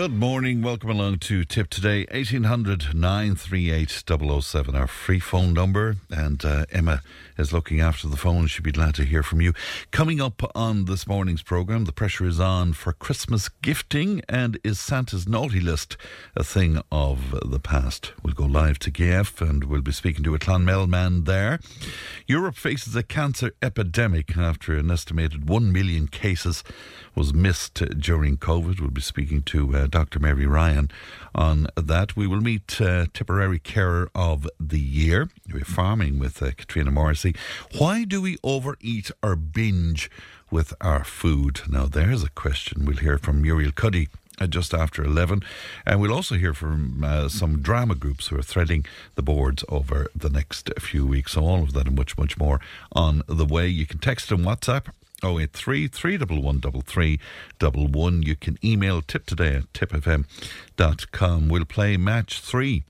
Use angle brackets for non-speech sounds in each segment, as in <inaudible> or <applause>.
Good morning. Welcome along to Tip Today. 1800 938 007, our free phone number. And uh, Emma is looking after the phone. She'd be glad to hear from you. Coming up on this morning's programme, the pressure is on for Christmas gifting. And is Santa's naughty list a thing of the past? We'll go live to Kiev and we'll be speaking to a Clonmel man there. Europe faces a cancer epidemic after an estimated 1 million cases was missed during COVID. We'll be speaking to uh, Dr. Mary Ryan on that. We will meet uh, Tipperary Carer of the Year. We're farming with uh, Katrina Morrissey. Why do we overeat or binge with our food? Now, there's a question. We'll hear from Muriel Cuddy. Uh, just after 11. And we'll also hear from uh, some drama groups who are threading the boards over the next few weeks. So, all of that and much, much more on the way. You can text and WhatsApp 083 311 You can email tip today at tipfm.com. We'll play match three.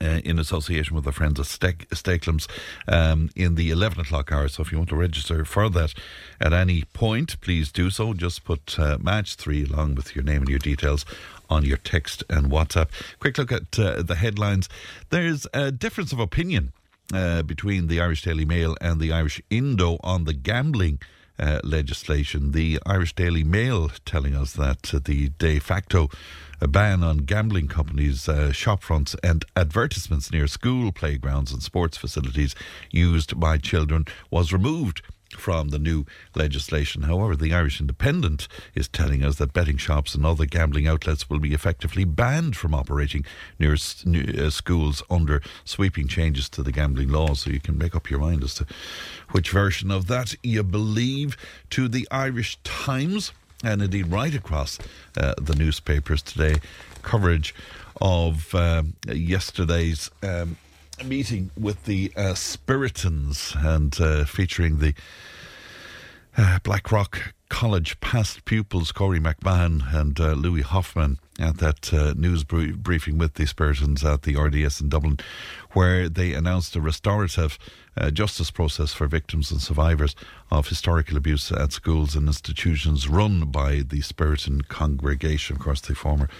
Uh, in association with our friends at Steaklam's um, in the 11 o'clock hour. So if you want to register for that at any point, please do so. Just put uh, match three along with your name and your details on your text and WhatsApp. Quick look at uh, the headlines. There's a difference of opinion uh, between the Irish Daily Mail and the Irish Indo on the gambling uh, legislation. The Irish Daily Mail telling us that uh, the de facto ban on gambling companies' uh, shopfronts and advertisements near school playgrounds and sports facilities used by children was removed from the new legislation. However, the Irish Independent is telling us that betting shops and other gambling outlets will be effectively banned from operating near uh, schools under sweeping changes to the gambling laws. So you can make up your mind as to which version of that you believe. To the Irish Times, and indeed right across uh, the newspapers today, coverage of uh, yesterday's. Um, meeting with the uh, Spiritans and uh, featuring the uh, Blackrock College past pupils Corey McMahon and uh, Louis Hoffman at that uh, news briefing with the Spiritans at the RDS in Dublin, where they announced a restorative uh, justice process for victims and survivors of historical abuse at schools and institutions run by the Spiritan congregation. Of course, the former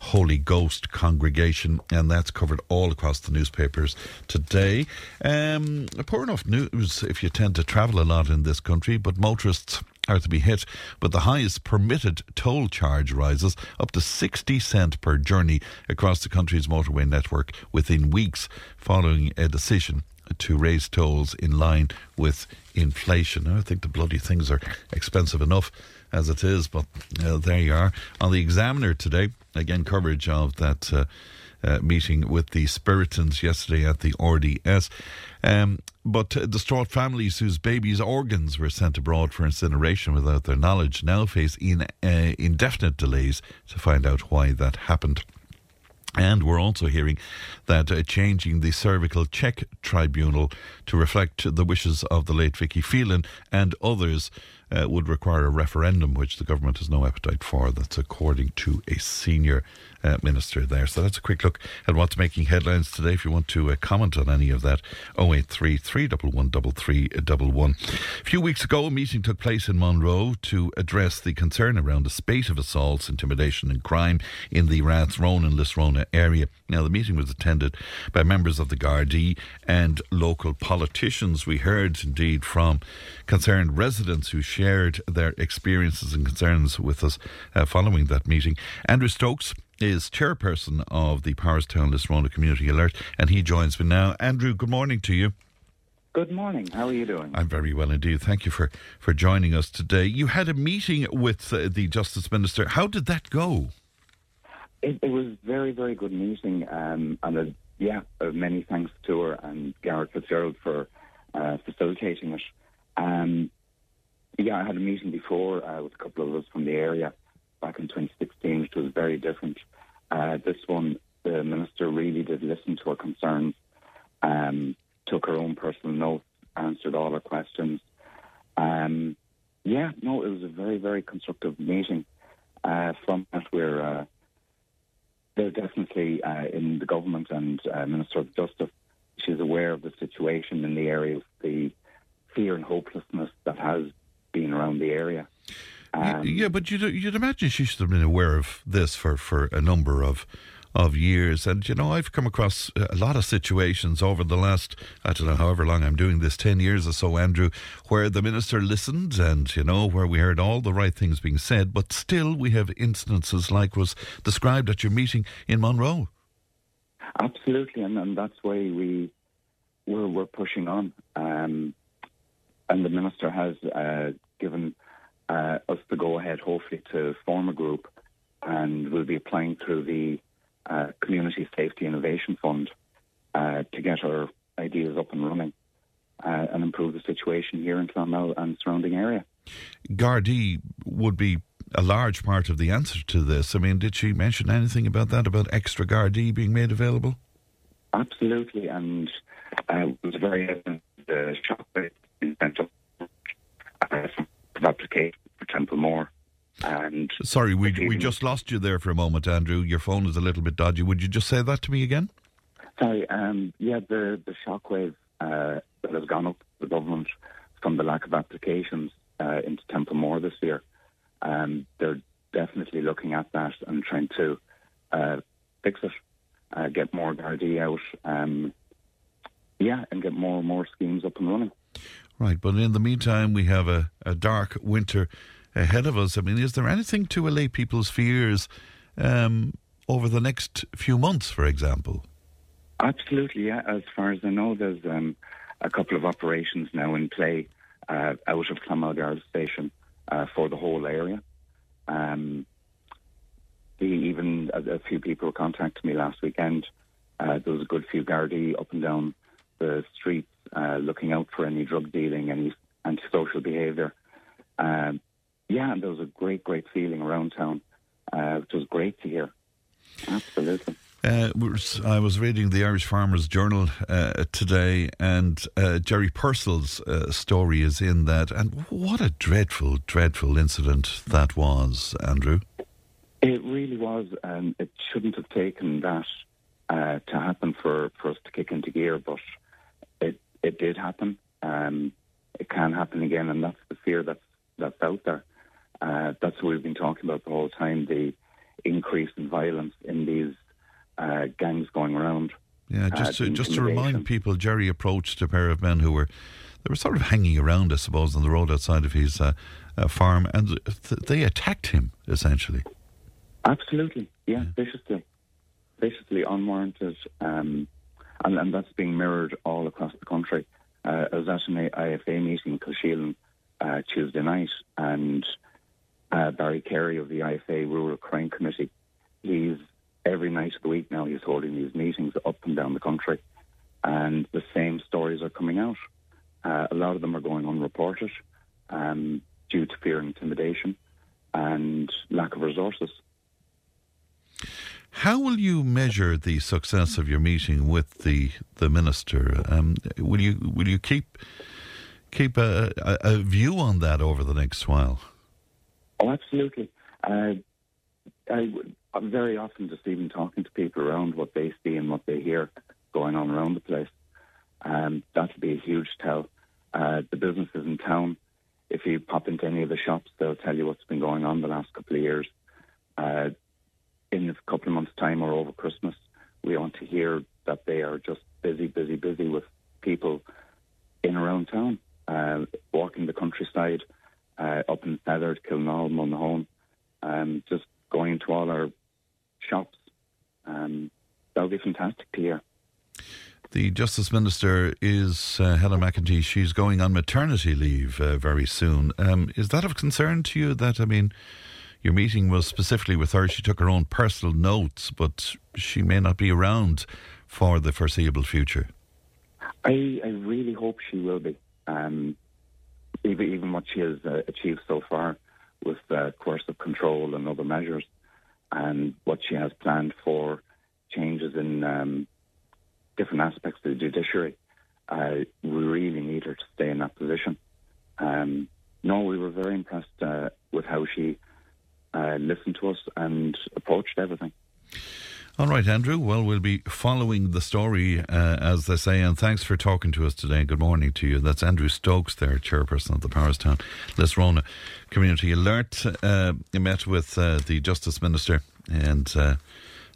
Holy Ghost congregation, and that's covered all across the newspapers today. Um, poor enough news if you tend to travel a lot in this country, but motorists are to be hit with the highest permitted toll charge rises up to 60 cent per journey across the country's motorway network within weeks following a decision to raise tolls in line with inflation. I think the bloody things are expensive enough as it is, but uh, there you are. On the Examiner today, again, coverage of that. Uh, uh, meeting with the Spiritans yesterday at the RDS. Um, but uh, distraught families whose babies' organs were sent abroad for incineration without their knowledge now face in, uh, indefinite delays to find out why that happened. And we're also hearing that uh, changing the cervical check tribunal to reflect the wishes of the late Vicky Phelan and others uh, would require a referendum, which the government has no appetite for. That's according to a senior uh, minister there. So that's a quick look at what's making headlines today. If you want to uh, comment on any of that, 083 311 A few weeks ago, a meeting took place in Monroe to address the concern around a spate of assaults, intimidation, and crime in the Rathrone and Lisronagh area. Now, the meeting was attended by members of the Gardaí and local politicians. We heard indeed from concerned residents who shared their experiences and concerns with us uh, following that meeting. Andrew Stokes is chairperson of the Powerstown Lisronagh Community Alert, and he joins me now. Andrew, good morning to you. Good morning. How are you doing? I'm very well indeed. Thank you for, for joining us today. You had a meeting with uh, the Justice Minister. How did that go? It, it was very, very good meeting, um, and uh, yeah, uh, many thanks to her and Garrett Fitzgerald for uh, facilitating it. Um, yeah, I had a meeting before uh, with a couple of us from the area, back in 2016, which was very different. Uh, this one the minister really did listen to our concerns, um, took her own personal notes, answered all our questions. Um, yeah, no, it was a very, very constructive meeting. Uh, from that, we're uh, they're definitely uh, in the government and uh, Minister of Justice. She's aware of the situation in the area of the fear and hopelessness that has been around the area. Um, yeah, but you'd, you'd imagine she should have been aware of this for, for a number of of years. And, you know, I've come across a lot of situations over the last, I don't know, however long I'm doing this, 10 years or so, Andrew, where the minister listened and, you know, where we heard all the right things being said, but still we have instances like was described at your meeting in Monroe. Absolutely, and, and that's why we, we're, we're pushing on. Um, and the minister has uh, given uh, us the go ahead, hopefully, to form a group, and we'll be applying through the uh, Community Safety Innovation Fund uh, to get our ideas up and running uh, and improve the situation here in Clonmel and surrounding area. Gardaí would be a large part of the answer to this. I mean, did she mention anything about that, about extra Gardaí being made available? Absolutely, and uh, it was very evident the shock in Central uh, application for Templemore and sorry, we we just lost you there for a moment, Andrew. Your phone is a little bit dodgy. Would you just say that to me again? Sorry. Um, yeah, the the shockwave uh, that has gone up the government from the lack of applications uh, into Templemore this year. Um, they're definitely looking at that and trying to uh, fix it, uh, get more Gardaí out, um, yeah, and get more and more schemes up and running. Right, but in the meantime, we have a, a dark winter ahead of us. I mean, is there anything to allay people's fears um, over the next few months, for example? Absolutely, yeah. As far as I know, there's um, a couple of operations now in play uh, out of Clonmel Station uh, for the whole area. Um, the, even a, a, few people contacted me last weekend. Uh, there was a good few Gardaí up and down the streets uh, looking out for any drug dealing, any antisocial behaviour. Um, yeah, and there was a great, great feeling around town, uh, which was great to hear. Absolutely. Uh, I was reading the Irish Farmers Journal uh, today, and uh, Jerry Purcell's uh, story is in that. And what a dreadful, dreadful incident that was, Andrew. It really was, and it shouldn't have taken that uh, to happen for, for us to kick into gear, but it it did happen. Um, it can happen again, and that's the fear that's that's out there. Uh, that's what we've been talking about the whole time the increase in violence in these uh, gangs going around. Yeah, uh, just to, just to remind people, Jerry approached a pair of men who were they were sort of hanging around, I suppose, on the road outside of his uh, uh, farm, and th- they attacked him essentially. Absolutely, yeah, yeah. viciously, viciously, unwarranted, um, and, and, that's being mirrored all across the country. Uh, I was at an IFA meeting in Kilsheelan Tuesday night, and uh, Barry Carey of the IFA Rural Crime Committee. He's every night of the week now. He's holding these meetings up and down the country, and the same stories are coming out. Uh, a lot of them are going unreported um, due to fear and intimidation and lack of resources. How will you measure the success of your meeting with the the minister? Um, will you will you keep keep a, a, a view on that over the next while? Oh, absolutely. Uh, I, I'm very often just even talking to people around what they see and what they hear going on around the place. Um, that'll be a huge tell. Uh, the businesses in town, if you pop into any of the shops, they'll tell you what's been going on the last couple of years. Uh, in a couple of months' time or over Christmas, we want to hear that they are just busy, busy, busy with people in around town, uh, walking the countryside, uh, up in Feathers, Killenaule, Mullinahone, um, just going to all our shops. Um, that would be fantastic to hear. The Justice Minister is uh, Helen McEntee. She's going on maternity leave uh, very soon. Um, is that of concern to you? That I mean, your meeting was specifically with her. She took her own personal notes, but she may not be around for the foreseeable future. I, I really hope she will be. Um, even, even what she has uh, achieved so far with uh, coercive control and other measures, and what she has planned for changes in um, different aspects of the judiciary. Uh, we really need her to stay in that position. Um, no, we were very impressed uh, with how she uh, listened to us and approached everything. All right, Andrew. Well, we'll be following the story, uh, as they say, and thanks for talking to us today. Good morning to you. That's Andrew Stokes, there, chairperson of the Powerstown Lisronagh Community Alert. Uh, met with uh, the Justice Minister and uh,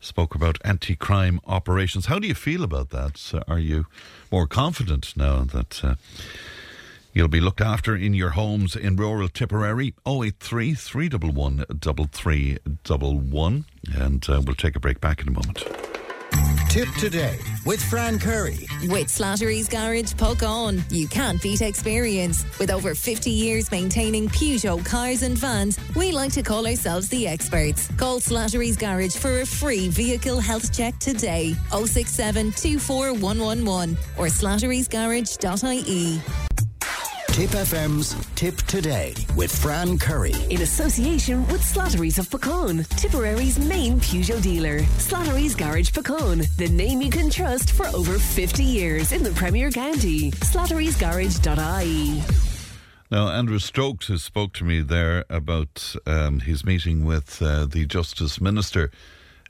spoke about anti crime operations. How do you feel about that? Are you more confident now that uh, You'll be looked after in your homes in rural Tipperary. 083 311 3311. And uh, we'll take a break back in a moment. Tip today with Fran Curry. With Slattery's Garage Puckane. You can't beat experience. With over 50 years maintaining Peugeot cars and vans, we like to call ourselves the experts. Call Slattery's Garage for a free vehicle health check today. 067 24111 or slatterysgarage.ie. Tip FM's Tip Today with Fran Curry. In association with Slattery's of Puckane, Tipperary's main Peugeot dealer. Slattery's Garage Puckane, the name you can trust for over 50 years in the Premier County. Slattery'sGarage.ie. Now, Andrew Stokes, who spoke to me there about um, his meeting with uh, the Justice Minister,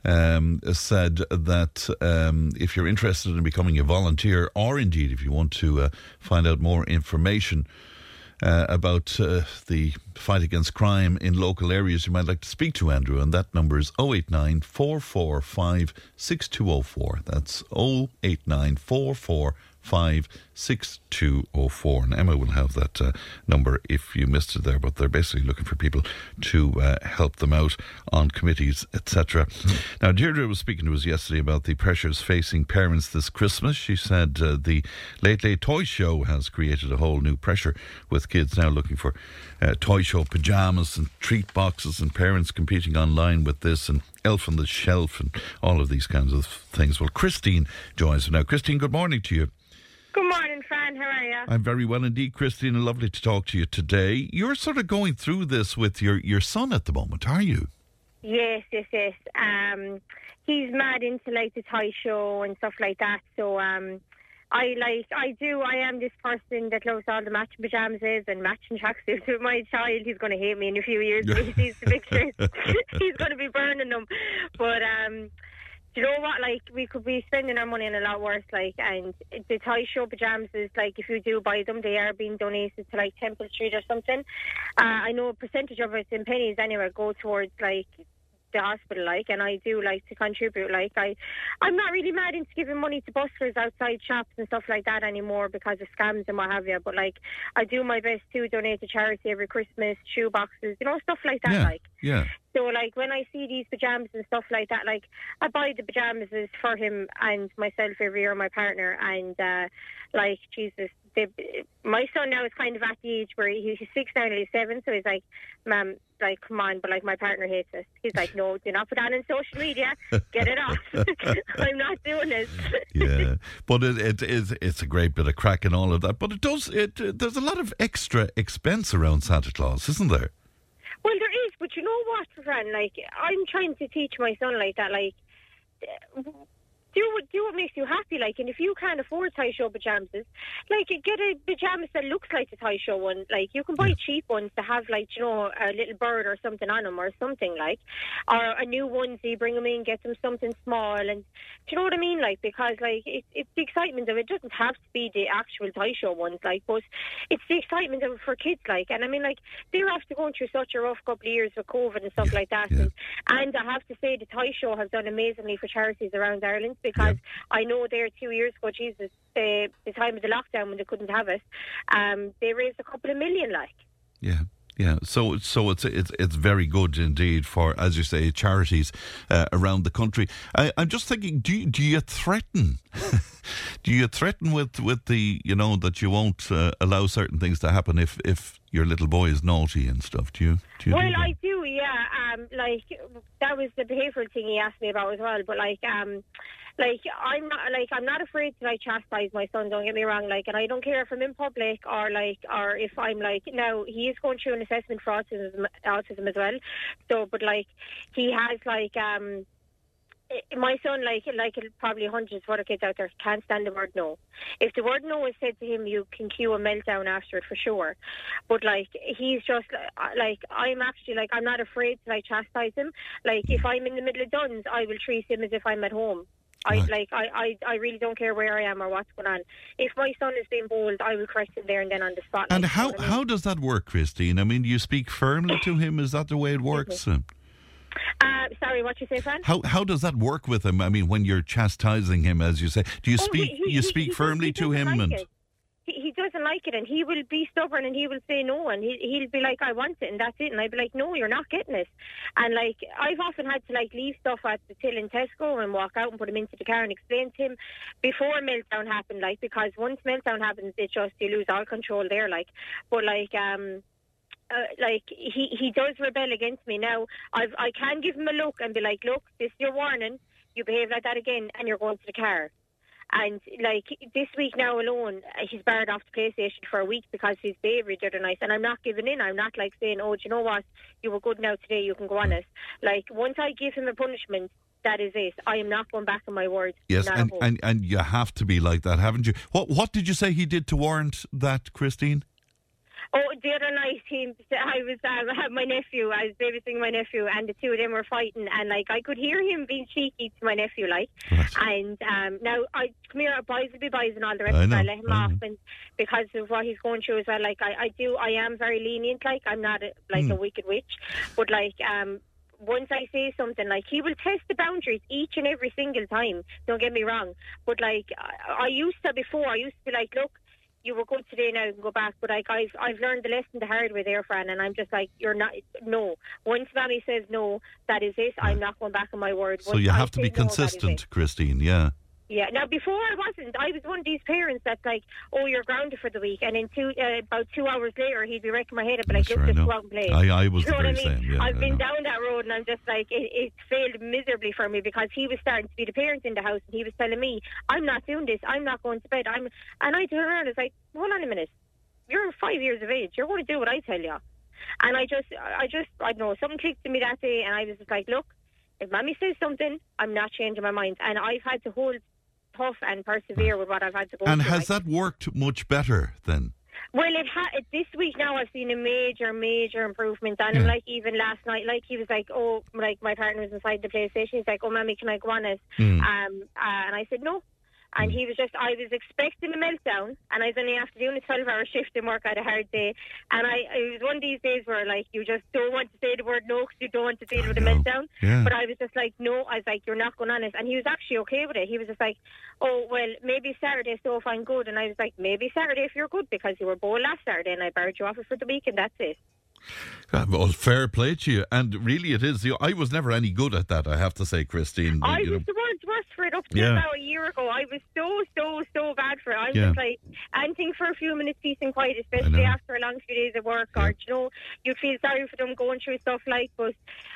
um, said that um, if you're interested in becoming a volunteer, or indeed if you want to uh, find out more information uh, about uh, the fight against crime in local areas, you might like to speak to Andrew, and that number is 089 445 6204. That's 089 445 6204. And Emma will have that uh, number if you missed it there, but they're basically looking for people to uh, help them out on committees, etc. Now, Deirdre was speaking to us yesterday about the pressures facing parents this Christmas. She said uh, the Late Late Toy Show has created a whole new pressure with kids now looking for uh, toy show pajamas and treat boxes and parents competing online with this and Elf on the Shelf and all of these kinds of things. Well, Christine joins us now. Christine, good morning to you. Good morning, Fran. How are you? I'm very well indeed, Christine. Lovely to talk to you today. You're sort of going through this with your, your son at the moment, are you? Yes, yes, yes. Um, he's mad into like the toy show and stuff like that. So um, I like I do. I am this person that loves all the matching pajamas and matching tracksuits. <laughs> With my child, he's going to hate me in a few years. when he sees the pictures, <laughs> <laughs> he's going to be burning them. But um, you know what? Like, we could be spending our money on a lot worse. Like, and the toy show pajamas is like, if you do buy them, they are being donated to like Temple Street or something. Uh, I know a percentage of it in pennies anyway go towards like the hospital, like, and I do like to contribute. Like, I, I'm not really mad into giving money to bustlers outside shops and stuff like that anymore because of scams and what have you. But like, I do my best to donate to charity every Christmas, shoe boxes, you know, stuff like that. Yeah, like, yeah. so like when I see these pajamas and stuff like that, like I buy the pajamas for him and myself every year, my partner, and uh, like Jesus, the, my son now is kind of at the age where he, he's six now and he's seven, so he's like, "Mom, like come on," but like my partner hates it. He's like, "No, do not put that on in social media. Get it off. <laughs> I'm not doing this." <laughs> yeah, but it, it is it's a great bit of crack and all of that. But it does it. Uh, there's a lot of extra expense around Santa Claus, isn't there? Well, there is, but you know what, Fran? Like, I'm trying to teach my son like that. Like, do what do what makes you happy. Like, and if you can't afford tie show pajamas, like get a pajamas that looks like a tie show one. Like, you can buy cheap ones to have like you know a little bird or something on them or something like, or a new onesie. Bring them in, get them something small, and do you know what I mean? Like, because like it, it's the excitement of it. it doesn't have to be the actual tie show ones, like, but it's the excitement of it for kids. Like, and I mean, like they're after going through such a rough couple of years with COVID and stuff like that. Yeah. And, and I have to say, the tie show has done amazingly for charities around Ireland because I know there two years ago, Jesus, the, the time of the lockdown when they couldn't have it, um, they raised a couple of million, like. Yeah. Yeah, so so it's it's it's very good indeed for, as you say, charities uh, around the country. I, I'm just thinking, do you, do you threaten? <laughs> do you threaten with, with the you know that you won't uh, allow certain things to happen if, if your little boy is naughty and stuff? Do you? Do you Well, do? I do, yeah. Um, like that was the behavioural thing he asked me about as well. But like, um, like I'm not like I'm not afraid to like chastise my son. Don't get me wrong. Like, and I don't care if I'm in public or like or if I'm like now he is going through an assessment for autism, autism as well. So, but like he has like um eh, my son, like like probably hundreds of other kids out there, can't stand the word no. If the word no is said to him, you can cue a meltdown after it for sure. But like he's just uh, like I'm actually like I'm not afraid to like chastise him. Like if I'm in the middle of Dunnes, I will treat him as if I'm at home. I Right. like I, I, I really don't care where I am or what's going on. If my son is being bold, I will correct him there and then on the spot. And like, you how know I mean? how does that work, Christine? I mean, you speak firmly to him? Is that the way it works? Uh, sorry, what you say, Fran? How how does that work with him? I mean, when you're chastising him, as you say, do you Oh, speak he- he- you speak he firmly to him doesn't and it. He, he doesn't like it, and he will be stubborn, and he will say no, and he he'll be like, "I want it," and that's it, and I'd be like, "No, you're not getting it." And like I've often had to like leave stuff at the till in Tesco and walk out and put him into the car and explain to him before meltdown happened, like because once meltdown happens, it just you lose all control there, like. But like um uh, like he he does rebel against me now. I've I can give him a look and be like, look, this is your warning. You behave like that again, and you're going to the car. And like this week now alone, he's barred off the PlayStation for a week because he's behaviour the other night. And I'm not giving in. I'm not like saying, oh, do you know what? You were good now today. You can go on it. Like once I give him a punishment, that is it. I am not going back on my word. yes, and, and and you have to be like that, haven't you? What what did you say he did to warrant that, Christine? Oh, the other night, he, I was um, I had my nephew. I was babysitting my nephew, and the two of them were fighting, and like I could hear him being cheeky to my nephew, like. Right. And um, now I come here, boys will be boys, and all the rest I of it. I let him I off, know. and because of what he's going through as well. Like I, I do, I am very lenient. Like I'm not a, like Hmm. a wicked witch, but like um. Once I say something, like he will test the boundaries each and every single time. Don't get me wrong, but like I, I used to before, I used to be like, look, you were good today now you can go back but like I've I've learned the lesson the hard way there Fran and I'm just like you're not no once mommy says no that is it I'm not going back on my word So Once you I have to be no, consistent. Christine. Yeah. Yeah now before I wasn't I was one of these parents that's like oh you're grounded for the week and in two uh, about two hours later he'd be wrecking my head up like Sure, I just go out and play I, I was you know the what I very mean? same. Yeah, I've I been know. down that road and I'm just like, it, it failed miserably for me because he was starting to be the parent in the house and he was telling me, I'm not doing this, I'm not going to bed. I'm, And I turned around and was like, hold on a minute. You're five years of age. You're going to do what I tell you. And I just, I just, I don't know, something clicked to me that day and I was just like, look, if mommy says something, I'm not changing my mind. And I've had to hold tough and persevere with what I've had to go And through. has Like, that worked much better then? well, it ha- this week now I've seen a major, major improvement on him. Yeah. Like even last night, like he was like, oh, like my partner was inside the PlayStation. He's like, oh, mommy, can I go on it? Hmm. Um, uh, and I said no. And mm. he was just, I was expecting a meltdown, and I was only after doing a 12 hour shift in work, I had a hard day. And I, it was one of these days where, like, you just don't want to say the word no because you don't want to deal I with a meltdown. Yeah. But I was just like, no, I was like, you're not going on it. And he was actually okay with it. He was just like, oh, well, maybe Saturday, so if I'm good. And I was like, maybe Saturday if you're good because you were bold last Saturday and I barred you off it for the week and that's it. Uh, Well, fair play to you. And really, it is. You know, I was never any good at that, I have to say, Christine. I You know, was the world's worst for it up to Yeah. about a year ago. I was so, so, so bad for it. I was Yeah. just like, anything for a few minutes peace and quiet, especially after a long few days of work, Yeah. or, you know, you'd feel sorry for them going through stuff like, but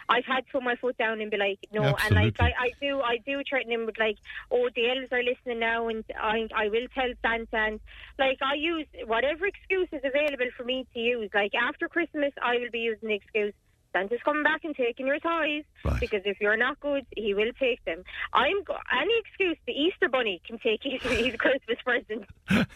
I've had to put my foot down and be like, no. And like, I, I do, I do threaten him with like, oh, the elves are listening now and I, I will tell Santa. And like, I use whatever excuse is available for me to use. Like, after Christmas, I will be using the excuse. Santa's coming back and taking your toys Right. because if you're not good, he will take them. I'm go- any excuse the Easter Bunny can take his, <laughs> his Christmas present. <laughs>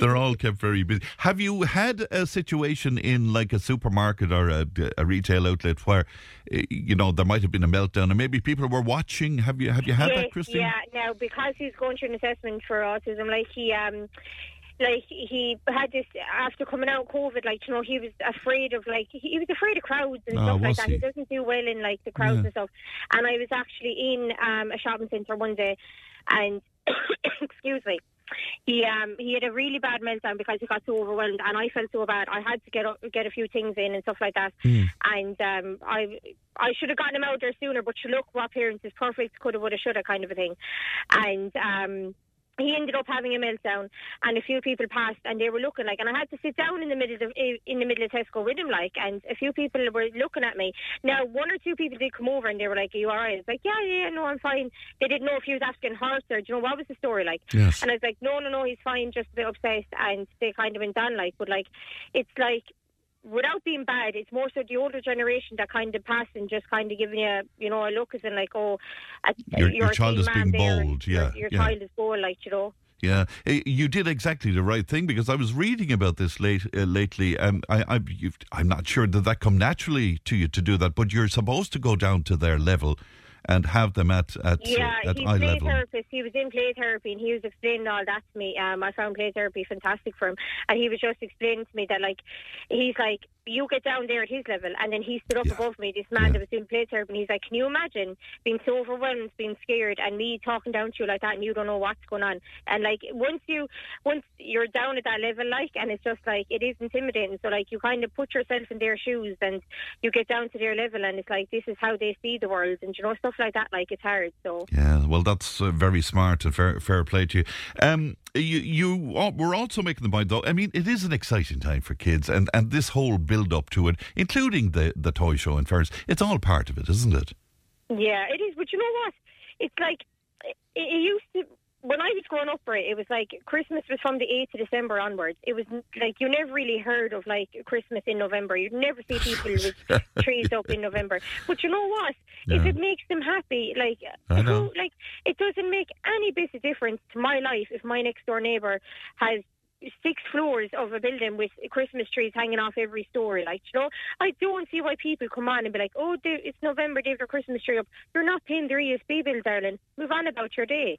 They're all kept very busy. Have you had a situation in like a supermarket or a, a retail outlet where, eh, you know, there might have been a meltdown and maybe people were watching? Have you have you had yes, that, Christine? yeah. Now because he's going through an assessment for autism, like he um. Like he had this after coming out of COVID, like you know, he was afraid of like he, was afraid of crowds and Oh, stuff like that. he? He doesn't do well in like the crowds Yeah. and stuff. And I was actually in um, a shopping centre one day, and <coughs> excuse me, he um he had a really bad meltdown because he got so overwhelmed, and I felt so bad. I had to get up, get a few things in and stuff like that, Hmm. and um I I should have gotten him out there sooner. But you look, what parents is perfect, coulda, woulda, shoulda, kind of a thing, and um. He ended up having a meltdown, and a few people passed, and they were looking like, and I had to sit down in the middle of in the middle of Tesco with him, like, and a few people were looking at me. Now, one or two people did come over, and they were like, "Are you all right?" I was like, "Yeah, yeah, no, I'm fine." They didn't know if he was asking hurt or, do you know, what was the story like? Yes. And I was like, no, no, no, he's fine, just a bit obsessed," And they kind of went on, like, but like, it's like, without being bad, it's more so the older generation that kind of pass and just kind of giving you, you know, a look as in like, oh, a, Your- your child is being bold, yeah, Your, yeah. child is bold, like, you know. Yeah, Eh, you did exactly the right thing because I was reading about this late uh, lately, and I, I you've, I'm not sure that that come naturally to you to do that, but you're supposed to go down to their level and have them at at, uh, Yeah, at he's eye play level. therapist. He was in play therapy, and he was explaining all that to me. Um, I found play therapy fantastic for him, and he was just explaining to me that like he's like you get down there at his level, and then he stood up Yeah. above me. This man Yeah. that was doing play therapy, and he's like, "Can you imagine being so overwhelmed, being scared, and me talking down to you like that, and you don't know what's going on?" And like once you once you're down at that level, like, and it's just like it is intimidating. So like you kind of put yourself in their shoes, and you get down to their level, and it's like this is how they see the world, and you know stuff like that. Like it's hard. So. Yeah, well, that's uh, very smart and fair, fair play to you. Um, you you al- we're also making the point though. I mean, it is an exciting time for kids, and, and this whole build up to it, including the the toy show in fairness, it's all part of it, isn't it? Yeah, it is. But you know what? It's like it, it used to. When I was growing up, right, it was like Christmas was from the 8th of December onwards. It was like you never really heard of like Christmas in November. You'd never see people with <laughs> trees up in November. But you know what? If it makes them happy, like who, like it doesn't make any bit of difference to my life if my next door neighbour has six floors of a building with Christmas trees hanging off every story. Like, you know, I don't see why people come on and be like, oh, they, it's November, they have their Christmas tree up. You're not paying their ESB bill, darling. Move on about your day.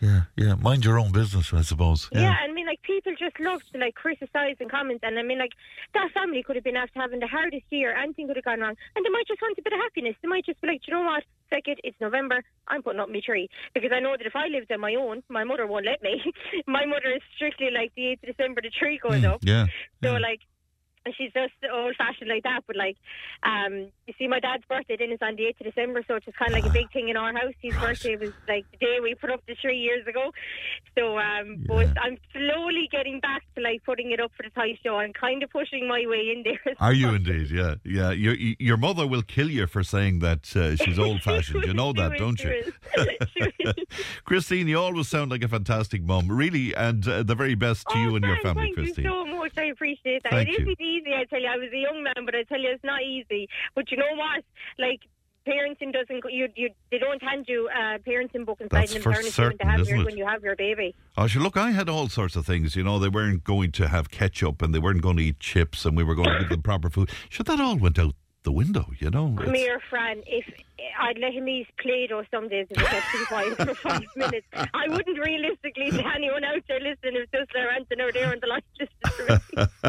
Yeah, yeah. Mind your own business, I suppose. Yeah. I mean, like, people just love to, like, criticise and comment. And I mean, like, that family could have been after having the hardest year. Anything could have gone wrong. And they might just want a bit of happiness. They might just be like, you know what? It, it's November. I'm putting up my tree. Because I know that if I lived on my own, my mother won't let me. <laughs> my mother is strictly like the 8th of December, the tree goes hmm, up. yeah. So yeah. like, she's just old fashioned like that. But like, um, you see, my dad's birthday then is on the eighth of December, so it's just kind of like a big thing in our house. His birthday was like the day we put up the tree years ago. So um, but I'm slowly getting back to like putting it up for the toy show. I'm kind of pushing my way in there. <laughs> Are you indeed? Yeah, yeah. Your your mother will kill you for saying that uh, she's <laughs> old fashioned. You know that, don't you? will. <laughs> She will. Christine, you always sound like a fantastic mum, really, and uh, the very best to oh, you and your family, thank Christine. you so much. I appreciate that. Thank it you. Easy, I tell you. I was a young man, but I tell you, it's not easy. But you know what? Like, parenting doesn't, go- you, you, they don't hand you a parenting book inside That's an for certain, when, to have isn't your, it? when you have your baby. Oh, sure, look, I had all sorts of things. You know, they weren't going to have ketchup and they weren't going to eat chips and we were going to give them proper food. Sure, that all went out the window, you know. Come It's- here, Fran. If I'd let him eat Play-Doh some days if he kept too quiet for five <laughs> minutes, I wouldn't realistically let anyone out there listening if just they're ranting out there on the line listening <laughs> to me.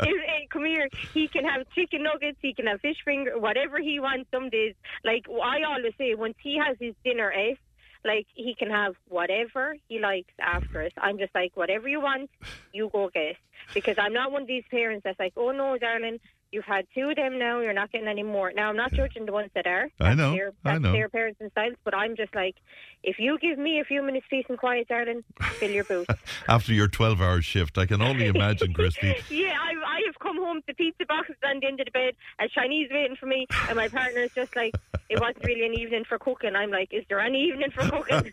if, eh, come here, he can have chicken nuggets, he can have fish finger, whatever he wants. Some days, like I always say, once he has his dinner ate. Like he can have whatever he likes after it. I'm just like, whatever you want, you go get. Because I'm not one of these parents that's like, oh no, darling, you've had two of them now, you're not getting any more. Now I'm not judging the ones that are. I know, Their, I know. their parents and styles, but I'm just like, if you give me a few minutes peace and quiet, darling, fill your boots. <laughs> After your 12 hour shift, I can only imagine, Christine. <laughs> yeah, I, I have come home to pizza boxes on the end of the bed, a Chinese waiting for me, and my partner is just like, <laughs> it wasn't really an evening for cooking. I'm like, is there any evening for cooking?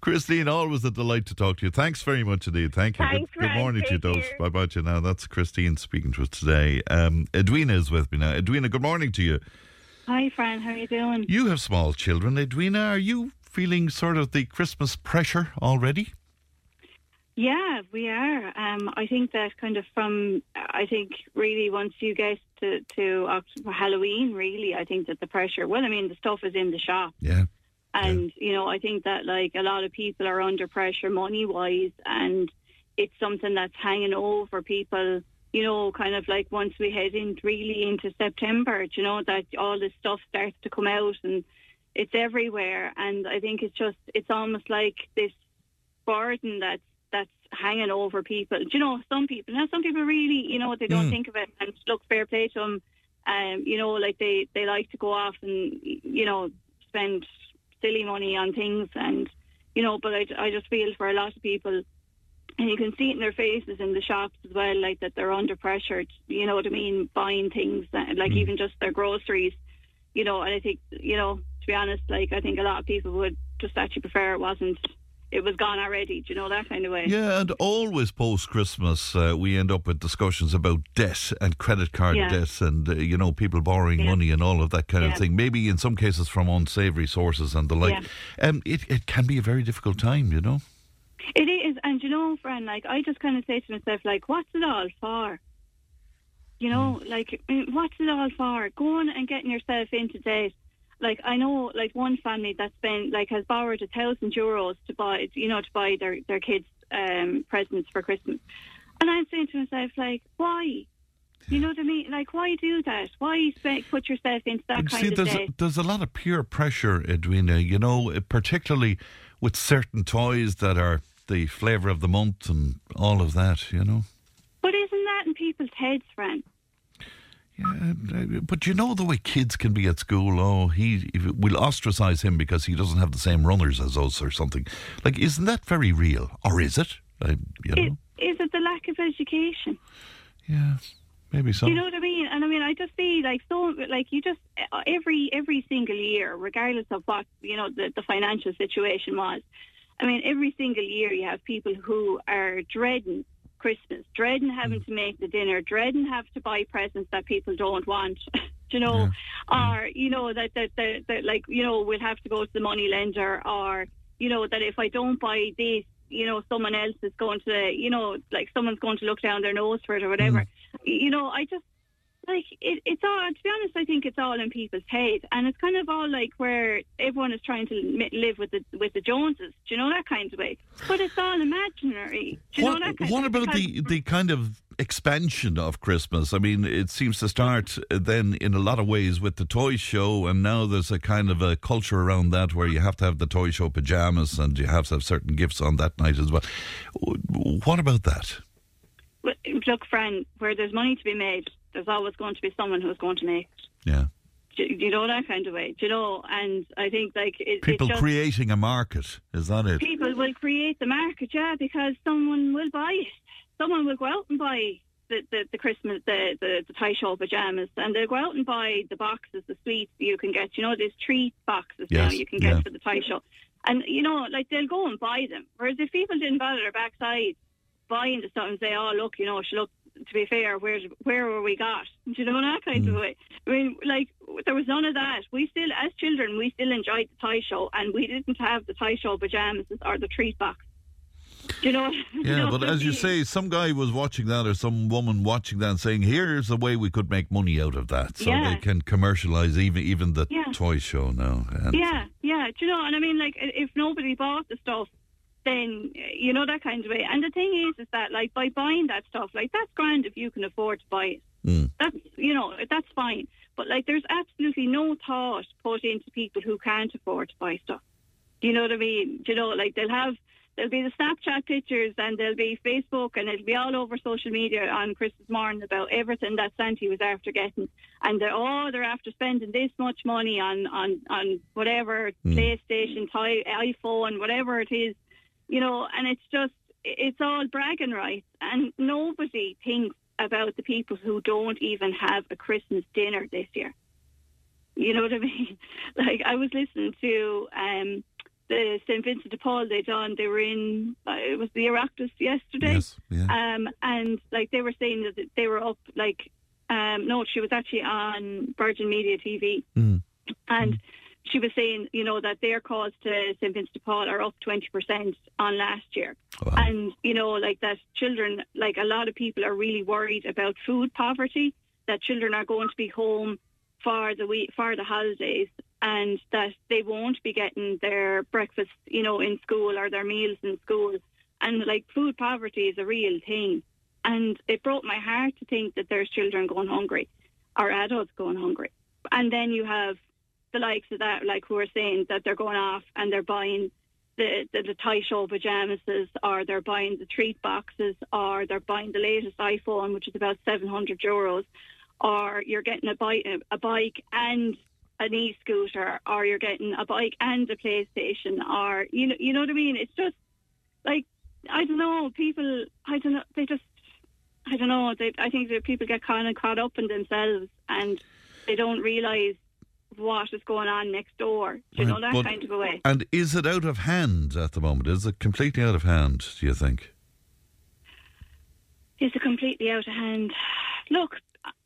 Christine, always a delight to talk to you. Thanks very much indeed. Thank you. Thanks, good, good morning to you, Take Bye bye to you now. That's Christine speaking to us today. Um, Edwina is with me now. Edwina, good morning to you. Hi, Fran. How are you doing? You have small children. Edwina, are you feeling sort of the Christmas pressure already? Yeah, we are. Um, I think that kind of from, I think really once you get to, to Halloween, really, I think that the pressure, well, I mean, the stuff is in the shop. Yeah. And, you know, I think that like a lot of people are under pressure money wise and it's something that's hanging over people, you know, kind of like once we head in really into September, you know, that all this stuff starts to come out and it's everywhere. And I think it's just, it's almost like this burden that's, that's hanging over people. Do you know, some people, now some people really, you know, what they don't Mm. think of it and look fair play to them. Um, you know, like they, they like to go off and, you know, spend silly money on things and you know but I, I just feel for a lot of people and you can see it in their faces in the shops as well like that they're under pressure you know what I mean buying things that, like even just their groceries you know and I think you know to be honest like I think a lot of people would just actually prefer it wasn't it was gone already. Do you know that kind of way? Yeah, and always post Christmas, uh, we end up with discussions about debt and credit card Yeah. debt and, uh, you know, people borrowing Yeah. money and all of that kind of thing. Maybe in some cases from unsavoury sources and the like. Um, it, it can be a very difficult time, you know. It is, and you know, friend, like I just kind of say to myself, like, what's it all for? You know, like, what's it all for? Going and getting yourself into debt. Like I know, like one family that's been like has borrowed a thousand euros to buy, you know, to buy their their kids um, presents for Christmas, and I'm saying to myself, like, why? You know what I mean? Like, why do that? Why put yourself into that But kind see, of there's, debt? there's a lot of peer pressure, Edwina, you know, particularly with certain toys that are the flavour of the month and all of that, you know. But isn't that in people's heads, friend? Yeah, but you know the way kids can be at school. Oh, he we'll ostracise him because he doesn't have the same runners as us or something. Like, isn't that very real, or is it? I, you know, Is, is it the lack of education? yeah, maybe so. You know what I mean? And I mean, I just see like so, like you just every every single year, regardless of what you know the, the financial situation was. I mean, every single year you have people who are dreading Christmas, dreading having mm. to make the dinner, dreading have to buy presents that people don't want. <laughs> You know, or you know that that, that that like you know we'll have to go to the money lender, or you know that if I don't buy this, you know someone else is going to, you know, like someone's going to look down their nose for it or whatever. Mm. You know, I just like it, it's all. To be honest, I think it's all in people's heads and it's kind of all like where everyone is trying to live with the with the Joneses. Do you know that kind of way? But it's all imaginary. Do you what, know that kind what of about the, the kind of expansion of Christmas? I mean, it seems to start uh, then in a lot of ways with the toy show, and now there's a kind of a culture around that where you have to have the toy show pajamas and you have to have certain gifts on that night as well. What about that? Look, friend, where there's money to be made, there's always going to be someone who's going to make it. Yeah. Do you know that kind of way? Do you know? And I think like it, People it just, creating a market, is that it? people will create the market, yeah, because someone will buy it. Someone will go out and buy the, the, the Christmas, the, the, the tie show pajamas, and they'll go out and buy the boxes, the sweets you can get. You know, there's treat boxes now you can get yeah. for the tie show. And, you know, like they'll go and buy them. Whereas if people didn't bother their backside buying the stuff and say, oh, look, you know, she look, to be fair, where where were we got? Do you know that kind of mm. way? I mean, like there was none of that. We still, as children, we still enjoyed the tie show, and we didn't have the tie show pajamas or the treat box. Do you know? <laughs> you Yeah, know, but as you say, some guy was watching that or some woman watching that and saying, here's a way we could make money out of that. So Yeah. they can commercialise even even the Yeah. toy show now. And Yeah, yeah. Do you know? And I mean, like, if nobody bought the stuff, then you know that kind of way. And the thing is, is that like by buying that stuff, like that's grand if you can afford to buy it. Mm. That's you know that's fine. But like, there's absolutely no thought put into people who can't afford to buy stuff. Do you know what I mean? Do you know, like they'll have there'll be the Snapchat pictures and there'll be Facebook and it'll be all over social media on Christmas morning about everything that Santa was after getting. And they're oh they're after spending this much money on on on whatever PlayStation, ti- iPhone, whatever it is, you know. And it's just it's all bragging rights, and nobody thinks about the people who don't even have a Christmas dinner this year. You know what I <laughs> mean? Like I was listening to um, the St Vincent de Paul they done. They were in uh, it was the Oireachtas yesterday. Yes, yeah. Um, and like they were saying that they were up like um, no, she was actually on Virgin Media TV, Mm. and she was saying you know that their calls to St Vincent de Paul are up twenty percent on last year, Wow. and you know like that children like a lot of people are really worried about food poverty. That children are going to be home for the week for the holidays and that they won't be getting their breakfast, you know, in school or their meals in school. And like food poverty is a real thing. And it broke my heart to think that there's children going hungry or adults going hungry. And then you have the likes of that, like who are saying that they're going off and they're buying the, the, the show pajamas or they're buying the treat boxes or they're buying the latest iPhone, which is about 700 euros, or you're getting a bike, a bike and an e-scooter, or you're getting a bike and a PlayStation, or you know, you know what I mean. It's just like I don't know. People, I don't know. They just, I don't know. They, I think that people get kind of caught up in themselves, and they don't realise what is going on next door. Do you know that But- kind of a way. And is it out of hand at the moment? Is it completely out of hand, do you think? Is it completely out of hand? Look,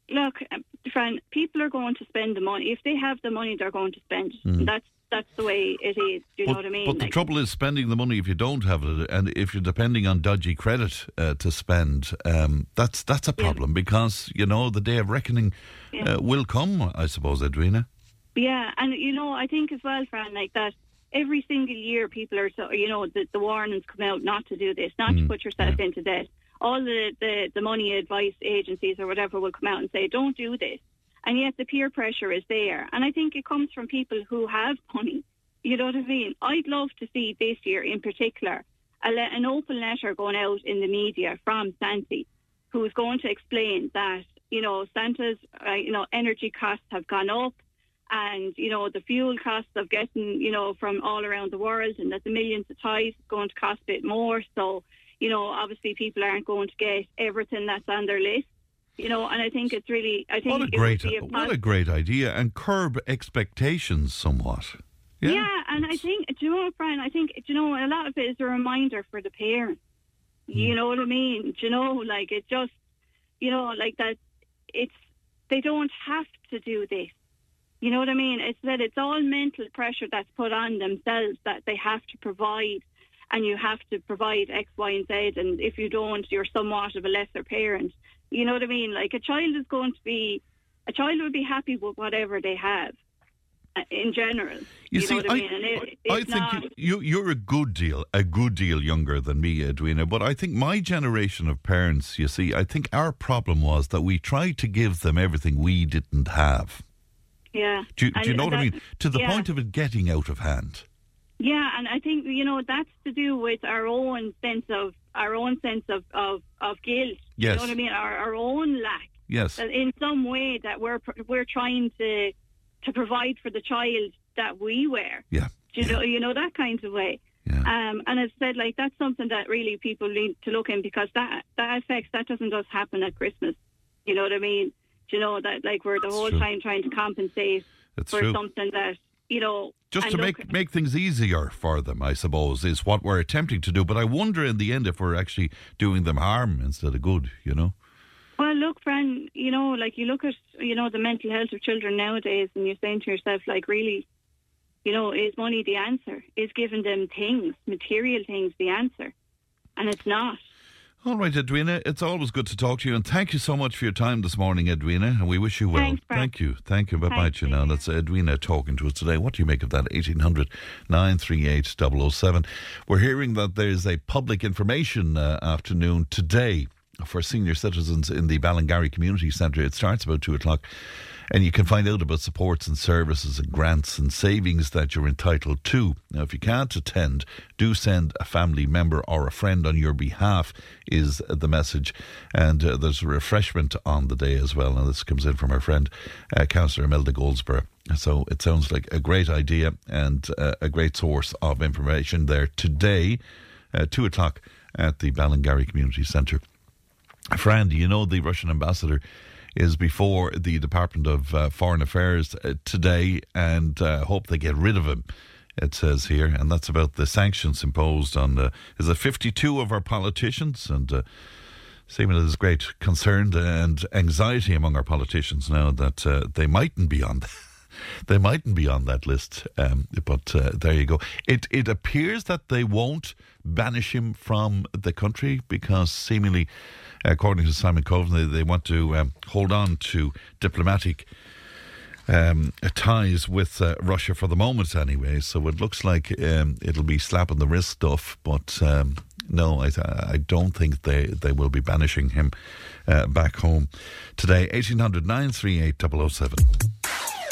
look, um, friend. People are going to spend the money. If they have the money, they're going to spend. it. That's that's the way it is. Do you know Hmm. what I mean? but the trouble is spending the money if you don't have it, and if you're depending on dodgy credit uh, to spend, um, that's that's a Yeah. problem because you know the day of reckoning Yeah. uh, will come. I suppose, Edwina. Yeah, and you know, I think as well, Fran, like that. Every single year, people are so you know the, the warnings come out not to do this, not Mm, to put yourself into debt. All the, the the money advice agencies or whatever will come out and say, "Don't do this," and yet the peer pressure is there. And I think it comes from people who have money. You know what I mean? I'd love to see this year, in particular, a le- an open letter going out in the media from Santi, who is going to explain that you know Santa's uh, you know energy costs have gone up and you know the fuel costs of getting you know from all around the world and that the millions of ties is going to cost a bit more so you know obviously people aren't going to get everything that's on their list you know and i think it's really i think What a great, a what a great idea, and curb expectations somewhat. Yeah, yeah. and i think do you know what brian i think do you know a lot of it is a reminder for the parents Hmm. you know what i mean do you know like it just you know like that it's they don't have to do this You know what I mean? It's that it's all mental pressure that's put on themselves that they have to provide, and you have to provide X, Y, and Z. And if you don't, you're somewhat of a lesser parent. You know what I mean? Like a child is going to be, a child will be happy with whatever they have, uh, in general. You, know see, what I, mean? It, I think not, you, you're a good deal, a good deal younger than me, Edwina. But I think my generation of parents, you see, I think our problem was that we tried to give them everything we didn't have. Yeah. Do you, do you know what I mean? To the yeah. point of it getting out of hand. Yeah, and I think you know that's to do with our own sense of our own sense of of, of guilt. Yes. You know what I mean? Our our own lack. Yes. That in some way that we're we're trying to to provide for the child that we were. Yeah. Do you know you know that kind of way. Yeah. Um, and as I said, like that's something that really people need to look in because that that affects that doesn't just happen at Christmas. You know what I mean? You know that like we're the whole true. time trying to compensate It's for true. something that you know Just to make make things easier for them, I suppose, is what we're attempting to do. But I wonder in the end if we're actually doing them harm instead of good. You know. Well, look, Fran, you know, like you look at, you know, the mental health of children nowadays and you're saying to yourself, like, really, you know, is money the answer? Is giving them things, material things, the answer? And it's not. All right, Edwina, it's always good to talk to you, and thank you so much for your time this morning, Edwina, and we wish you well. Thanks, thank you, thank you. Bye bye Thanks, to you now. That's Edwina talking to us today. What do you make of that? 1800 938 007. We're hearing that there's a public information uh, afternoon today for senior citizens in the Ballingarry Community Centre. It starts about 2 o'clock. And you can find out about supports and services and grants and savings that you're entitled to. Now, if you can't attend, do send a family member or a friend on your behalf, is the message. And uh, there's a refreshment on the day as well. And this comes in from our friend, uh, Councillor Imelda Goldsboro. So it sounds like a great idea and uh, a great source of information there today, uh, 2 o'clock at the Ballingarry Community Centre. Fran, you know the Russian ambassador is before the Department of uh, Foreign Affairs uh, today and uh, hope they get rid of him, it says here. And that's about the sanctions imposed on, uh, is it 52 of our politicians? And uh, seemingly there's great concern and anxiety among our politicians now that uh, they mightn't be on <laughs> they mightn't be on that list, um, but uh, there you go. It it appears that they won't banish him from the country because seemingly, according to Simon Coveney, they, want to um, hold on to diplomatic um, ties with uh, Russia for the moment, anyway. So it looks like um, it'll be slapping the wrist stuff, but. Um, no, I, I don't think they, they will be banishing him uh, back home today. 1800 938 007.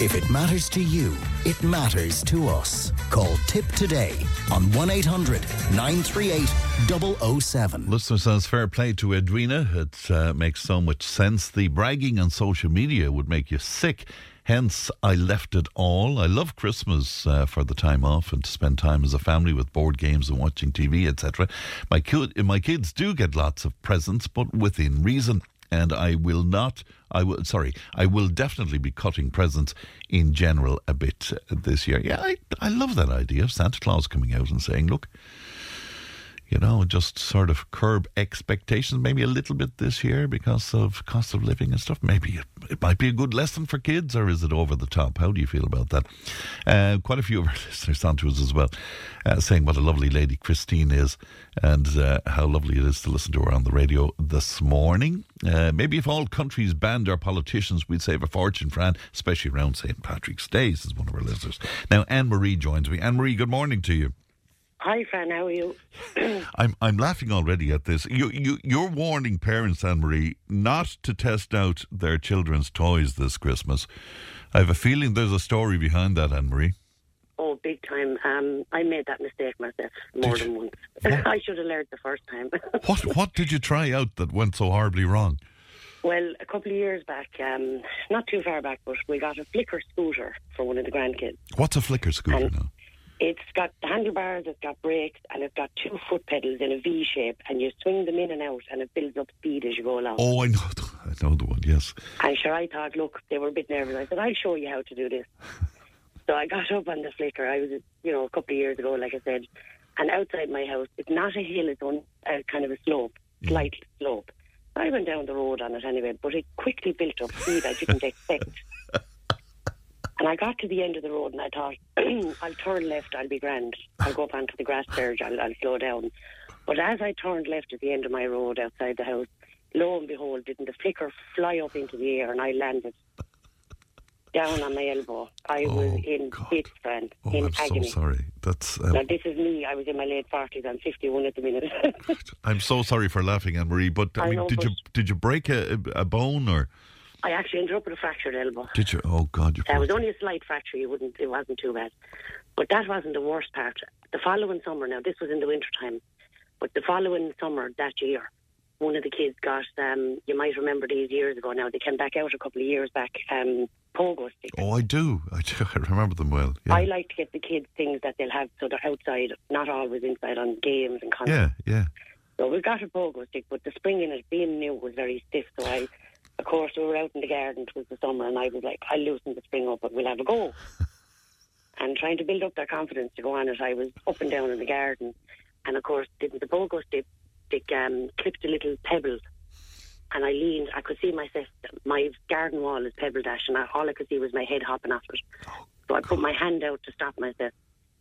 If it matters to you, it matters to us. Call Tip today on 1 800 938 007. Listener says, fair play to Edwina. It uh, makes so much sense. The bragging on social media would make you sick. Hence, I left it all. I love Christmas uh, for the time off and to spend time as a family with board games and watching TV, etc. My, ki- my kids do get lots of presents, but within reason. And I will not, I will, sorry, I will definitely be cutting presents in general a bit this year. Yeah, I, I love that idea of Santa Claus coming out and saying, look, you know, just sort of curb expectations maybe a little bit this year because of cost of living and stuff. Maybe it, it might be a good lesson for kids, or is it over the top? How do you feel about that? Uh, quite a few of our <laughs> listeners on to us as well, uh, saying what a lovely lady Christine is and uh, how lovely it is to listen to her on the radio this morning. Uh, maybe if all countries banned our politicians, we'd save a fortune, Fran, especially around St. Patrick's Day, says one of our listeners. Now, Anne Marie joins me. Anne Marie, good morning to you. Hi, Fran. How are you? <clears throat> I'm I'm laughing already at this. You you you're warning parents, Anne Marie, not to test out their children's toys this Christmas. I have a feeling there's a story behind that, Anne Marie. Oh, big time. Um, I made that mistake myself more Did than you? once. <laughs> What? I should have learned the first time. <laughs> What what did you try out that went so horribly wrong? well, a couple of years back, um, not too far back, but we got a flicker scooter for one of the grandkids. What's a flicker scooter And- now? It's got handlebars, it's got brakes, and it's got two foot pedals in a V shape, and you swing them in and out, and it builds up speed as you go along. Oh, I know, the- I know the one. Yes. And sure, I thought, look, they were a bit nervous. I said, I'll show you how to do this. <laughs> so I got up on the flicker. I was, you know, a couple of years ago, like I said, and outside my house, it's not a hill, it's on uh, kind of a slope, slight slope. I went down the road on it anyway, but it quickly built up speed I didn't <laughs> expect. And I got to the end of the road and I thought, <clears throat> I'll turn left, I'll be grand. I'll go up onto the grass verge, I'll, I'll slow down. But as I turned left at the end of my road outside the house, lo and behold, didn't the flicker fly up into the air and I landed down on my elbow. I Oh, was in God. bits, friend, Oh, in I'm agony. so sorry. That's. Um, Now, this is me. I was in my late 40s. I'm 51 at the minute. <laughs> I'm so sorry for laughing, Anne Marie. But I, I mean, know, did you did you break a, a bone or I actually ended up with a fractured elbow. did you? Oh God, you. That poor was only a slight fracture. You wouldn't. It wasn't too bad. But that wasn't the worst part. The following summer, now this was in the winter time, but the following summer that year, one of the kids got. Um, you might remember these years ago. Now they came back out a couple of years back. Um, pogo sticks. Oh, I do. <laughs> I do. I remember them well. Yeah. I like to get the kids things that they'll have so they're outside, not always inside on games and concerts. yeah, yeah. So we got a pogo stick, but the spring in it being new was very stiff. So I, of course, we were out in the garden. It was the summer, and I was like, I'll loosen the spring up, but we'll have a go. <laughs> and trying to build up their confidence to go on it, I was up and down in the garden, and of course, didn't the pogo stick, stick um, clipped a little pebble. And I leaned, I could see myself, my garden wall is pebble dash, and I, all I could see was my head hopping off it. So I put my hand out to stop myself.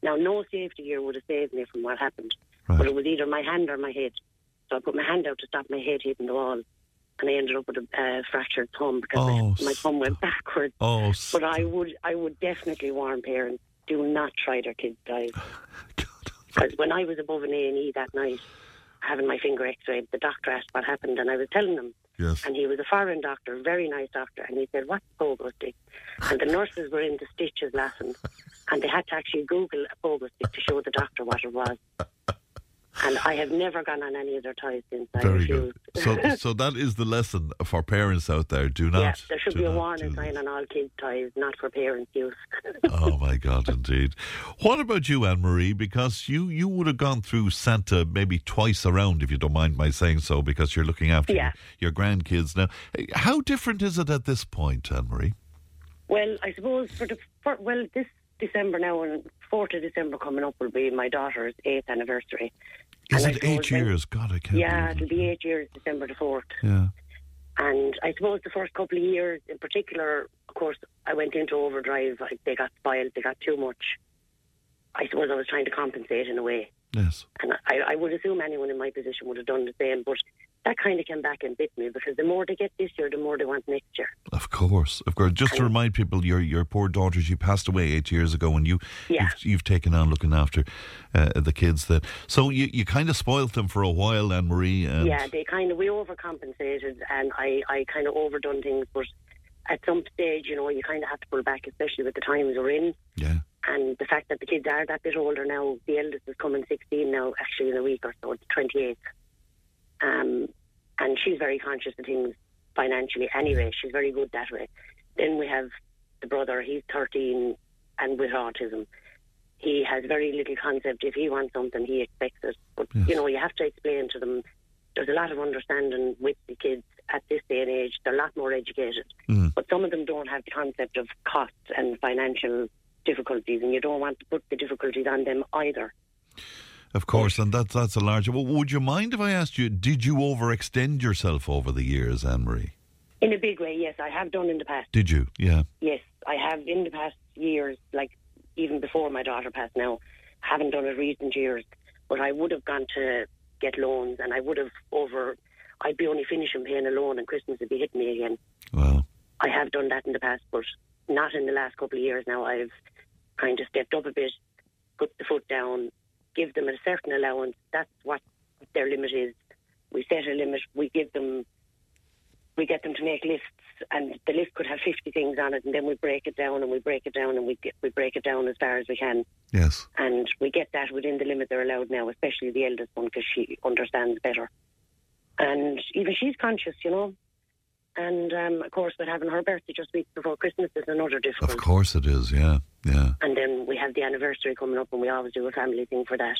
Now, no safety gear would have saved me from what happened, Right. but it was either my hand or my head. So I put my hand out to stop my head hitting the wall, and I ended up with a uh, fractured thumb because Oh, my, my thumb went backwards. Oh, But I would, I would definitely warn parents: do not try their kids' dives. <laughs> Because when I was above an A and E that night, having my finger X-rayed, the doctor asked what happened, and I was telling him, yes. and he was a foreign doctor, very nice doctor, and he said, "What's pogo stick?" And the nurses were in the stitches laughing, and they had to actually Google a pogo stick to show the doctor what it was. And I have never gone on any of their toys since. Very good. So, <laughs> so that is the lesson for parents out there. Do not. yeah, there should be a warning sign on all kids' toys, not for parents' use. <laughs> oh my God, indeed. What about you, Anne Marie? Because you you would have gone through Santa maybe twice around, if you don't mind my saying so, because you're looking after Yeah. your, your grandkids now. How different is it at this point, Anne Marie? Well, I suppose for the for, well this December now and fourth of December coming up will be my daughter's eighth anniversary. Is And it eight suppose when- years? God, I can't. Yeah, it'll it. be eight years December the fourth. Yeah. And I suppose the first couple of years, in particular, of course, I went into overdrive. I, they got spoiled. They got too much. I suppose I was trying to compensate in a way. Yes. And I, I would assume anyone in my position would have done the same. But that kind of came back and bit me because the more they get this year, the more they want next year. Of course, of course. Just to remind people, your your poor daughter, she passed away eight years ago, and you Yeah. you've, you've taken on looking after uh, the kids. That so you you kind of spoilt them for a while, Anne Marie. And Yeah, they kind of we overcompensated, and I I kind of overdone things, but at some stage, you know, you kind of have to pull back, especially with the times we're in. Yeah. And the fact that the kids are that bit older now, the eldest is coming 16 now, actually in a week or so, it's 28. Um, and she's very conscious of things financially anyway. She's very good that way. Then we have the brother, he's 13 and with autism. He has very little concept. If he wants something, he expects it. But, Yes. you know, you have to explain to them there's a lot of understanding with the kids at this day and age. They're a lot more educated. Mm. But some of them don't have the concept of costs and financial difficulties, and you don't want to put the difficulties on them either. Of course, and that's that's a large. Well, would you mind if I asked you? Did you overextend yourself over the years, Anne Marie? In a big way, yes, I have done in the past. Did you? Yeah. Yes, I have in the past years, like even before my daughter passed now, haven't done it recent years, but I would have gone to get loans and I would have over, I'd be only finishing paying a loan and Christmas would be hitting me again. Well, I have done that in the past, but not in the last couple of years now. I've kind of stepped up a bit, put the foot down, give them a certain allowance. That's what their limit is. We set a limit, we give them, we get them to make lists, and the list could have 50 things on it, and then we break it down and we break it down and we, get, we break it down as far as we can. yes. And we get that within the limit they're allowed now, especially the eldest one, because she understands better. And even she's conscious, you know. And um, of course, with having her birthday just weeks before Christmas is another difficult. Of course it is. Yeah. Yeah. And then we have the anniversary coming up, and we always do a family thing for that,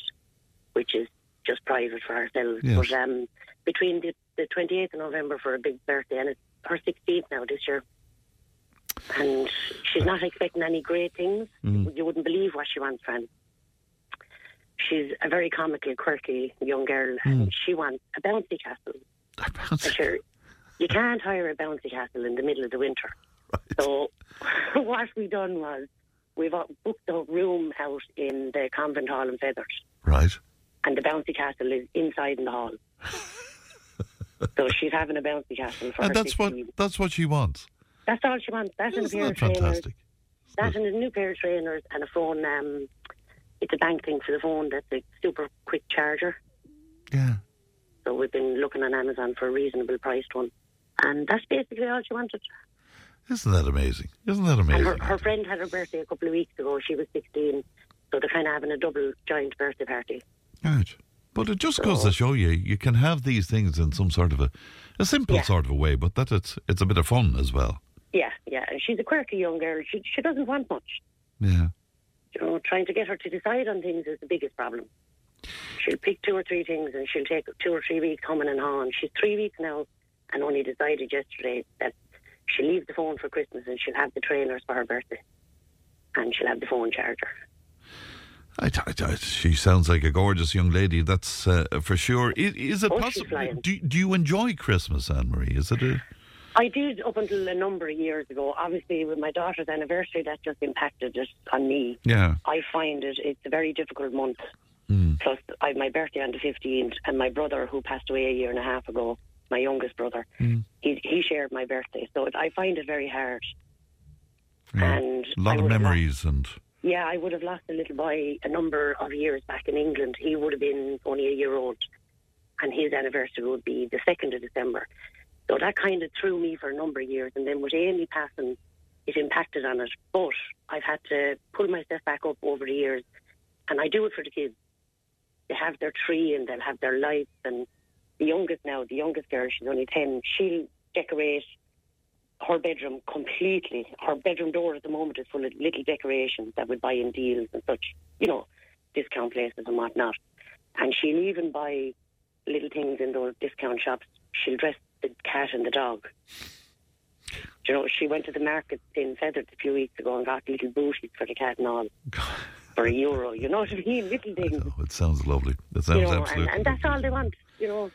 which is just private for ourselves. Yes. But um, between the, the 28th of November for a big birthday, and it's her 16th now this year. And she's not expecting any great things. Mm. You wouldn't believe what she wants, Fran. She's a very comical, quirky young girl, Mm. and she wants a bouncy castle. And sure, you can't hire a bouncy castle in the middle of the winter. So <laughs> what we done was we've booked a room out in the convent hall in Feathers, Right. and the bouncy castle is inside in the hall. <laughs> so she's having a bouncy castle for And that's what 16. that's what she wants. That's all she wants. That's Isn't pair that of fantastic? That's and a new pair of trainers and a phone. Um, it's a bank thing for the phone. That's a super quick charger. Yeah. So we've been looking on Amazon for a reasonable priced one. And that's basically all she wanted. Isn't that amazing? Isn't that amazing? her, her friend had her birthday a couple of weeks ago. She was 16. So they're kind of having a double joint birthday party. Right. But it just goes to show you, you can have these things in some sort of a, a simple Yeah. sort of a way, but that it's it's a bit of fun as well. Yeah, yeah. And she's a quirky young girl. She, she doesn't want much. Yeah. You know, trying to get her to decide on things is the biggest problem. She'll pick two or three things and she'll take two or three weeks humming and hawing. She's three weeks now and only decided yesterday that she'll leave the phone for Christmas and she'll have the trailers for her birthday. And she'll have the phone charger. I, I- I- she sounds like a gorgeous young lady. That's uh, for sure. Is, is it Oh, possible? Do, do you enjoy Christmas, Anne Marie? Is it a I did up until a number of years ago. Obviously, with my daughter's anniversary, that just impacted it on me. yeah? I find it it's a very difficult month. Mm. Plus, I have my birthday on the 15th, and my brother, who passed away a year and a half ago, my youngest brother, Mm. he, he shared my birthday. So it, I find it very hard. yeah. And a lot I of memories and Yeah, I would have lost a little boy a number of years back in England. He would have been only a year old, and his anniversary would be the 2nd of December. So that kind of threw me for a number of years. And then with Amy passing, it impacted on it. But I've had to pull myself back up over the years, and I do it for the kids. They have their tree and they'll have their lights. And the youngest now, the youngest girl, she's only 10, she'll decorate her bedroom completely. Her bedroom door at the moment is full of little decorations that we buy in deals and such, you know, discount places and whatnot. And she'll even buy little things in those discount shops. She'll dress the cat and the dog. You know, she went to the market in Feathers a few weeks ago and got little booties for the cat and all for a euro. You know what I mean? Little things. oh, it sounds lovely. It sounds You know, and, absolutely. and that's all they want. You know,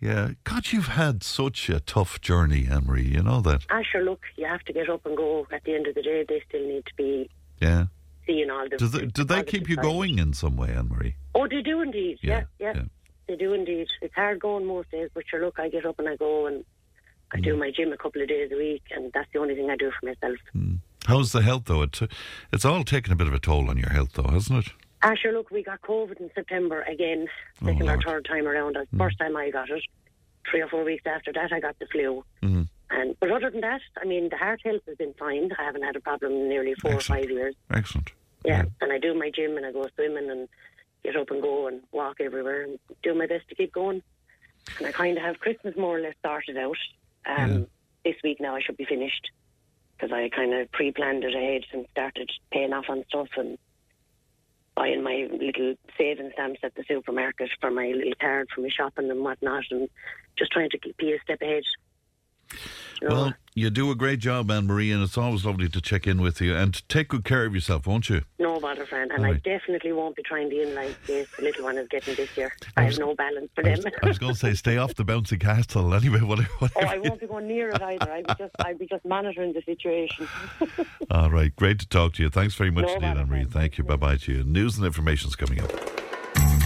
yeah. God, you've had such a tough journey, Anne Marie. You know that. ah, sure, look, you have to get up and go. At the end of the day, they still need to be Yeah. seeing all the. Does they, do they keep you going in some way, Anne Marie? Oh, they do indeed. Yeah, yeah, yeah. They do indeed. It's hard going most days, but sure, look, I get up and I go and I Mm. do my gym a couple of days a week, and that's the only thing I do for myself. How's the health though? It, it's all taken a bit of a toll on your health though, hasn't it? Sure, look, we got COVID in September again, Oh, second or third time around. The first time I got it. Three or four weeks after that, I got the flu. Mhm. And but other than that, I mean, the heart health has been fine. I haven't had a problem in nearly four Excellent. or five years. Excellent. Yeah, and I do my gym and I go swimming and get up and go and walk everywhere and do my best to keep going. And I kind of have Christmas more or less sorted out. Um, This week now I should be finished because I kind of pre-planned it ahead and started paying off on stuff and buying my little saving stamps at the supermarket for my little card for my shopping and whatnot and just trying to be a step ahead. You know? Well, you do a great job, Anne Marie, and it's always lovely to check in with you. And take good care of yourself, won't you? No bother, friend. And All I definitely won't be trying to in like this the little one is getting this year. I have no balance for them. I was going to say, stay off the bouncy castle. Anyway, <laughs> whatever. oh. I won't be going near it either. I'll be just, I'll be just monitoring the situation. <laughs> All right, great to talk to you. Thanks very much No indeed, Anne Marie. Thank you. Bye bye to you. News and information's coming up.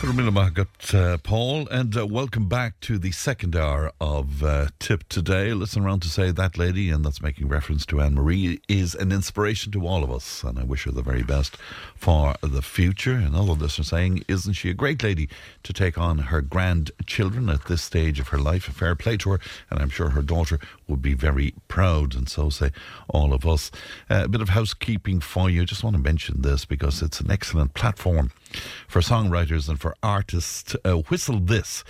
Good uh, Paul, and uh, welcome back to the second hour of uh, Tip Today. Listen around to say that lady, and that's making reference to Anne Marie, is an inspiration to all of us, and I wish her the very best for the future. And all of this are saying, isn't she a great lady to take on her grandchildren at this stage of her life? A fair play to her, and I'm sure her daughter would be very proud, and so say all of us. Uh, a bit of housekeeping for you. Just want to mention this because it's an excellent platform for songwriters and for artists. Uh, Whistle This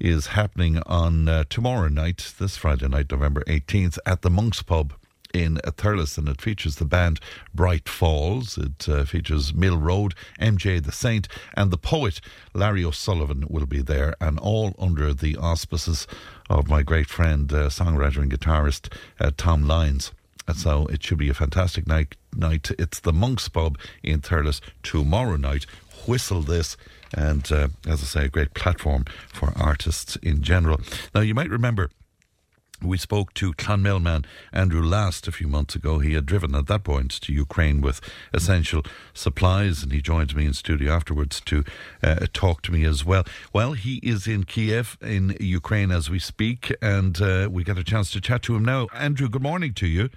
is happening on uh, tomorrow night, this Friday night, November 18th, at the Monk's Pub in Thurles, and it features the band Bright Falls. It uh, features Mill Road, MJ the Saint, and the poet Larry O'Sullivan will be there, and all under the auspices of my great friend, uh, songwriter and guitarist uh, Tom Lyons. And so it should be a fantastic night. Night. It's the Monk's Pub in Thurles tomorrow night. Whistle this, and uh, as I say, a great platform for artists in general. Now you might remember. We spoke to Clonmel man Andrew Last a few months ago. He had driven at that point to Ukraine with essential supplies, and he joined me in studio afterwards to uh, talk to me as well. Well, he is in Kiev in Ukraine as we speak, and uh, we get a chance to chat to him now. Andrew, good morning to you.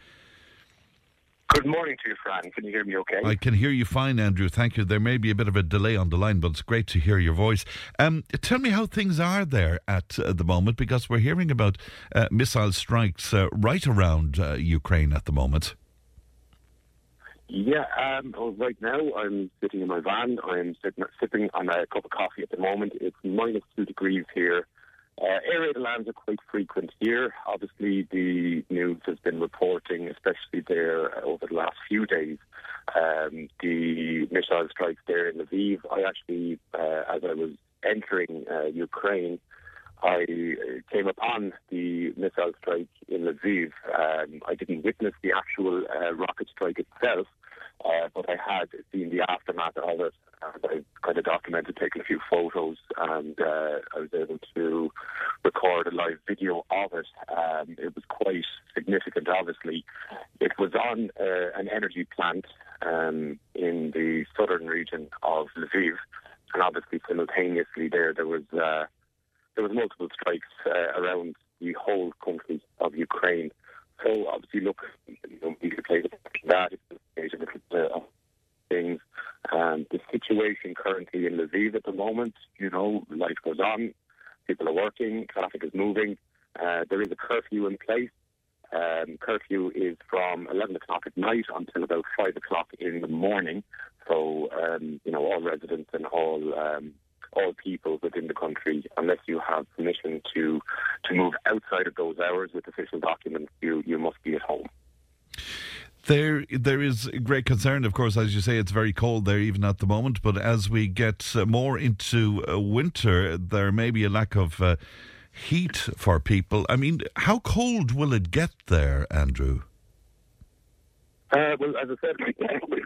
Good morning to you, Fran. Can you hear me okay? I can hear you fine, Andrew. Thank you. There may be a bit of a delay on the line, but it's great to hear your voice. Um, tell me how things are there at uh, the moment, because we're hearing about uh, missile strikes uh, right around uh, Ukraine at the moment. Yeah, um, right now I'm sitting in my van. I'm sitting, sipping on a cup of coffee at the moment. It's minus two degrees here. Uh, air raid alarms are quite frequent here. Obviously, the news has been reporting, especially there uh, over the last few days, um, the missile strikes there in Lviv. I actually, uh, as I was entering uh, Ukraine, I uh, came upon the missile strike in Lviv. Um, I didn't witness the actual uh, rocket strike itself, uh, but I had seen the aftermath of it. And I kind of documented, taking a few photos, and uh, I was able to record a live video of it. Um, it was quite significant, obviously. It was on uh, an energy plant um, in the southern region of Lviv, and obviously simultaneously there there was uh, there was multiple strikes uh, around the whole country of Ukraine. So obviously, look, you know, we could play the that. Of things. Um, the situation currently in Lviv at the moment, you know, life goes on. People are working. Traffic is moving. Uh, there is a curfew in place. Um, curfew is from 11 o'clock at night until about 5 o'clock in the morning. So, um, you know, all residents and all um, all people within the country, unless you have permission to to move outside of those hours with official documents, you you must be at home. There, there is great concern, of course, as you say, it's very cold there even at the moment. But as we get more into uh, winter, there may be a lack of uh, heat for people. I mean, how cold will it get there, Andrew? Uh, well, as I said, <laughs> right now, we're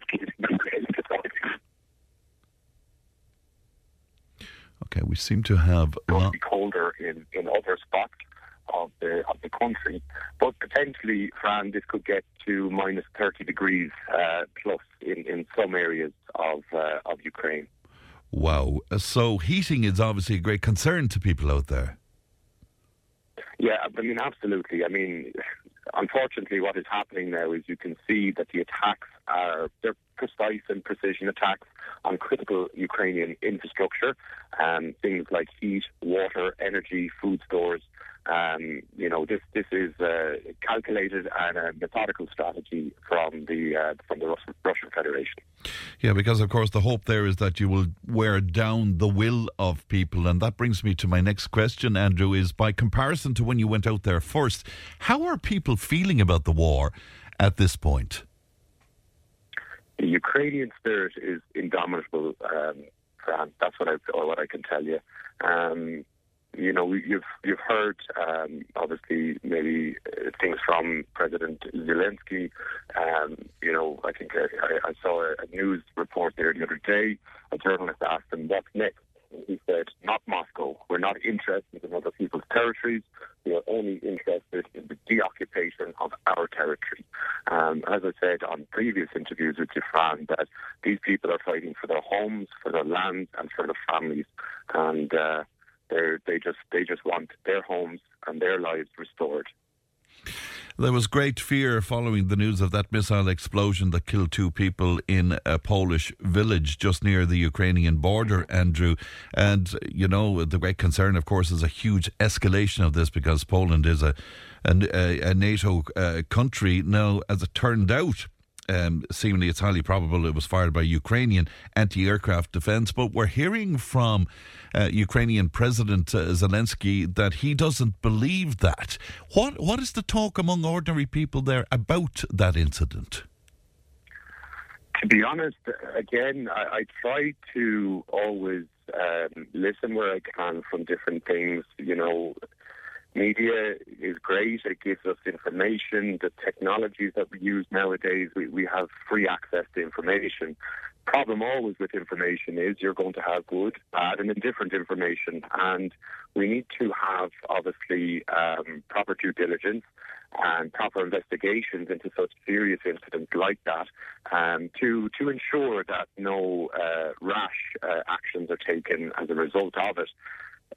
Okay, we seem to have. going to be colder in, in other spots of the of the country, but potentially, Fran, this could get to minus 30 degrees uh, plus in, in some areas of uh, of Ukraine. Wow. So heating is obviously a great concern to people out there. Yeah, I mean, absolutely. I mean, <sighs> unfortunately, what is happening now is you can see that the attacks are they're precise and precision attacks on critical Ukrainian infrastructure, um, things like heat, water, energy, food stores. Um, you know, this this is uh, calculated and a methodical strategy from the uh, from the Russian, Russian Federation. Yeah, because of course the hope there is that you will wear down the will of people, and that brings me to my next question, Andrew. Is by comparison to when you went out there first, how are people feeling about the war at this point? The Ukrainian spirit is indomitable, um, Fran. That's what I or what I can tell you. Um, you know, you've you've heard um, obviously maybe uh, things from President Zelensky. Um, you know, I think I, I, saw a news report there the other day. A journalist asked him, "What's next?" He said, "Not Moscow. We're not interested in other people's territories. We are only interested in the deoccupation of our territory." Um, as I said on previous interviews with you, Fran, that these people are fighting for their homes, for their lands, and for their families, and. Uh, they just they just want their homes and their lives restored. There was great fear following the news of that missile explosion that killed two people in a Polish village just near the Ukrainian border, Andrew. And, you know, the great concern, of course, is a huge escalation of this because Poland is a, a, a NATO uh, country. Now, as it turned out, um, seemingly it's highly probable it was fired by Ukrainian anti aircraft defense. But we're hearing from uh, Ukrainian President uh, Zelensky that he doesn't believe that. What What is the talk among ordinary people there about that incident? To be honest, again, I, I try to always um, listen where I can from different things. You know, media is great. It gives us information. The technologies that we use nowadays, we, we have free access to information. Problem always with information is you're going to have good, bad, and indifferent information. And we need to have, obviously, um, proper due diligence and proper investigations into such serious incidents like that um, to to ensure that no uh, rash uh, actions are taken as a result of it.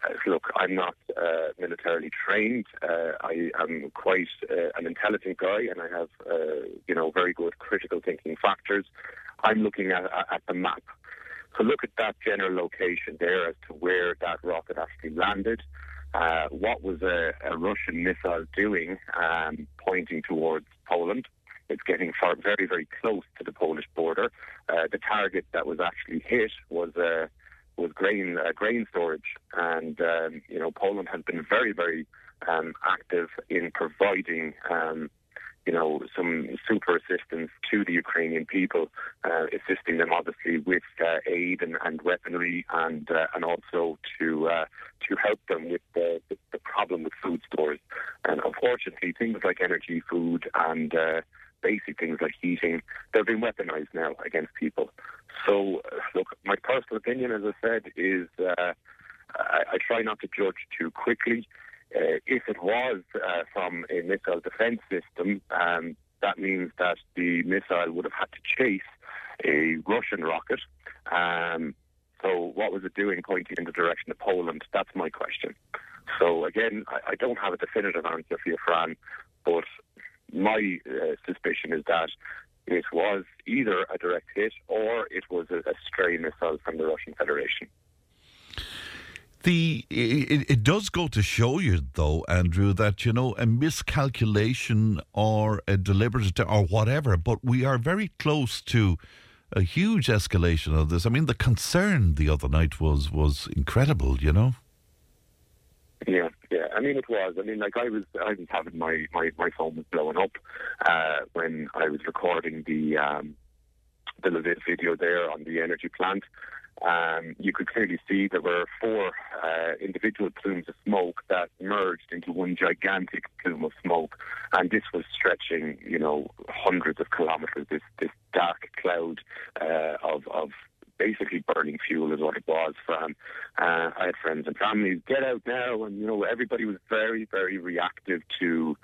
Uh, look, I'm not uh, militarily trained. Uh, I am quite uh, an intelligent guy, and I have, uh, you know, very good critical thinking factors. I'm looking at, at the map. So look at that general location there as to where that rocket actually landed. Uh, what was a, a, Russian missile doing, um, pointing towards Poland? It's getting far, very, very close to the Polish border. the target that was actually hit was a was grain uh, grain storage, and um, you know Poland has been very very um, active in providing. Um, you know, some super assistance to the Ukrainian people, uh, assisting them obviously with uh, aid and, and, weaponry, and uh, and also to uh, to help them with the, the, problem with food stores. And unfortunately, things like energy, food, and uh, basic things like heating, they've been weaponized now against people. So, look, my personal opinion, as I said, is uh, I, I, try not to judge too quickly. Uh, if it was uh, from a missile defense system, um, that means that the missile would have had to chase a Russian rocket. Um, so, what was it doing pointing in the direction of Poland? That's my question. So, again, I, I don't have a definitive answer for you, Fran, but my uh, suspicion is that it was either a direct hit or it was a, a stray missile from the Russian Federation. The it, it, does go to show you, though, Andrew, that you know a miscalculation or a deliberate or whatever, but we are very close to a huge escalation of this. I mean, the concern the other night was was incredible. You know. Yeah, yeah. I mean, it was. I mean, like I was, I was having my my my phone was blowing up uh, when I was recording the um, the Lviv video there on the energy plant. um, you could clearly see there were four uh, individual plumes of smoke that merged into one gigantic plume of smoke, and this was stretching, you know, hundreds of kilometres. This this dark cloud uh, of of basically burning fuel is what it was from. Uh, I had friends and families get out now, and you know everybody was very very reactive to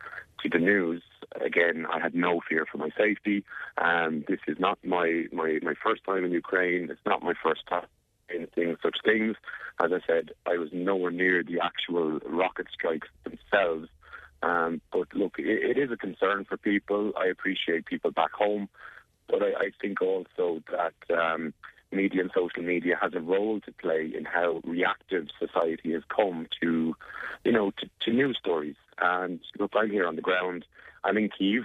to the news. Again, I had no fear for my safety. Um, this is not my, my, my first time in Ukraine. It's not my first time in seeing such things. As I said, I was nowhere near the actual rocket strikes themselves. Um, but look, it, it is a concern for people. I appreciate people back home. But I, I think also that um, media and social media has a role to play in how reactive society has come to, you know, to, to news stories. And look, I'm here on the ground. I'm in Kiev.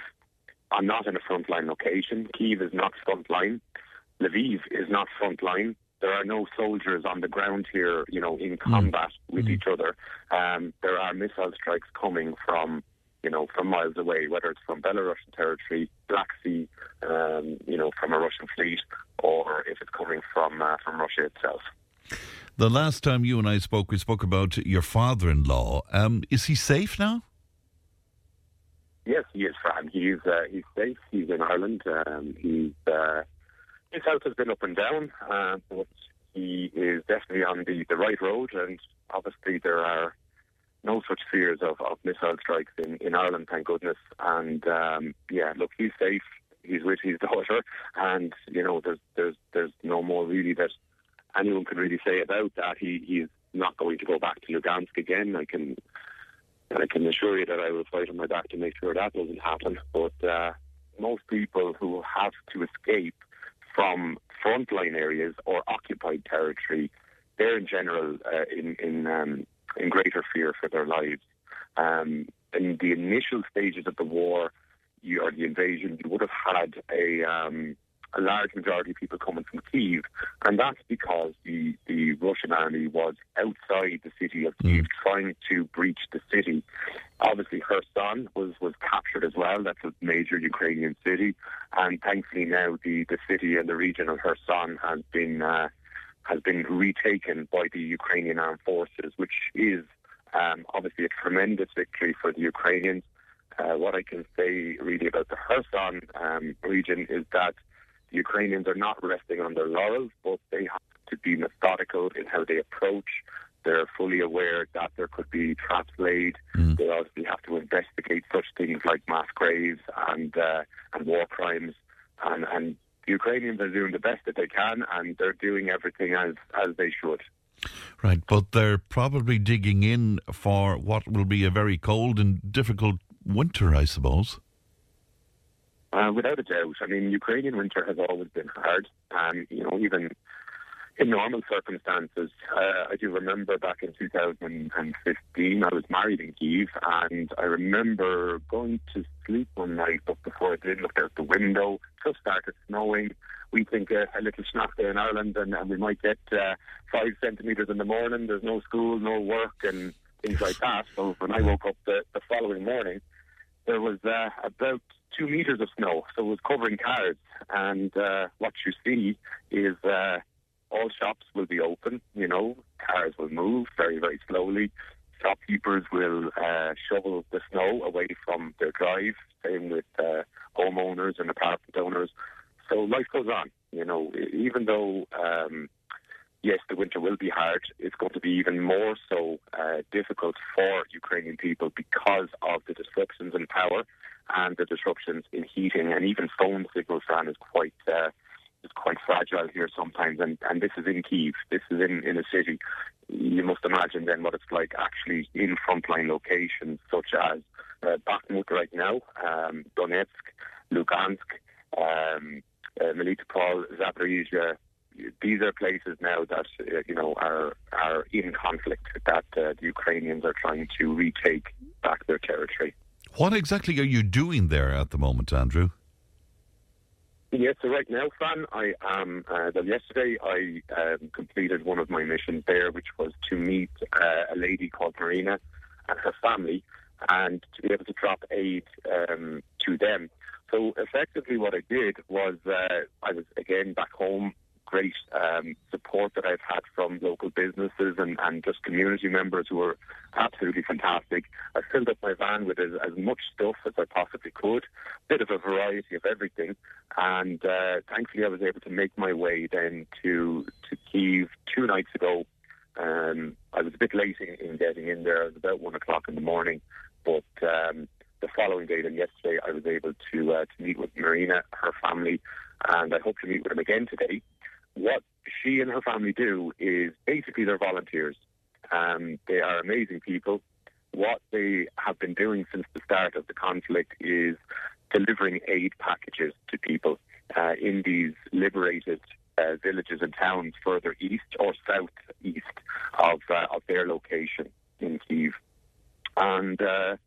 I'm not in a frontline location. Kiev is not frontline. Lviv is not frontline. There are no soldiers on the ground here, you know, in combat mm. with mm. each other. Um, there are missile strikes coming from, you know, from miles away, whether it's from Belarusian territory, Black Sea, um, you know, from a Russian fleet, or if it's coming from uh, from Russia itself. The last time you and I spoke, we spoke about your father-in-law. Um, is he safe now? Yes, he is, Fran. He's uh, he's safe. He's in Ireland. Um, he's uh, his health has been up and down, uh, but he is definitely on the, the right road. And obviously, there are no such fears of, of missile strikes in, in Ireland, thank goodness. And um, yeah, look, he's safe. He's with his <laughs> daughter, and you know, there's there's there's no more really that anyone can really say about that. He he's not going to go back to Lugansk again. I can I can assure you that I will fight on my back to make sure that doesn't happen. But uh, most people who have to escape from frontline areas or occupied territory, they're in general uh, in in um, in greater fear for their lives. Um, in the initial stages of the war, you, or the invasion, you would have had a um, a large majority of people coming from Kiev, and that's because the, the Russian army was outside the city of Kiev mm. trying to breach the city. Obviously, Kherson was, was captured as well. That's a major Ukrainian city, and thankfully now the, the city and the region of Kherson has been uh, has been retaken by the Ukrainian armed forces, which is um, obviously a tremendous victory for the Ukrainians. Uh, what I can say really about the Kherson um, region is that the Ukrainians are not resting on their laurels, but they have to be methodical in how they approach. They're fully aware that there could be traps laid. Mm. They obviously have to investigate such things like mass graves and uh, and war crimes. And, and the Ukrainians are doing the best that they can, and they're doing everything as as they should. Right, but they're probably digging in for what will be a very cold and difficult winter, I suppose. Uh, without a doubt. I mean, Ukrainian winter has always been hard. Um, you know, even in normal circumstances, uh, I do remember back in 2015, I was married in Kiev, and I remember going to sleep one night, but before I did, looked out the window, just started snowing. We think uh, a little snack there in Ireland, and, and we might get uh, five centimetres in the morning. There's no school, no work, and things like that. So when I woke up the, the following morning, there was uh, about two meters of snow, so it was covering cars. And uh, what you see is uh, all shops will be open. You know, cars will move very, very slowly. Shopkeepers will uh, shovel the snow away from their drive. Same with uh, homeowners and apartment owners. So life goes on. You know, even though um, yes, the winter will be hard. It's going to be even more so uh, difficult for Ukrainian people because of the disruptions in power and the disruptions in heating and even phone signal fan is quite uh, is quite fragile here sometimes. And, and this is in Kiev. This is in, in a city. You must imagine then what it's like actually in frontline locations such as uh, Bakhmut right now, um, Donetsk, Lugansk, um, uh, Melitopol, Zaporizhia, these are places now that uh, you know are are in conflict that uh, the Ukrainians are trying to retake back their territory. What exactly are you doing there at the moment, Andrew? Yes, so right now, Fran, I am. Uh, yesterday I um, completed one of my missions there, which was to meet uh, a lady called Marina and her family, and to be able to drop aid um, to them. So effectively, what I did was uh, I was again back home great um, support that I've had from local businesses and, and just community members who were absolutely fantastic. I filled up my van with as, as much stuff as I possibly could, bit of a variety of everything, and uh, thankfully I was able to make my way then to to Kiev two nights ago. Um, I was a bit late in, in getting in there. It was about one o'clock in the morning, but um, the following day, then yesterday, I was able to uh, to meet with Marina, her family, and I hope to meet with them again today. What she and her family do is basically they're volunteers. Um, they are amazing people. What they have been doing since the start of the conflict is delivering aid packages to people uh, in these liberated uh, villages and towns further east or southeast of uh, of their location in Kiev. And uh,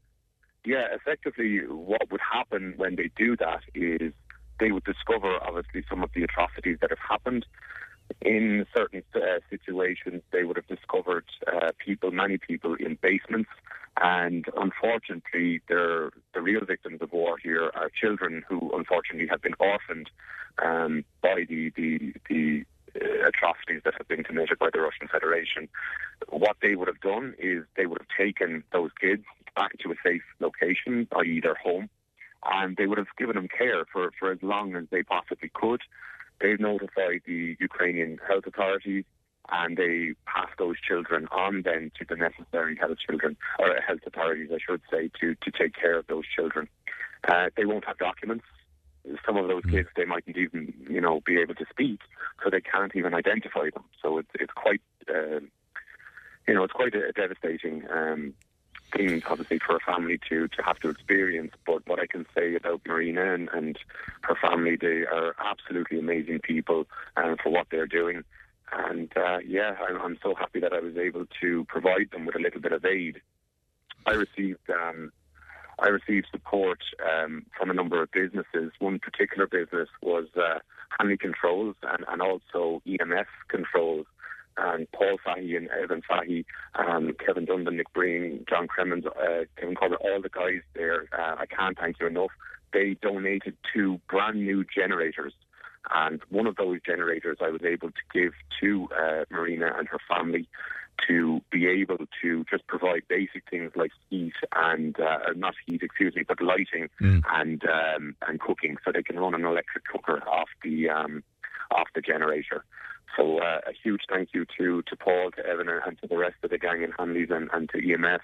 yeah, effectively, what would happen when they do that is they would discover, obviously, some of the atrocities that have happened. In certain uh, situations, they would have discovered uh, people, many people, in basements. And unfortunately, the real victims of war here are children who, unfortunately, have been orphaned um, by the, the, the uh, atrocities that have been committed by the Russian Federation. What they would have done is they would have taken those kids back to a safe location, i.e., their home, and they would have given them care for, for as long as they possibly could. They've notified the Ukrainian health authorities and they pass those children on then to the necessary health children or health authorities, I should say, to, to take care of those children. Uh, they won't have documents. Some of those kids they mightn't even you know be able to speak, so they can't even identify them. So it's it's quite uh, you know it's quite a, devastating um, thing, obviously, for a family to, to have to experience. But what I can say about Marina and, and her family, they are absolutely amazing people um, for what they're doing. And uh, yeah, I'm, I'm so happy that I was able to provide them with a little bit of aid. I received um, I received support um, from a number of businesses. One particular business was uh, Hanley Controls and, and also EMF Controls and Paul Fahy and Evan Fahy, um, Kevin Dundon, Nick Breen, John Cremens, uh, Kevin Corbett, all the guys there, uh, I can't thank you enough. They donated two brand new generators. And one of those generators I was able to give to uh, Marina and her family to be able to just provide basic things like heat and uh, not heat, excuse me, but lighting mm. and um, and cooking, so they can run an electric cooker off the um, off the generator. So uh, a huge thank you to, to Paul, to Evan, and to the rest of the gang in Hanleys and, and to EMF.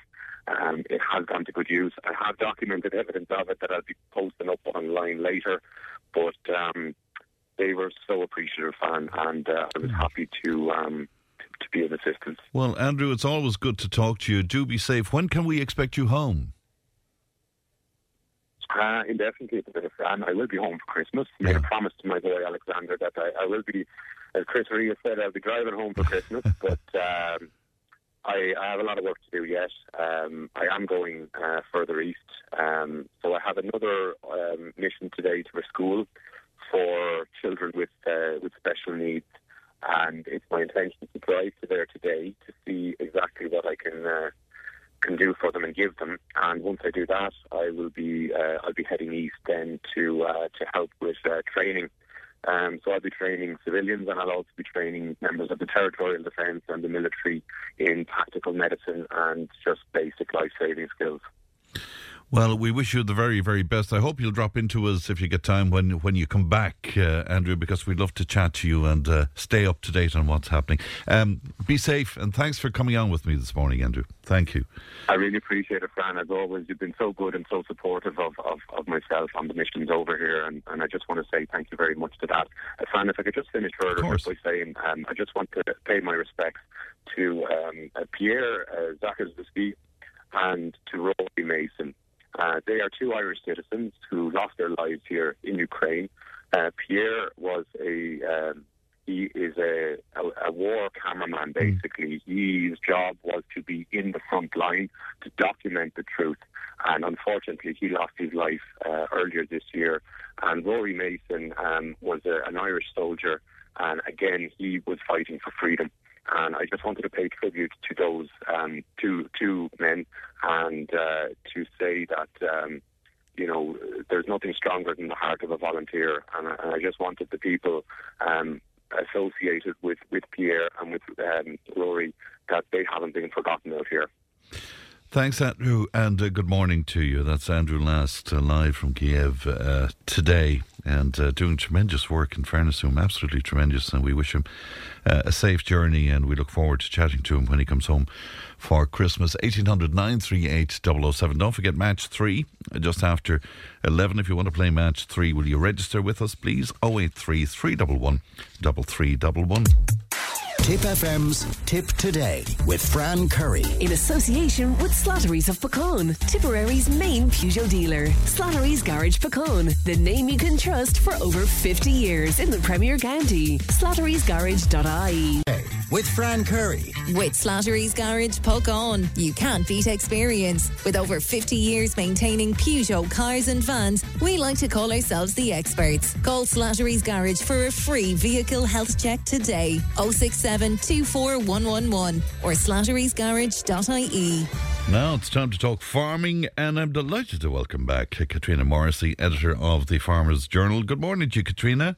Um, it has gone to good use. I have documented evidence of it that I'll be posting up online later, but um, they were so appreciative and, and uh, I was happy to um, to be of assistance. Well, Andrew, it's always good to talk to you. Do be safe. When can we expect you home? Uh, indefinitely, it's a bit of fun. I will be home for Christmas. I made a promise to my boy Alexander that I, I will be as Chris Rea said, I'll be driving home for Christmas, <laughs> but um, I, I, have a lot of work to do yet. Um, I am going uh, further east, um, so I have another um, mission today to a school for children with uh, with special needs, and it's my intention to drive to there today to see exactly what I can. Uh, can do for them and give them, and once I do that, I will be uh, I'll be heading east then to uh, to help with uh, training um, so I'll be training civilians and I'll also be training members of the territorial defence and the military in tactical medicine and just basic life saving skills. Well, we wish you the very, very best. I hope you'll drop into us if you get time when when you come back, uh, Andrew, because we'd love to chat to you and uh, stay up to date on what's happening. Um, be safe, and thanks for coming on with me this morning, Andrew. Thank you. I really appreciate it, Fran. As always, you've been so good and so supportive of, of, of myself on the missions over here, and, and I just want to say thank you very much to that. Uh, Fran, if I could just finish further by saying um, I just want to pay my respects to um, uh, Pierre uh, and to Rory Mason. Uh, they are two Irish citizens who lost their lives here in Ukraine. Uh, Pierre was a um, he is a, a, a, war cameraman hmm. basically. Mm. His job was to be in the front line to document the truth, and unfortunately, he lost his life uh, earlier this year. And Rory Mason um, was a, an Irish soldier, and again, he was fighting for freedom. And I just wanted to pay tribute to those um, two two men and uh, to say that um, you know there's nothing stronger than the heart of a volunteer. And, and I just wanted the people um, associated with, with Pierre and with um, Rory that they haven't been forgotten out here. Thanks, Andrew, and uh, good morning to you. That's Andrew Last, uh, live from Kiev uh, today, and uh, doing tremendous work, in fairness to him, absolutely tremendous, and we wish him uh, a safe journey, and we look forward to chatting to him when he comes home for Christmas. 1800 938 007. Don't forget match three, uh, just after 11. If you want to play match three, will you register with us, please? 083 311 3311. Tip FM's Tip Today with Fran Curry. In association with Slattery's of Puckane, Tipperary's main Peugeot dealer. Slattery's Garage Puckane, the name you can trust for over 50 years in the Premier County. Slattery'sGarage.ie. With Fran Curry. With Slattery's Garage Puckane, you can't beat experience. With over 50 years maintaining Peugeot cars and vans, we like to call ourselves the experts. Call Slattery's Garage for a free vehicle health check today. 067 24111 or slatterysgarage.ie. Now it's time to talk farming, and I'm delighted to welcome back Katrina Morrissey, editor of the Farmers Journal. Good morning to you, Katrina.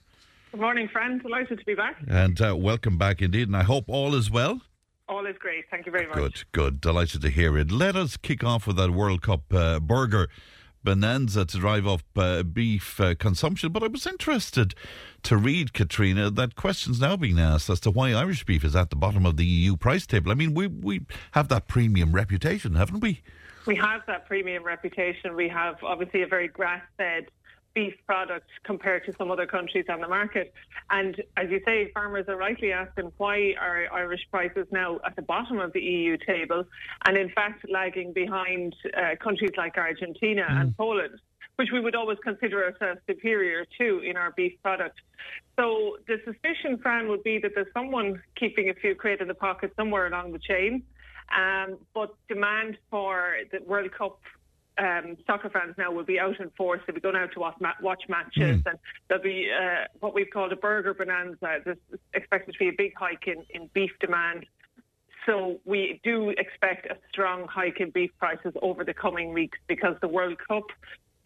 Good morning, friend. Delighted to be back. And uh, welcome back indeed, and I hope all is well. All is great. Thank you very much. Good, good. Delighted to hear it. Let us kick off with that World Cup uh, burger bonanza to drive up uh, beef uh, consumption. But I was interested to read, Katrina, that questions now being asked as to why Irish beef is at the bottom of the EU price table. I mean, we, we have that premium reputation, haven't we? We have that premium reputation. We have obviously a very grass fed beef product compared to some other countries on the market. And as you say, farmers are rightly asking why are Irish prices now at the bottom of the EU table and in fact lagging behind uh, countries like Argentina mm. and Poland which we would always consider ourselves superior to in our beef product. So the suspicion, Fran, would be that there's someone keeping a few quid in the pocket somewhere along the chain. Um, but demand for the World Cup um, soccer fans now will be out in force. They'll be going out to watch, watch matches, mm. and there'll be uh, what we've called a burger bonanza. There's expected to be a big hike in, in beef demand. So we do expect a strong hike in beef prices over the coming weeks because the World Cup,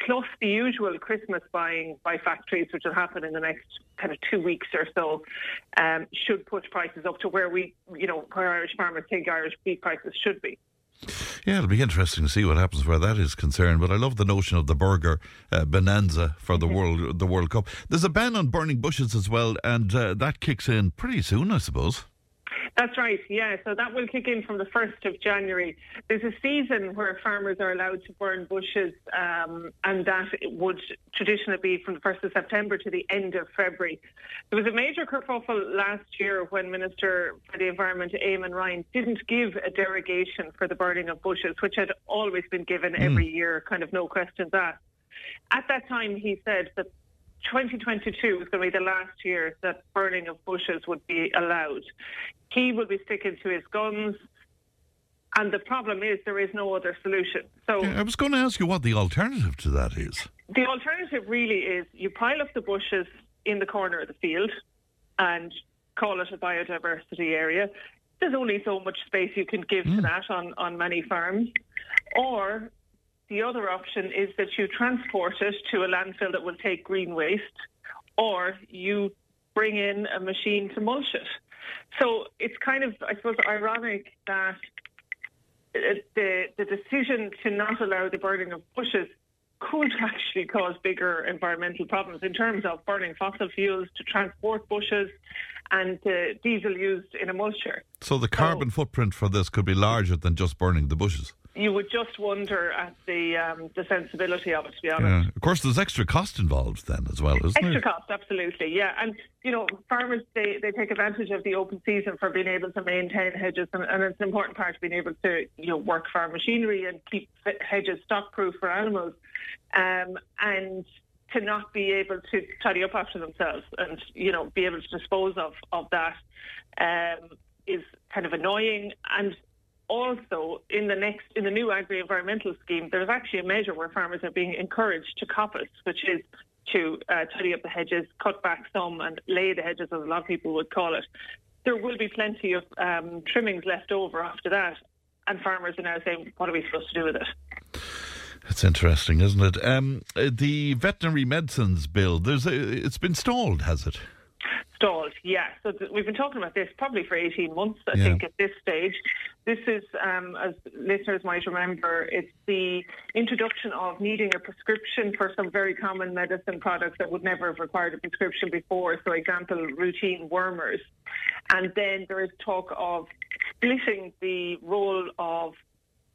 plus the usual Christmas buying by factories, which will happen in the next kind of two weeks or so, um, should push prices up to where we, you know, where Irish farmers think Irish beef prices should be. Yeah, it'll be interesting to see what happens where that is concerned. But I love the notion of the burger uh, bonanza for the mm-hmm. world the World Cup. There's a ban on burning bushes as well, and uh, that kicks in pretty soon, I suppose. That's right, yeah. So that will kick in from the 1st of January. There's a season where farmers are allowed to burn bushes, um, and that would traditionally be from the 1st of September to the end of February. There was a major kerfuffle last year when Minister for the Environment, Eamon Ryan, didn't give a derogation for the burning of bushes, which had always been given mm. every year, kind of no questions asked. At that time, he said that 2022 was going to be the last year that burning of bushes would be allowed. He will be sticking to his guns. And the problem is there is no other solution. So yeah, I was going to ask you what the alternative to that is. The alternative really is you pile up the bushes in the corner of the field and call it a biodiversity area. There's only so much space you can give mm. to that on, on many farms. Or the other option is that you transport it to a landfill that will take green waste, or you bring in a machine to mulch it. So it's kind of, I suppose, ironic that the the decision to not allow the burning of bushes could <laughs> actually cause bigger environmental problems in terms of burning fossil fuels to transport bushes and uh, diesel used in a mulcher. So the carbon so, footprint for this could be larger than just burning the bushes you would just wonder at the um, the sensibility of it, to be honest. Yeah. Of course, there's extra cost involved then as well, isn't extra there? Extra cost, absolutely, yeah. And, you know, farmers, they, they take advantage of the open season for being able to maintain hedges, and, and it's an important part of being able to, you know, work farm machinery and keep hedges stock-proof for animals. Um, and to not be able to tidy up after themselves and, you know, be able to dispose of, of that um, is kind of annoying. And also in the next in the new agri-environmental scheme, there's actually a measure where farmers are being encouraged to coppice, which is to uh, tidy up the hedges, cut back some, and lay the hedges, as a lot of people would call it. There will be plenty of um, trimmings left over after that, and farmers are now saying, "What are we supposed to do with it?" It's interesting, isn't it? Um, the veterinary medicines bill, there's a, it's been stalled, has it? Stalled. Yeah, so th- we've been talking about this probably for 18 months, I Yeah. think, at this stage. This is, um, as listeners might remember, it's the introduction of needing a prescription for some very common medicine products that would never have required a prescription before. So, example, routine wormers. And then there is talk of splitting the role of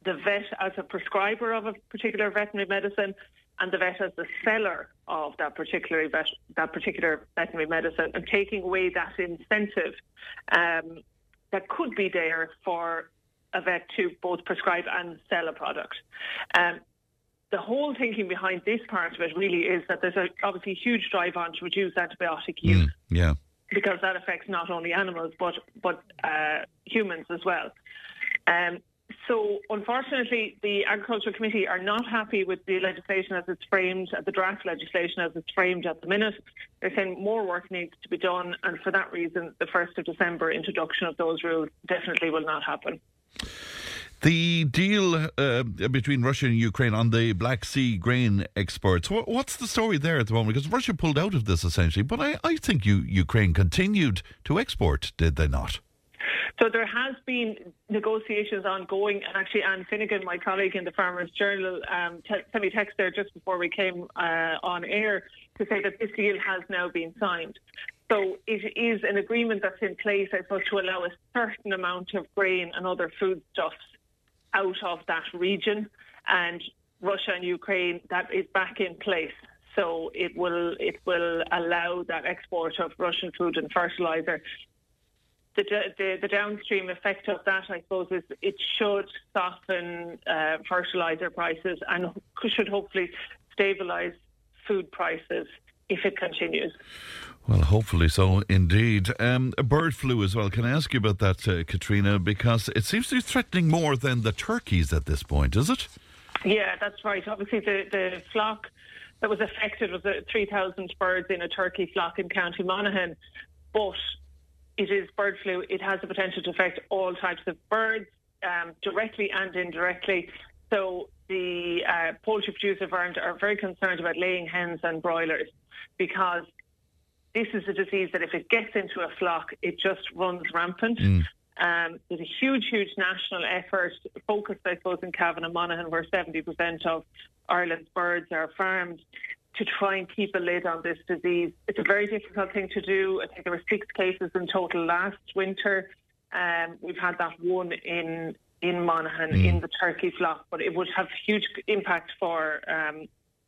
the vet as a prescriber of a particular veterinary medicine and the vet as the seller of that particular vet, that particular veterinary medicine and taking away that incentive um, that could be there for a vet to both prescribe and sell a product. Um, the whole thinking behind this part of it really is that there's a, obviously a huge drive on to reduce antibiotic use Mm, yeah. because that affects not only animals but but uh, humans as well. Um, so, unfortunately, the Agricultural Committee are not happy with the legislation as it's framed, the draft legislation as it's framed at the minute. They're saying more work needs to be done, and for that reason, the 1st of December introduction of those rules definitely will not happen. The deal uh, between Russia and Ukraine on the Black Sea grain exports, what, what's the story there at the moment? Because Russia pulled out of this essentially, but I, I think you, Ukraine continued to export, did they not? So there has been negotiations ongoing, and actually Anne Finnegan, my colleague in the Farmers Journal, um, sent me text there just before we came uh, on air to say that this deal has now been signed. So it is an agreement that's in place, I suppose, to allow a certain amount of grain and other foodstuffs out of that region, and Russia and Ukraine that is back in place. So it will it will allow that export of Russian food and fertilizer the, the, the downstream effect of that, I suppose, is it should soften uh, fertilizer prices and should hopefully stabilise food prices if it continues. Well, hopefully so, indeed. Um, bird flu as well. Can I ask you about that, uh, Katrina? Because it seems to be threatening more than the turkeys at this point, is it? Yeah, that's right. Obviously, the, the flock that was affected was uh, 3,000 birds in a turkey flock in County Monaghan. But it is bird flu. It has the potential to affect all types of birds, um, directly and indirectly. So the uh, poultry producer farms are very concerned about laying hens and broilers because this is a disease that if it gets into a flock, it just runs rampant. Um, there's a huge, huge national effort focused, I suppose, in Cavan and Monaghan, where 70% of Ireland's birds are farmed to try and keep a lid on this disease. It's a very difficult thing to do. I think there were six cases in total last winter. Um, we've had that one in in Monaghan in the turkey flock, but it would have huge impact for um,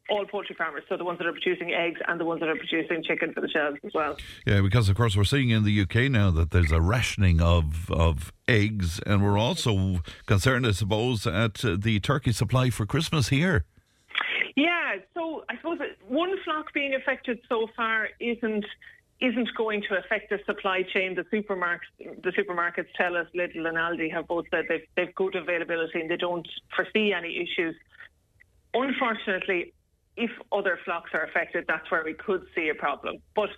all poultry farmers, so the ones that are producing eggs and the ones that are producing chicken for the shelves as well. Yeah, because of course we're seeing in the UK now that there's a rationing of of eggs, and we're also concerned, I suppose, at uh, the turkey supply for Christmas here. Yeah, so I suppose one flock being affected so far isn't isn't going to affect the supply chain. The supermarkets the supermarkets tell us Lidl and Aldi have both said they've they've good availability and they don't foresee any issues. Unfortunately, if other flocks are affected, that's where we could see a problem. But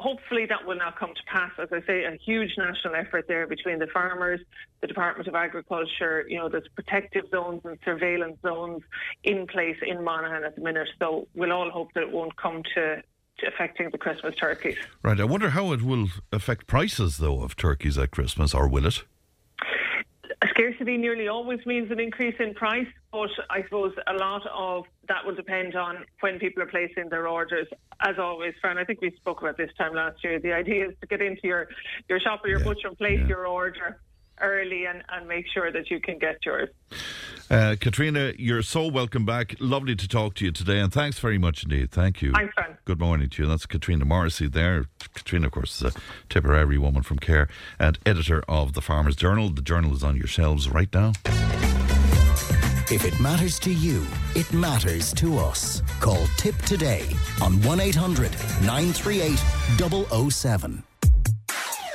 hopefully that will not come to pass. As I say, a huge national effort there between the farmers, the Department of Agriculture, you know, there's protective zones and surveillance zones in place in Monaghan at the minute. So we'll all hope that it won't come to, to affecting the Christmas turkeys. Right. I wonder how it will affect prices, though, of turkeys at Christmas, or will it? Scarcity nearly always means an increase in price, but I suppose a lot of that will depend on when people are placing their orders. As always, Fran, I think we spoke about this time last year. The idea is to get into your, your shop or your butcher and place your order early and, and make sure that you can get yours. Uh, Katrina, you're so welcome back. Lovely to talk to you today, and thanks very much indeed. Thank you. Thanks, Fran. Good morning to you. That's Katrina Morrissey there. Katrina, of course, is a Tipperary woman from Cahir and editor of the Farmers Journal. The journal is on your shelves right now. If it matters to you, it matters to us. Call Tip today on 1 800 938 007.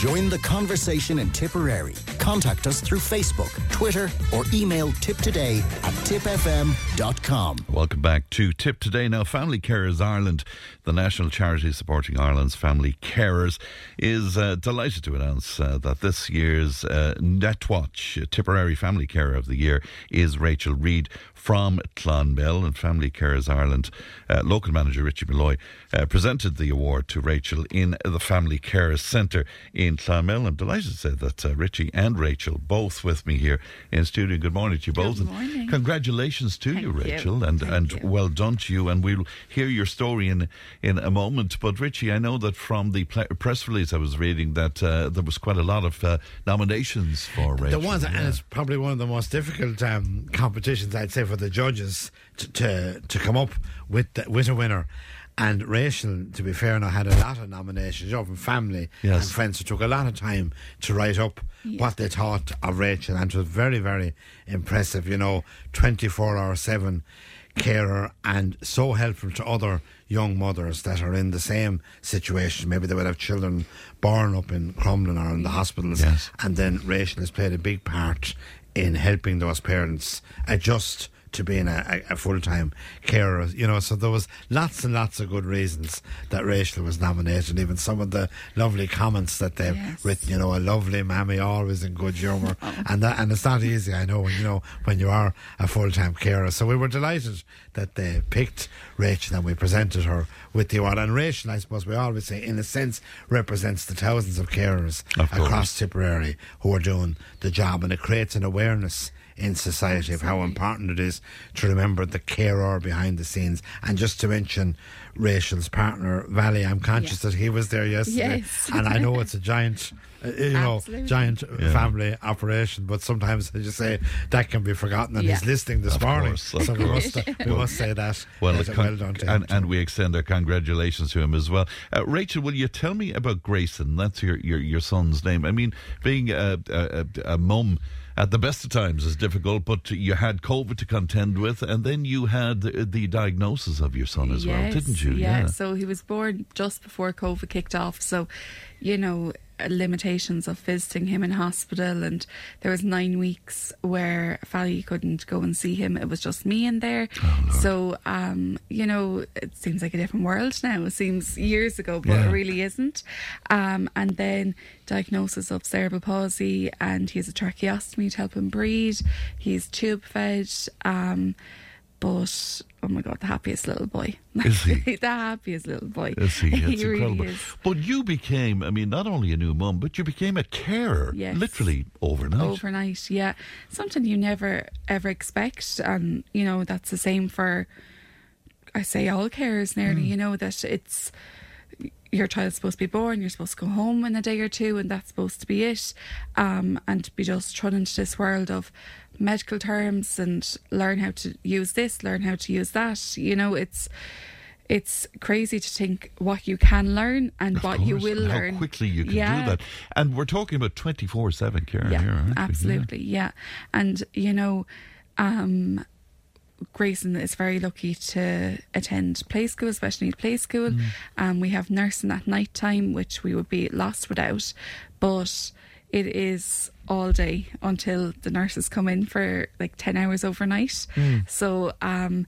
Join the conversation in Tipperary Contact us through Facebook, Twitter, or email tiptoday at tipfm.com. Welcome back to Tip Today. Now, Family Carers Ireland, the national charity supporting Ireland's family carers, is uh, delighted to announce uh, that this year's uh, Netwatch Tipperary Family Carer of the Year is Rachel Reid from Clonmel and Family Carers Ireland. Uh, local manager Richie Malloy uh, presented the award to Rachel in the Family Care Centre in Clonmel. I'm delighted to say that uh, Richie and Rachel both with me here in studio. Good morning to you both. Good morning. And congratulations to Thank you, you. Rachel, and Thank and you. well done to you. And we'll hear your story in in a moment. But Richie, I know that from the ple- press release I was reading that uh, there was quite a lot of uh, nominations for Rachel. The ones, Yeah. and it's probably one of the most difficult um, competitions, I'd say, for the judges to to, to come up with the, with a winner. And Rachel, to be fair, now had a lot of nominations, you know, from family Yes. and friends who took a lot of time to write up what they thought of Rachel, and it was very, very impressive. You know, twenty four hour seven carer and so helpful to other young mothers that are in the same situation. Maybe they would have children born up in Crumlin or in the hospitals. Yes. And then Rachel has played a big part in helping those parents adjust to being a, a, a full time carer. You know, so there was lots and lots of good reasons that Rachel was nominated. Even some of the lovely comments that they've Yes. written. You know, a lovely mammy, always in good humour, <laughs> oh. and that and it's not easy. I know. You know, when you are a full time carer. So we were delighted that they picked Rachel and we presented her with the award. And Rachel, I suppose we always say, in a sense, represents the thousands of carers Of across Tipperary who are doing the job, and it creates an awareness in society of how important it is to remember the carer behind the scenes. And just to mention Rachel's partner, Valley, I'm conscious that he was there yesterday, Yes. and I know <laughs> it's a giant. Uh, you know, Absolutely. giant uh, Yeah. family operation, but sometimes, as you say, that can be forgotten. And he's Yeah. listening this Of morning, course, of so we must, we must say that. Well, con- well done to him. and, and we extend our congratulations to him as well. Uh, Rachel, will you tell me about Grayson? That's your, your, your son's name. I mean, being a, a, a, a mum at the best of times is difficult, but you had COVID to contend with, and then you had the, the diagnosis of your son as well, didn't you? Yeah. So he was born just before COVID kicked off. So, you know, limitations of visiting him in hospital, and there was nine weeks where Fally couldn't go and see him. It was just me in there. oh, so, um, you know, it seems like a different world now. It seems years ago, but Yeah. it really isn't. Um, and then diagnosis of cerebral palsy, and he has a tracheostomy to help him breathe. He's tube fed. Um, but oh my god, the happiest little boy. <laughs> Is he? the happiest little boy. Is he? <laughs> It's really incredible. is. But you became, I mean, not only a new mum, but you became a carer Yes. literally overnight. Overnight, yeah. Something you never ever expect. And, you know, that's the same for, I say, all carers nearly, you know, that it's your child's supposed to be born, you're supposed to go home in a day or two, and that's supposed to be it. Um, and to be just thrown into this world of medical terms and learn how to use this, learn how to use that. You know, it's it's crazy to think what you can learn and Of what you will and learn. How quickly you can Yeah. do that. And we're talking about 24 7 care yeah, here, we? Yeah. absolutely, yeah. And you know, um, Grayson is very lucky to attend play school, especially play school. Mm. Um, we have nursing at night time, which we would be lost without. But it is all day until the nurses come in for like ten hours overnight. Mm. So. Um,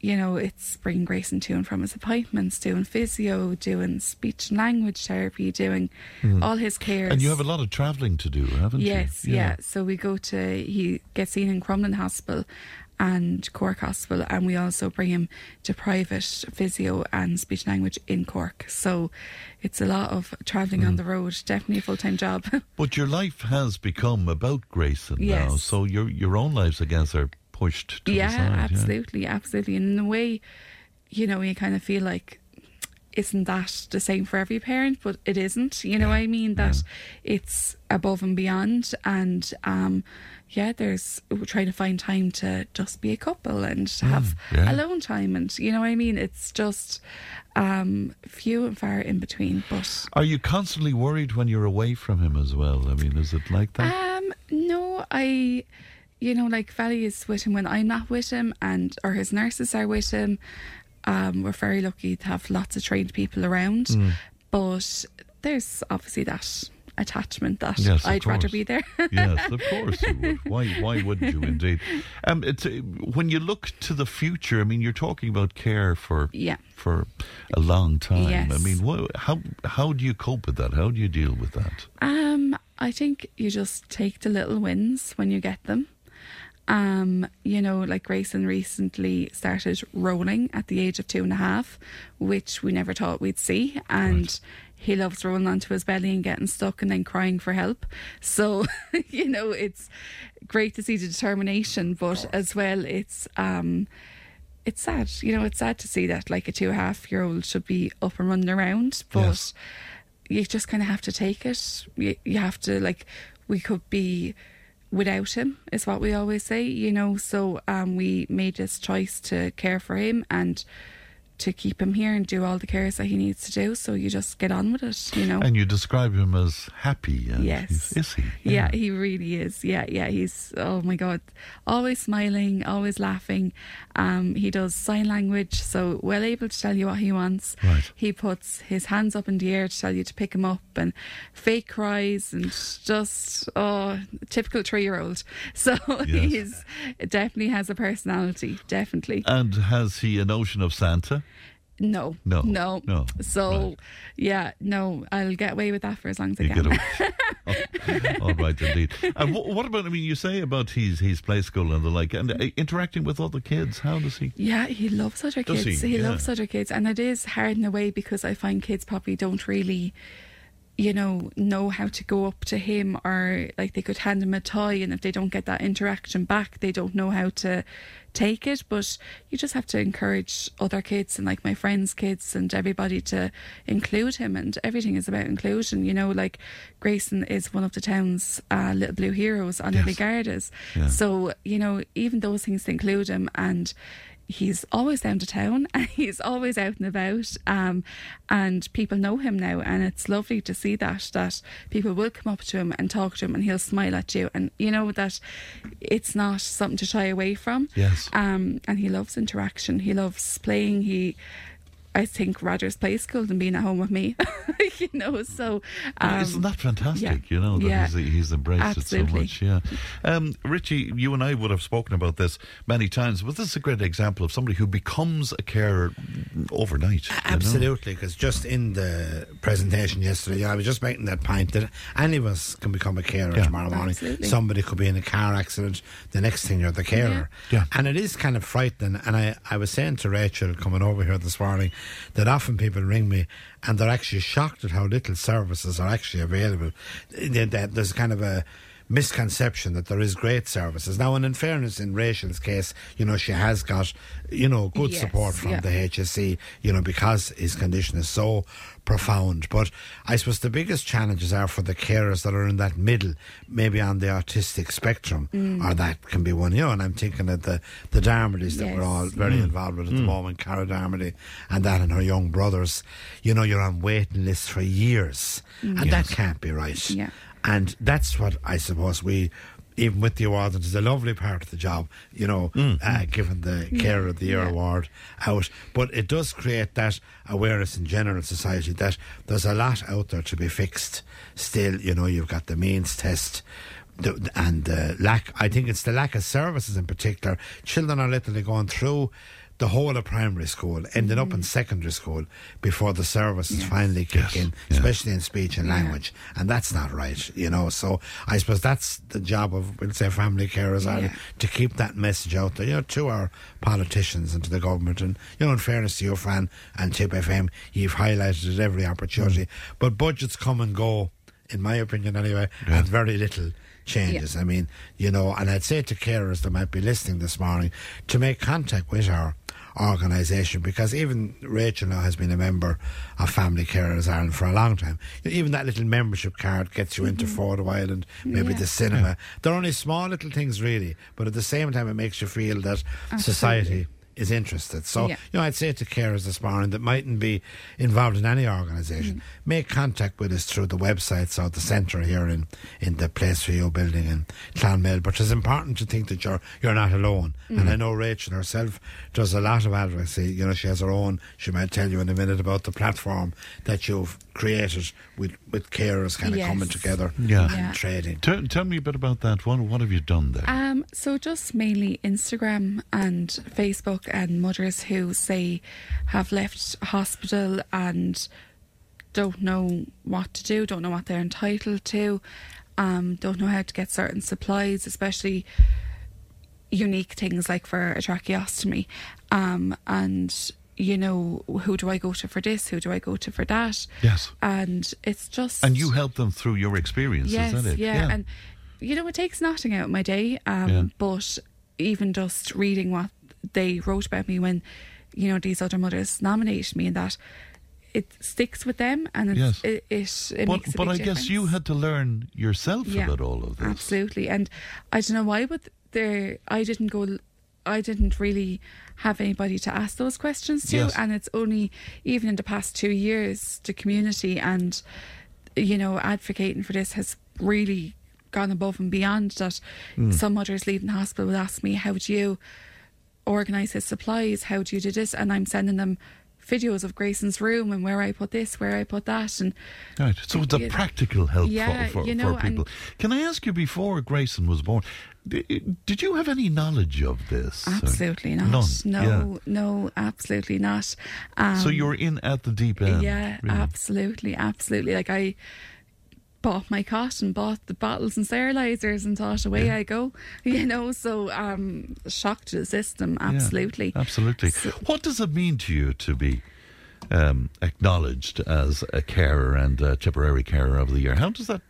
you know, it's bringing Grayson to and from his appointments, doing physio, doing speech and language therapy, doing all his cares. Mm. And you have a lot of travelling to do, haven't you? Yes, yeah. So we go to he gets seen in Crumlin Hospital and Cork Hospital, and we also bring him to private physio and speech language in Cork. So it's a lot of travelling Mm. on the road. Definitely a full time job. <laughs> But your life has become about Grayson now, so your your own lives, I guess, are pushed to yeah, the side. absolutely, absolutely. And in a way, you know, you kind of feel like isn't that the same for every parent but it isn't you know what i mean that it's above and beyond and um yeah there's we're trying to find time to just be a couple and to have yeah. alone time and you know what i mean it's just um few and far in between but Are you constantly worried when you're away from him as well? I mean, is it like that? Um, no, I, you know, like Valley is with him when I'm not with him, and or his nurses are with him. Um, we're very lucky to have lots of trained people around, Mm. but there's obviously that attachment that Yes, I'd rather be there. yes, of <laughs> course you would. Why? Why wouldn't you? Indeed. Um, it's uh, when you look to the future. I mean, you're talking about care for Yeah. for a long time. Yes. I mean, wha how how do you cope with that? How do you deal with that? Um, I think you just take the little wins when you get them. Um, you know, like Grayson recently started rolling at the age of two and a half, which we never thought we'd see. And he loves rolling onto his belly and getting stuck and then crying for help. So, <laughs> you know, it's great to see the determination, but as well, it's um it's sad. You know, it's sad to see that like a two and a half year old should be up and running around, but Yes. you just kind of have to take it. You, you have to like we could be without him is what we always say, you know. So um, we made this choice to care for him and to keep him here and do all the cares that he needs to do. So you just get on with it, you know. And you describe him as happy. And Yes. is he? Yeah, he really is. Yeah, yeah. He's oh my god, always smiling, always laughing. Um, he does sign language, so well able to tell you what he wants. Right. He puts his hands up in the air to tell you to pick him up, and fake cries, and just oh, typical three-year-old. <laughs> So Yes. he's definitely has a personality. Definitely. And has he a notion of Santa? No, No, no, no, So, yeah, no, I'll get away with that for as long as I can. get away. <laughs> All right, indeed. And wh- what about? I mean, you say about his his play school and the like, and uh, interacting with other kids. How does he? Yeah, he loves other Does kids. he? He, Yeah. loves other kids, and it is hard in a way because I find kids probably don't really, you know, know how to go up to him or like they could hand him a toy, and if they don't get that interaction back, they don't know how to take it. But you just have to encourage other kids and like my friends' kids and everybody to include him, and everything is about inclusion. You know, like Grayson is one of the town's uh, little blue heroes on Yes. the Gardas, Yeah. so you know, even those things to include him and he's always down to town <laughs> and he's always out and about um, and people know him now. And it's lovely to see that that people will come up to him and talk to him and he'll smile at you. And you know that it's not something to shy away from. Yes. um, and he loves interaction. He loves playing. He I think Rogers Play School than being at home with me, <laughs> you know. So um, Isn't that fantastic? yeah. You know that Yeah. he's, he's embraced it so much. Yeah, um, Richie, you and I would have spoken about this many times, but this is a great example of somebody who becomes a carer overnight. you know? Absolutely, because just in the presentation yesterday, I was just making that point that any of us can become a carer Yeah. tomorrow morning. Absolutely. Somebody could be in a car accident, the next thing you're the carer. Yeah. And it is kind of frightening. And I, I was saying to Rachel coming over here this morning that often people ring me and they're actually shocked at how little services are actually available. There- there- There's kind of a misconception that there is great services. Now, and in fairness, in Rachel's case, you know, she has got, you know, good Yes, support from yeah. the HSE, you know, because his condition is so profound. But I suppose the biggest challenges are for the carers that are in that middle, maybe on the autistic spectrum, Mm. or that can be one, you know, and I'm thinking of the, the Darmodys that we're all very involved with at the moment, Cara Darmody and that and her young brothers. You know, you're on waiting lists for years. And that can't be right. Mm. Yeah. And that's what I suppose we, even with the award, it is a lovely part of the job, you know, uh, given the Care of the Year Yeah. award out. But it does create that awareness in general society that there's a lot out there to be fixed. Still, you know, you've got the means test. The, and the lack, I think it's the lack of services in particular. Children are literally going through the whole of primary school, ending up in mm. secondary school before the services finally kick Yes, in, yeah. especially in speech and language. And that's not right, you know. So I suppose that's the job of, we'll say, family carers Ireland, Yeah. to keep that message out there, you know, to our politicians and to the government. And, you know, in fairness to you, Fran, and Tip FM, you've highlighted it every opportunity. Mm. But budgets come and go, in my opinion anyway, Yeah. and very little changes. I mean, you know, and I'd say to carers that might be listening this morning to make contact with our organisation because even Rachel now has been a member of Family Carers Ireland for a long time. Even that little membership card gets you into mm-hmm. Fota Island, maybe Yeah. the cinema. They're only small little things really, but at the same time it makes you feel that society is interested. So, Yeah. you know, I'd say to carers this morning that mightn't be involved in any organisation, Mm. make contact with us through the websites or the centre here in, in the Place for You building in Clonmel. But it's important to think that you're you're not alone. Mm. And I know Rachel herself does a lot of advocacy. You know, she has her own. She might tell you in a minute about the platform that you've created with with carers kind of Yes. coming together Yeah. Yeah. and trading. Tell, tell me a bit about that. What, what have you done there? Um, so just mainly Instagram and Facebook and mothers who say have left hospital and don't know what to do, don't know what they're entitled to, um, don't know how to get certain supplies, especially unique things like for a tracheostomy. Um, and you know, who do I go to for this? Who do I go to for that? Yes. And it's just and you help them through your experience, yes, is that it? Yeah. and you know, it takes nothing out of my day. Um, Yeah. But even just reading what they wrote about me when, you know, these other mothers nominated me, and that it sticks with them, and it's, Yes. it it, it but but I guess you had to learn yourself Yeah, about all of this. Absolutely, and I don't know why, but there I didn't go. I didn't really have anybody to ask those questions to, Yes. and it's only even in the past two years the community and you know advocating for this has really gone above and beyond. That Hmm. some mothers leaving the hospital would ask me, "How do you organise his supplies? How do you do this?" And I'm sending them videos of Grayson's room and where I put this, where I put that, and Right, so it's a practical help Yeah, for, for, you know, for people. Can I ask you, before Grayson was born, did, did you have any knowledge of this? Absolutely not. None. No, Yeah. no, absolutely not. Um, so you're in at the deep end. yeah, really. absolutely, absolutely. Like I bought my cot and bought the bottles and sterilizers and thought away I go. <laughs> You know, so um, shock to the system. Yeah, Absolutely, absolutely. what does it mean to you to be um, acknowledged as a carer and a Tipperary Carer of the Year? How does that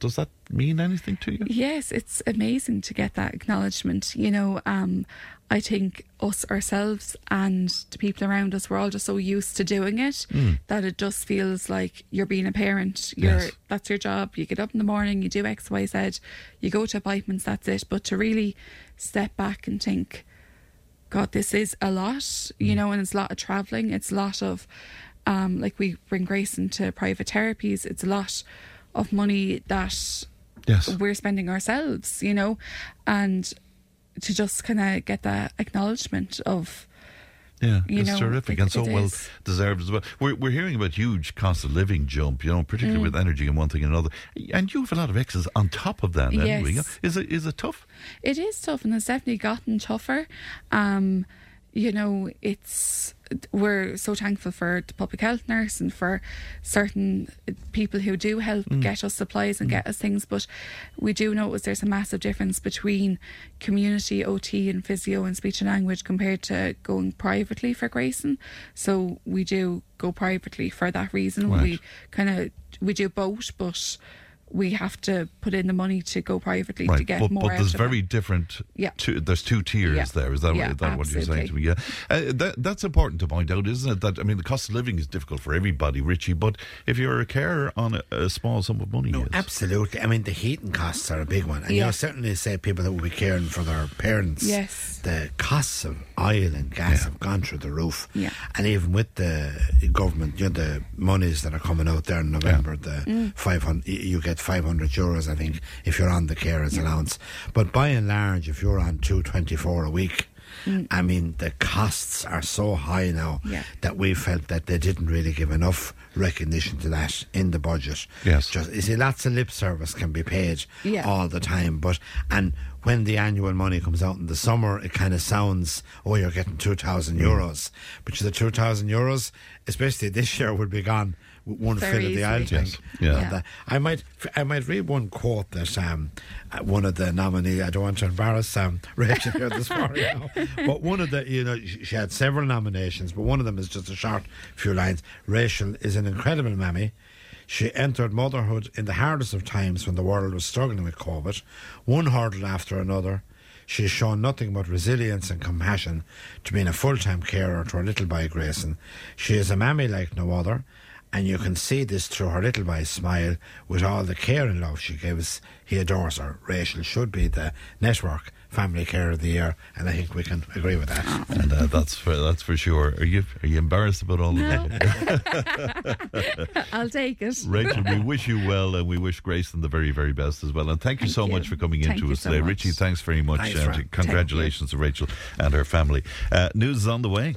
does that mean anything to you? Yes, it's amazing to get that acknowledgement. You know, um, I think us ourselves and the people around us, we're all just so used to doing it Mm. that it just feels like you're being a parent. You're Yes. that's your job. You get up in the morning, you do X, Y, Z, you go to appointments, that's it. But to really step back and think, God, this is a lot, you Mm. know, and it's a lot of traveling. It's a lot of, um, like we bring Grace into private therapies. It's a lot of money that Yes. we're spending ourselves, you know, and to just kind of get that acknowledgement of, Yeah, You it's know, terrific it- and so well is. deserved as well. We're, we're hearing about huge cost of living jump, you know, particularly Mm. with energy and one thing and another. And you have a lot of exes on top of that anyway. Yes. Is it is it tough? it is tough and it's definitely gotten tougher. Um, you know, it's we're so thankful for the public health nurse and for certain people who do help Mm. get us supplies and get us things, but we do notice there's a massive difference between community OT and physio and speech and language compared to going privately for Grayson. So we do go privately for that reason. Right. We kind of we do both, but we have to put in the money to go privately to get but, more but out there's of it. very different. Yeah. Two, there's two tiers Yeah. there. Is that, Yeah, is that what you're saying to me? Yeah, uh, that, that's important to point out, isn't it? That I mean, the cost of living is difficult for everybody, Richie. But if you're a carer on a, a small sum of money, yes. Absolutely. I mean, the heating costs are a big one. And you know, certainly say people that will be caring for their parents. Yes. The costs of oil and gas have gone through the roof. Yeah. And even with the government, you know, the monies that are coming out there in November, the Mm. 500, you get 500 euros, I think, if you're on the carers allowance. But by and large, if you're on 224 a week, Mm. I mean, the costs are so high now Yeah. that we felt that they didn't really give enough recognition to that in the budget. Yes. Just, you see, lots of lip service can be paid Yeah. all the time, but and when the annual money comes out in the summer, it kind of sounds, oh, you're getting two thousand Mm. euros, but the two thousand euros, especially this year, would be gone with one Very fill of the oil easily. Yes. Yeah. And, uh, I might, I might read one quote that um, uh, one of the nominee. I don't want to embarrass um, Rachel here this morning, now, but one of the, you know, she she had several nominations, but one of them is just a short few lines. Rachel is an incredible mammy. She entered motherhood in the hardest of times when the world was struggling with COVID, one hurdle after another. She has shown nothing but resilience and compassion to being a full time carer to her little boy Grayson. She is a mammy like no other, And you can see this through her little boy's smile with all the care and love she gives. He adores her. Rachel should be the network family care of the year, and I think we can agree with that. And uh, that's for that's for sure. Are you are you embarrassed about all No. of that? <laughs> I'll take it. Rachel, we wish you well, and we wish Grayson the very, very best as well. And thank you Thank so you. much for coming Thank into us so today, much. Richie. Thanks very much. Thanks, and congratulations to Rachel and her family. Uh, news is on the way.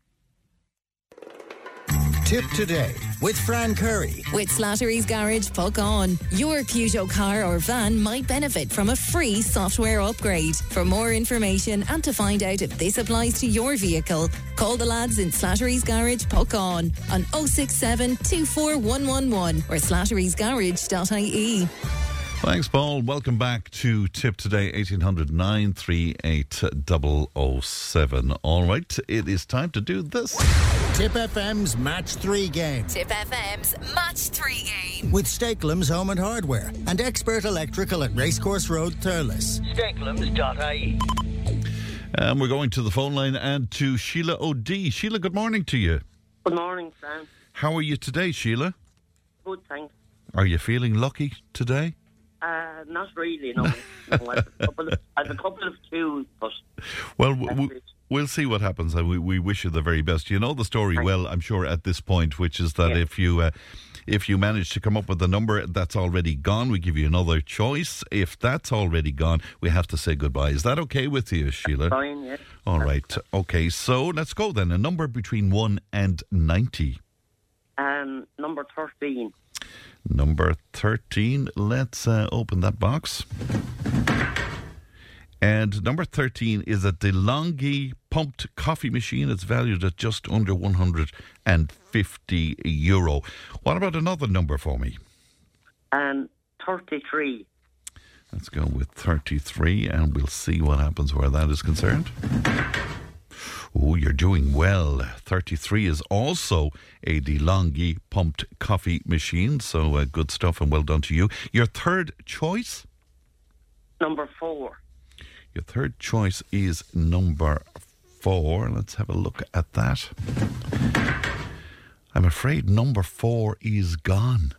Tip today with Fran Curry. With Slattery's Garage, Puckane. Your Peugeot car or van might benefit from a free software upgrade. For more information and to find out if this applies to your vehicle, call the lads in Slattery's Garage, Puckane, on 067 24111 or slatterysgarage.ie. Thanks, Paul. Welcome back to Tip Today, 1800 938 007. All right, it is time to do this. Tip FM's Match 3 game Tip FM's Match 3 game. with Stakelum's Home and Hardware and Expert Electrical at Racecourse Road, Thurles. Stakelums.ie. Um, we're going to the phone line and to Sheila O'D. Sheila, good morning to you. Good morning, Sam. How are you today, Sheila? Good, thanks. Are you feeling lucky today? Uh, not really, no. no I, have a couple of, I have a couple of cues, but Well, w- w- we'll see what happens, and we, we wish you the very best. You know the story well, I'm sure, at this point, which is that if you uh, if you manage to come up with a number that's already gone, we give you another choice. If that's already gone, we have to say goodbye. Is that okay with you, Sheila? fine, yes. All right. Okay. So let's go then. A number between one and ninety. Um, number 13. Number 13. Let's uh, open that box. And number 13 is a DeLonghi pumped coffee machine. It's valued at just under 150 euro. What about another number for me? Um, 33. Let's go with 33 and we'll see what happens where that is concerned. Oh, you're doing well. 33 is also a DeLonghi pumped coffee machine. So uh, good stuff and well done to you. Your third choice? Number 4. Your third choice is number four. Let's have a look at that. I'm afraid number four is gone.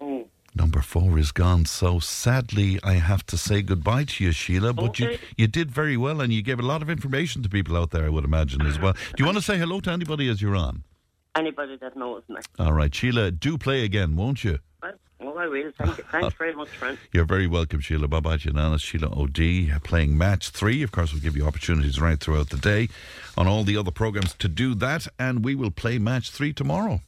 Mm. Number four is gone. So sadly, I have to say goodbye to you, Sheila. But you, Okay. you did very well and you gave a lot of information to people out there, I would imagine, as well. Do you want to say hello to anybody as you're on? Anybody that knows me. All right, Sheila, do play again, won't you? Well, I will. Thank you. Thanks very much, friend. <laughs> You're very welcome, Sheila. Bye to. Sheila O'D playing match three. Of course, we'll give you opportunities right throughout the day on all the other programs to do that, and we will play match three tomorrow.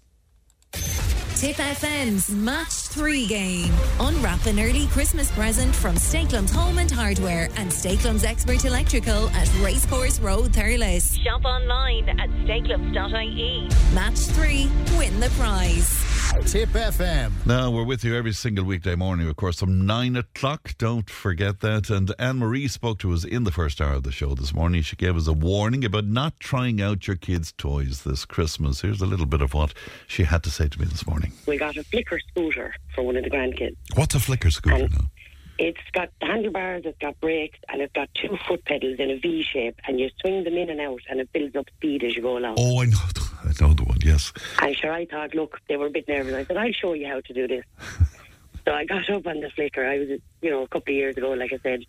Tip FM's Match 3 game. Unwrap an early Christmas present from Stakelum's Home and Hardware and Stakelum's Expert Electrical at Racecourse Road, Thurles. Shop online at stakelums.ie. Match 3. Win the prize. Tip FM. Now, we're with you every single weekday morning, of course, from nine o'clock. Don't forget that. And Anne Marie spoke to us in the first hour of the show this morning. She gave us a warning about not trying out your kids' toys this Christmas. Here's a little bit of what she had to say to me this morning. We got a flicker scooter for one of the grandkids. What's a flicker scooter now? It's got handlebars, it's got brakes, and it's got two foot pedals in a V shape, and you swing them in and out, and it builds up speed as you go along. Oh, I know, I know the one. Yes. And sure, I thought, look, they were a bit nervous. I said, I'll show you how to do this. <laughs> so I got up on the flicker. I was, you know, a couple of years ago, like I said,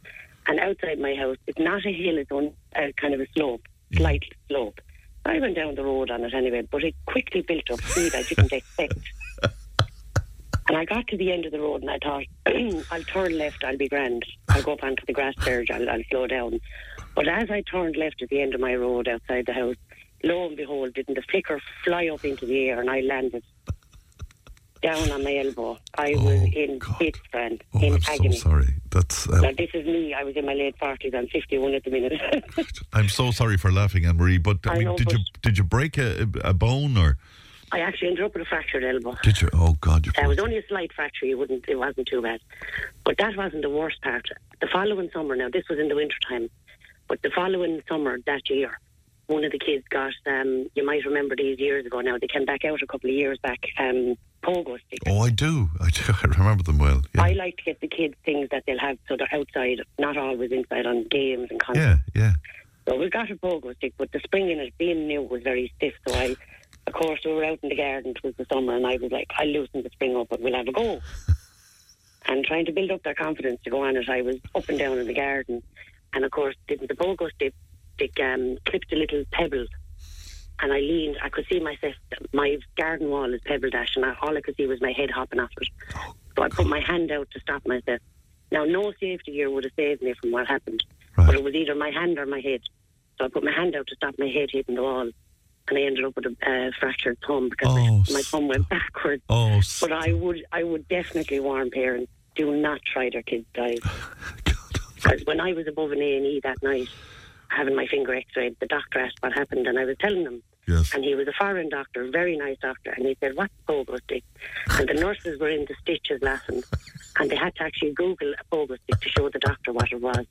and outside my house, it's not a hill, it's on a kind of a slope, slight slope. I went down the road on it anyway, but it quickly built up speed I didn't <laughs> expect. And I got to the end of the road and I thought, <clears throat> I'll turn left, I'll be grand. I'll go up onto the grass verge, I'll, I'll slow down. But as I turned left at the end of my road outside the house, lo and behold, didn't the flicker fly up into the air and I landed down on my elbow. I was in bits, friend, in Oh, I'm so agony. sorry. That's. Uh, Now, this is me. I was in my late 40s. I'm 51 at the minute. <laughs> I'm so sorry for laughing, Anne Marie. But I, I mean, know, did you did you break a, a bone or I actually ended up with a fractured elbow. did you? Oh God, you. Uh, it was only a slight fracture. It wouldn't. It wasn't too bad. But that wasn't the worst part. The following summer, now this was in the winter time. But the following summer that year, one of the kids got, um, you might remember these years ago now, they came back out a couple of years back, um, pogo sticks. Oh, I do. I do. <laughs> I remember them well. Yeah. I like to get the kids things that they'll have so they're outside, not always inside on games and concerts. yeah, yeah. So we got a pogo stick, but the spring in it being new was very stiff. So I, of course, we were out in the garden. It was the summer, and I was like, I'll loosen the spring up, and we'll have a go. <laughs> and trying to build up their confidence to go on it, I was up and down in the garden, and of course, didn't the pogo stick, stick um, clipped a little pebble. And I leaned, I could see myself, my garden wall is pebble dash, and I, all I could see was my head hopping off it. So I put my hand out to stop myself. Now, no safety gear would have saved me from what happened, but it was either my hand or my head. So I put my hand out to stop my head hitting the wall, and I ended up with a uh, fractured thumb because my, my thumb went backwards. Oh, But I would, I would definitely warn parents: do not try their kids' dive. Because <laughs> when I was above an A and E that night, having my finger X-rayed, the doctor asked what happened, and I was telling him. Yes. And he was a foreign doctor, very nice doctor, and he said, "What's pogo stick?" And the nurses were in the stitches laughing, and they had to actually Google a pogo stick to show the doctor what it was.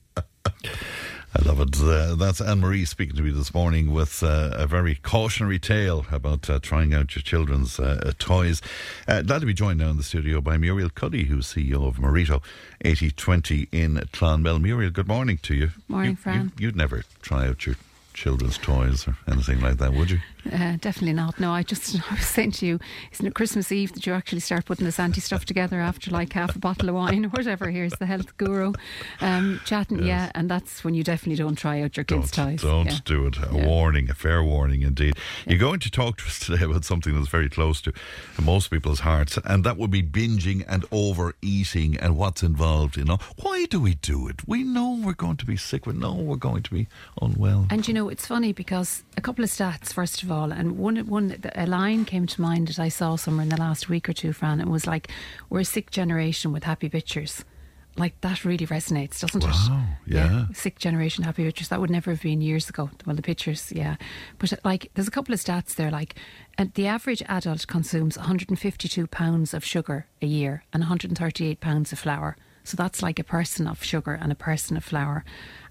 I love it. Uh, that's Anne Marie speaking to me this morning with uh, a very cautionary tale about uh, trying out your children's uh, toys. Uh, glad to be joined now in the studio by Muriel Cuddy, who's CEO of Mareto 8020 in Clonmel. Muriel, good morning to you. Morning, you, Fran. You, would never try out your children's toys or anything like that, would you? Uh, definitely not. No, I just <laughs> I was saying to you, isn't it Christmas Eve that you actually start putting this anti stuff together after like half a bottle of wine or whatever? Here's the health guru um, chatting. Yeah, and that's when you definitely don't try out your kids' ties. Don't yeah. do it. A Yeah. warning, a fair warning indeed. You're going to talk to us <laughs> today about something that's very close to most people's hearts, and that would be binging and overeating and what's involved. You know, why do we do it? We know we're going to be sick. We know we're going to be unwell. And you know, it's funny because a couple of stats, first of all, and one, one, a line came to mind that I saw somewhere in the last week or two, Fran. It was like, we're a sick generation with happy pictures. Like, that really resonates, doesn't it? Wow, yeah. Sick generation, happy pictures. That would never have been years ago. Well, the pictures, yeah. But, like, there's a couple of stats there. Like, uh, the average adult consumes 152 pounds of sugar a year and 138 pounds of flour. So that's like a person of sugar and a person of flour.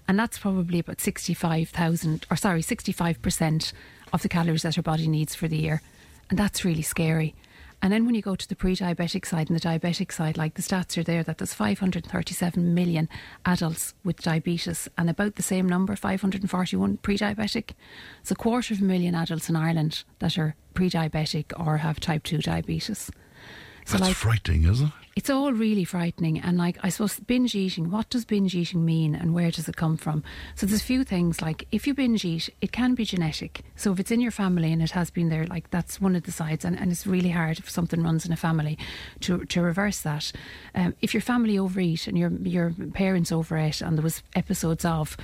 And that's probably about 65,000, or sorry, 65% of the calories that our body needs for the year. And that's really scary. And then when you go to the pre diabetic side and the diabetic side, like the stats are there that there's 537 million adults with diabetes and about the same number, 541 pre diabetic. It's a quarter of a million adults in Ireland that are pre diabetic or have type 2 diabetes. So, That's like, frightening, isn't it? It's all really frightening. And like i suppose binge eating what does binge eating mean and where does it come from? So there's a few things like if you binge eat it can be genetic. So if it's in your family and it has been there like that's one of the sides. And, and it's really hard if something runs in a family to to reverse that. Um, if your family overeat and your your parents overeat and there was episodes of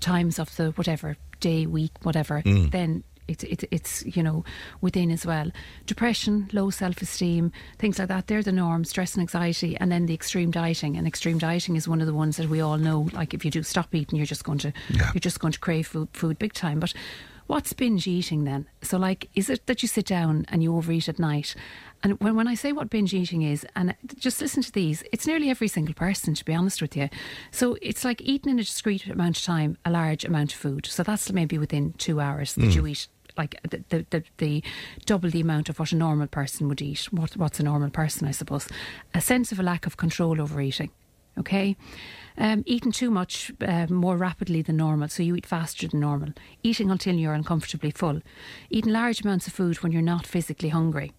times of the whatever day week whatever Mm. then it's it's it's you know within as well. Depression, low self esteem, things like that. They're the norm. Stress and anxiety, and then the extreme dieting. And extreme dieting is one of the ones that we all know. Like if you do stop eating, you're just going to yeah. you're just going to crave food, food big time. But what's binge eating then? So like, is it that you sit down and you overeat at night? And when, when I say what binge eating is, and just listen to these, it's nearly every single person, to be honest with you. So it's like eating in a discrete amount of time a large amount of food. So that's maybe within two hours that Mm. you eat like the, the, the, the double the amount of what a normal person would eat. What, what's a normal person, I suppose? A sense of a lack of control over eating. Okay, um, eating too much uh, more rapidly than normal, so you eat faster than normal. Eating until you're uncomfortably full. Eating large amounts of food when you're not physically hungry.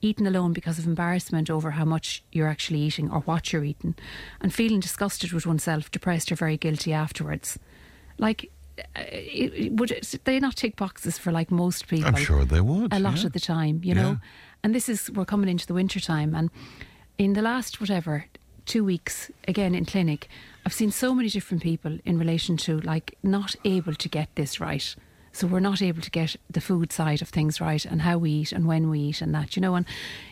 Eating alone because of embarrassment over how much you're actually eating or what you're eating, and feeling disgusted with oneself, depressed or very guilty afterwards. Like, would it- they not tick boxes for like most people? I'm sure they would, A lot yeah. of the time, you Yeah. know. And this is we're coming into the winter time, and in the last whatever two weeks, again in clinic, I've seen so many different people in relation to like not able to get this right. So we're not able to get the food side of things right, and how we eat, and when we eat, and that you know. And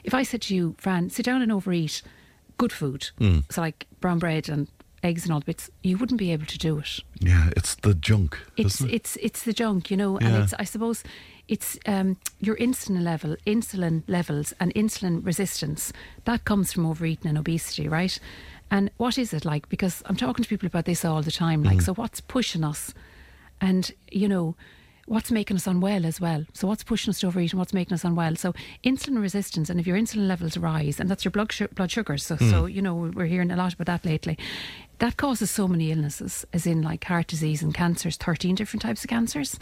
if I said to you, Fran, sit down and overeat good food, Mm. so like brown bread and eggs and all the bits, you wouldn't be able to do it Yeah, it's the junk. it's it? it's it's the junk, you know, and it's I suppose it's um, your insulin level, insulin levels, and insulin resistance that comes from overeating and obesity, right? And what is it like? Because I'm talking to people about this all the time. Like, Mhm. so what's pushing us And, you know, what's making us unwell as well. So what's pushing us to overeat and what's making us unwell? So insulin resistance, and if your insulin levels rise, and that's your blood su- blood sugars. So, Mm. so you know we're hearing a lot about that lately. That causes so many illnesses, as in like heart disease and cancers. Thirteen different types of cancers.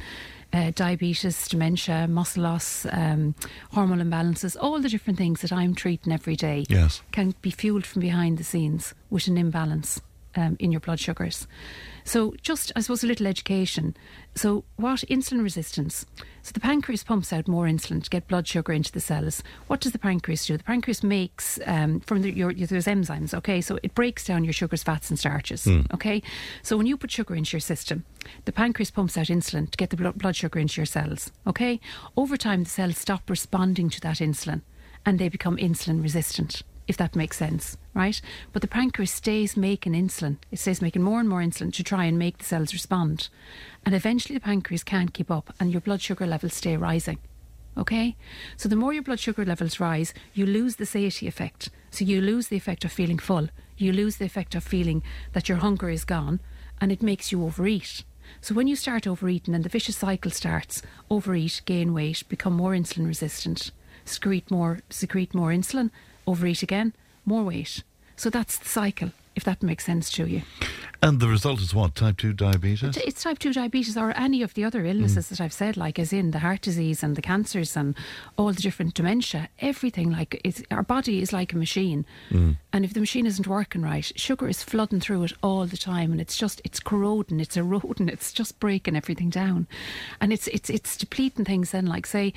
Uh, diabetes, dementia, muscle loss, um, hormonal imbalances, all the different things that I'm treating every day Yes. can be fueled from behind the scenes with an imbalance um, in your blood sugars. So, just I suppose a little education. So, what insulin resistance? So, the pancreas pumps out more insulin to get blood sugar into the cells. What does the pancreas do? The pancreas makes um, from the, your, there's enzymes. Okay, so it breaks down your sugars, fats, and starches. Mm. Okay, so when you put sugar into your system, the pancreas pumps out insulin to get the blood sugar into your cells. Okay, over time the cells stop responding to that insulin, and they become insulin resistant if that makes sense, right? But the pancreas stays making insulin. It stays making more and more insulin to try and make the cells respond. And eventually the pancreas can't keep up and your blood sugar levels stay rising. Okay? So the more your blood sugar levels rise, you lose the satiety effect. So you lose the effect of feeling full. You lose the effect of feeling that your hunger is gone and it makes you overeat. So when you start overeating and the vicious cycle starts, overeat, gain weight, become more insulin resistant, secrete more secrete more insulin, overeat again, more weight. So that's the cycle, if that makes sense to you. And the result is what? Type 2 diabetes? It's type 2 diabetes or any of the other illnesses that I've said, like as in the heart disease and the cancers and all the different dementia, everything. Like it's, our body is like a machine. Mm. And if the machine isn't working right, sugar is flooding through it all the time and it's just, it's corroding, it's <laughs> eroding, it's just breaking everything down. And it's, it's, it's depleting things then, like say,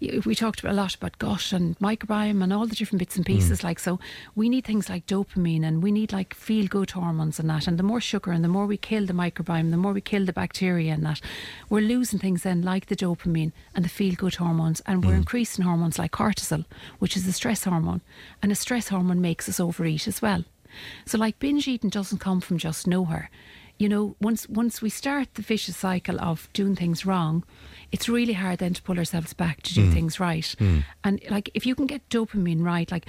we talked a lot about gut and microbiome and all the different bits and mm. pieces. Like so, we need things like dopamine and we need like feel good hormones and that. And the more sugar and the more we kill the microbiome, the more we kill the bacteria and that, we're losing things then like the dopamine and the feel good hormones, and we're mm. increasing hormones like cortisol, which is the stress hormone, and a stress hormone makes us overeat as well. So like binge eating doesn't come from just nowhere. You know, once once we start the vicious cycle of doing things wrong, it's really hard then to pull ourselves back to do Mm. things right. Mm. And like if you can get dopamine right, like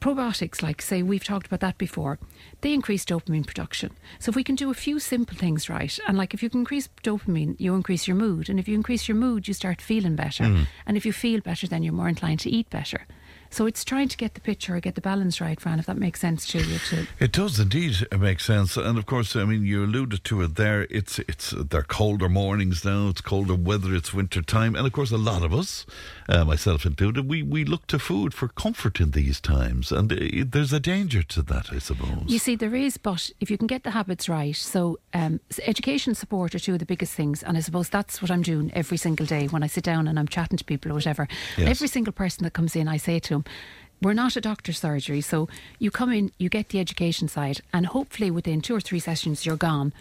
probiotics, like say we've talked about that before, they increase dopamine production. So if we can do a few simple things right, and like if you can increase dopamine, you increase your mood, and if you increase your mood, you start feeling better, Mm. and if you feel better, then you're more inclined to eat better. So it's trying to get the picture or get the balance right, Fran, if that makes sense to you. To It does indeed make sense, and of course, I mean, you alluded to it there. It's it's they're colder mornings now. It's colder weather. It's winter time, and of course, a lot of us, uh, myself included, we we look to food for comfort in these times, and uh, there's a danger to that, I suppose. You see, there is, but if you can get the habits right, so um, education support are two of the biggest things, and I suppose that's what I'm doing every single day when I sit down and I'm chatting to people or whatever. Yes. Every single person that comes in, I say to them, we're not a doctor's surgery, so you come in, you get the education side, and hopefully within two or three sessions you're gone,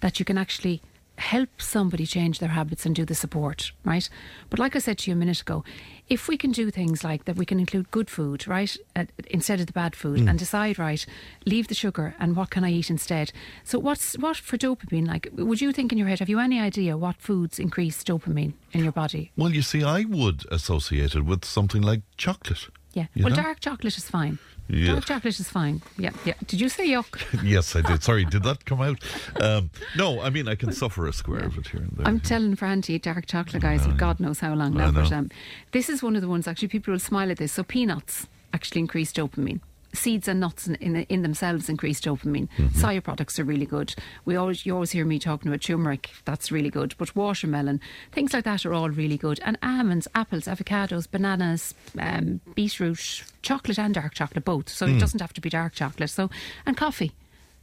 that you can actually help somebody change their habits and do the support, right? But like I said to you a minute ago, if we can do things like that, we can include good food, right, uh, instead of the bad food, Mm. and decide, right, leave the sugar and what can I eat instead? So, what's what for dopamine? Like, would you think in your head? Have you any idea what foods increase dopamine in your body? Well, you see, I would associate it with something like chocolate. Yeah. You well, know? dark chocolate is fine. Yeah. Dark chocolate is fine. Yeah, yeah. Did you say yuck? <laughs> yes, I did. Sorry, did that come out? <laughs> Um, no, I mean I can suffer a square of it here and there. I'm telling Fran to dark chocolate, guys, for God knows how long now. But um, this is one of the ones, actually, people will smile at this. So, peanuts actually increase dopamine. Seeds and nuts in, in, in themselves increase dopamine. Mhm. Soya products are really good. We always you always hear me talking about turmeric. That's really good. But watermelon, things like that are all really good. And almonds, apples, avocados, bananas, um, beetroot, chocolate and dark chocolate both. So Mm. it doesn't have to be dark chocolate. So and coffee,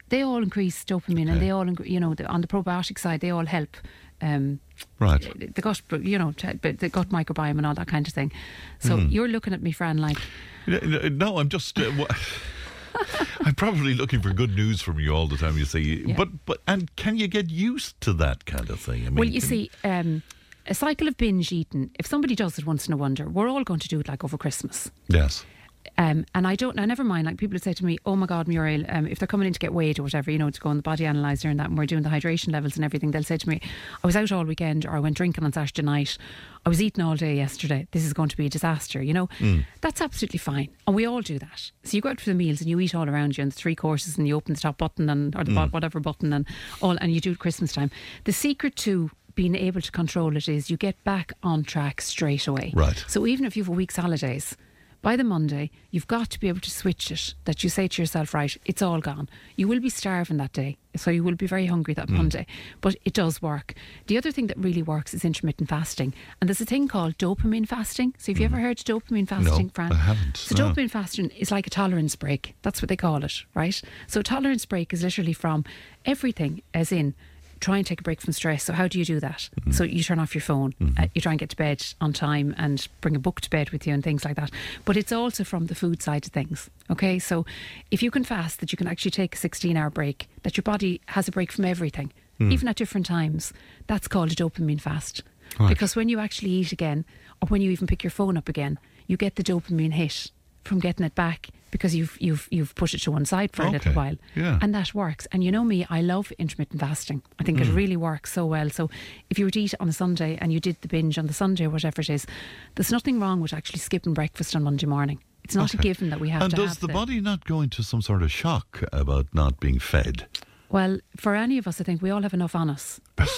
they all increase dopamine, and they all you know on the probiotic side they all help. Um, Right. the gut, you know, but the gut microbiome and all that kind of thing. So Mm. you're looking at me, Fran, like, No, I'm just. Uh, <laughs> I'm probably looking for good news from you all the time. You say, but but and can you get used to that kind of thing? I mean, well, you see, um, a cycle of binge eating. If somebody does it once in a wonder, we're all going to do it like over Christmas. yes. Um, and I don't, I never mind. Like people would say to me, "Oh my God, Muriel, um, if they're coming in to get weighed or whatever, you know, to go on the body analyzer and that, and we're doing the hydration levels and everything, they'll say to me, I was out all weekend, or I went drinking on Saturday night, I was eating all day yesterday. This is going to be a disaster." You know, Mm. that's absolutely fine, and we all do that. So you go out for the meals and you eat all around you, and the three courses, and you open the top button and or the Mm. whatever button and all, and you do it Christmas time. The secret to being able to control it is you get back on track straight away. Right. So even if you have a week's holidays, by the Monday, you've got to be able to switch it. That you say to yourself, right, it's all gone. You will be starving that day, so you will be very hungry that Mm. Monday. But it does work. The other thing that really works is intermittent fasting, and there's a thing called dopamine fasting. So have you ever heard of dopamine fasting, Mm. No, Fran? I haven't, So no. dopamine fasting is like a tolerance break. That's what they call it, right? So tolerance break is literally from everything, as in try and take a break from stress. So how do you do that? Mm-hmm. So you turn off your phone, uh, you try and get to bed on time, and bring a book to bed with you and things like that. But it's also from the food side of things. Okay, so if you can fast, that you can actually take a 16-hour break, that your body has a break from everything, Mm. even at different times. That's called a dopamine fast. Right. Because when you actually eat again, or when you even pick your phone up again, you get the dopamine hit from getting it back because you've you've you've put it to one side for a little while, Yeah. and that works. And you know me, I love intermittent fasting. I think it Mm. really works so well. So if you were to eat on a Sunday and you did the binge on the Sunday or whatever it is, there's nothing wrong with actually skipping breakfast on Monday morning. It's not a given that we have to and does have the body not go into some sort of shock about not being fed? Well, for any of us, I think we all have enough on us. <laughs>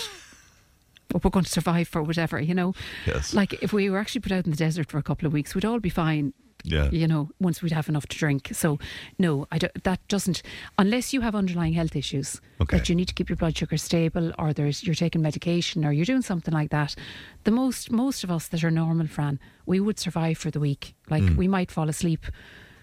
But we're going to survive for whatever, you know. Yes. Like if we were actually put out in the desert for a couple of weeks, we'd all be fine. Yeah. You know, once we'd have enough to drink. So, no, I don't, that doesn't. Unless you have underlying health issues Okay. that you need to keep your blood sugar stable, or there's you're taking medication, or you're doing something like that. The most most of us that are normal, Fran, we would survive for the week. Like Mm. we might fall asleep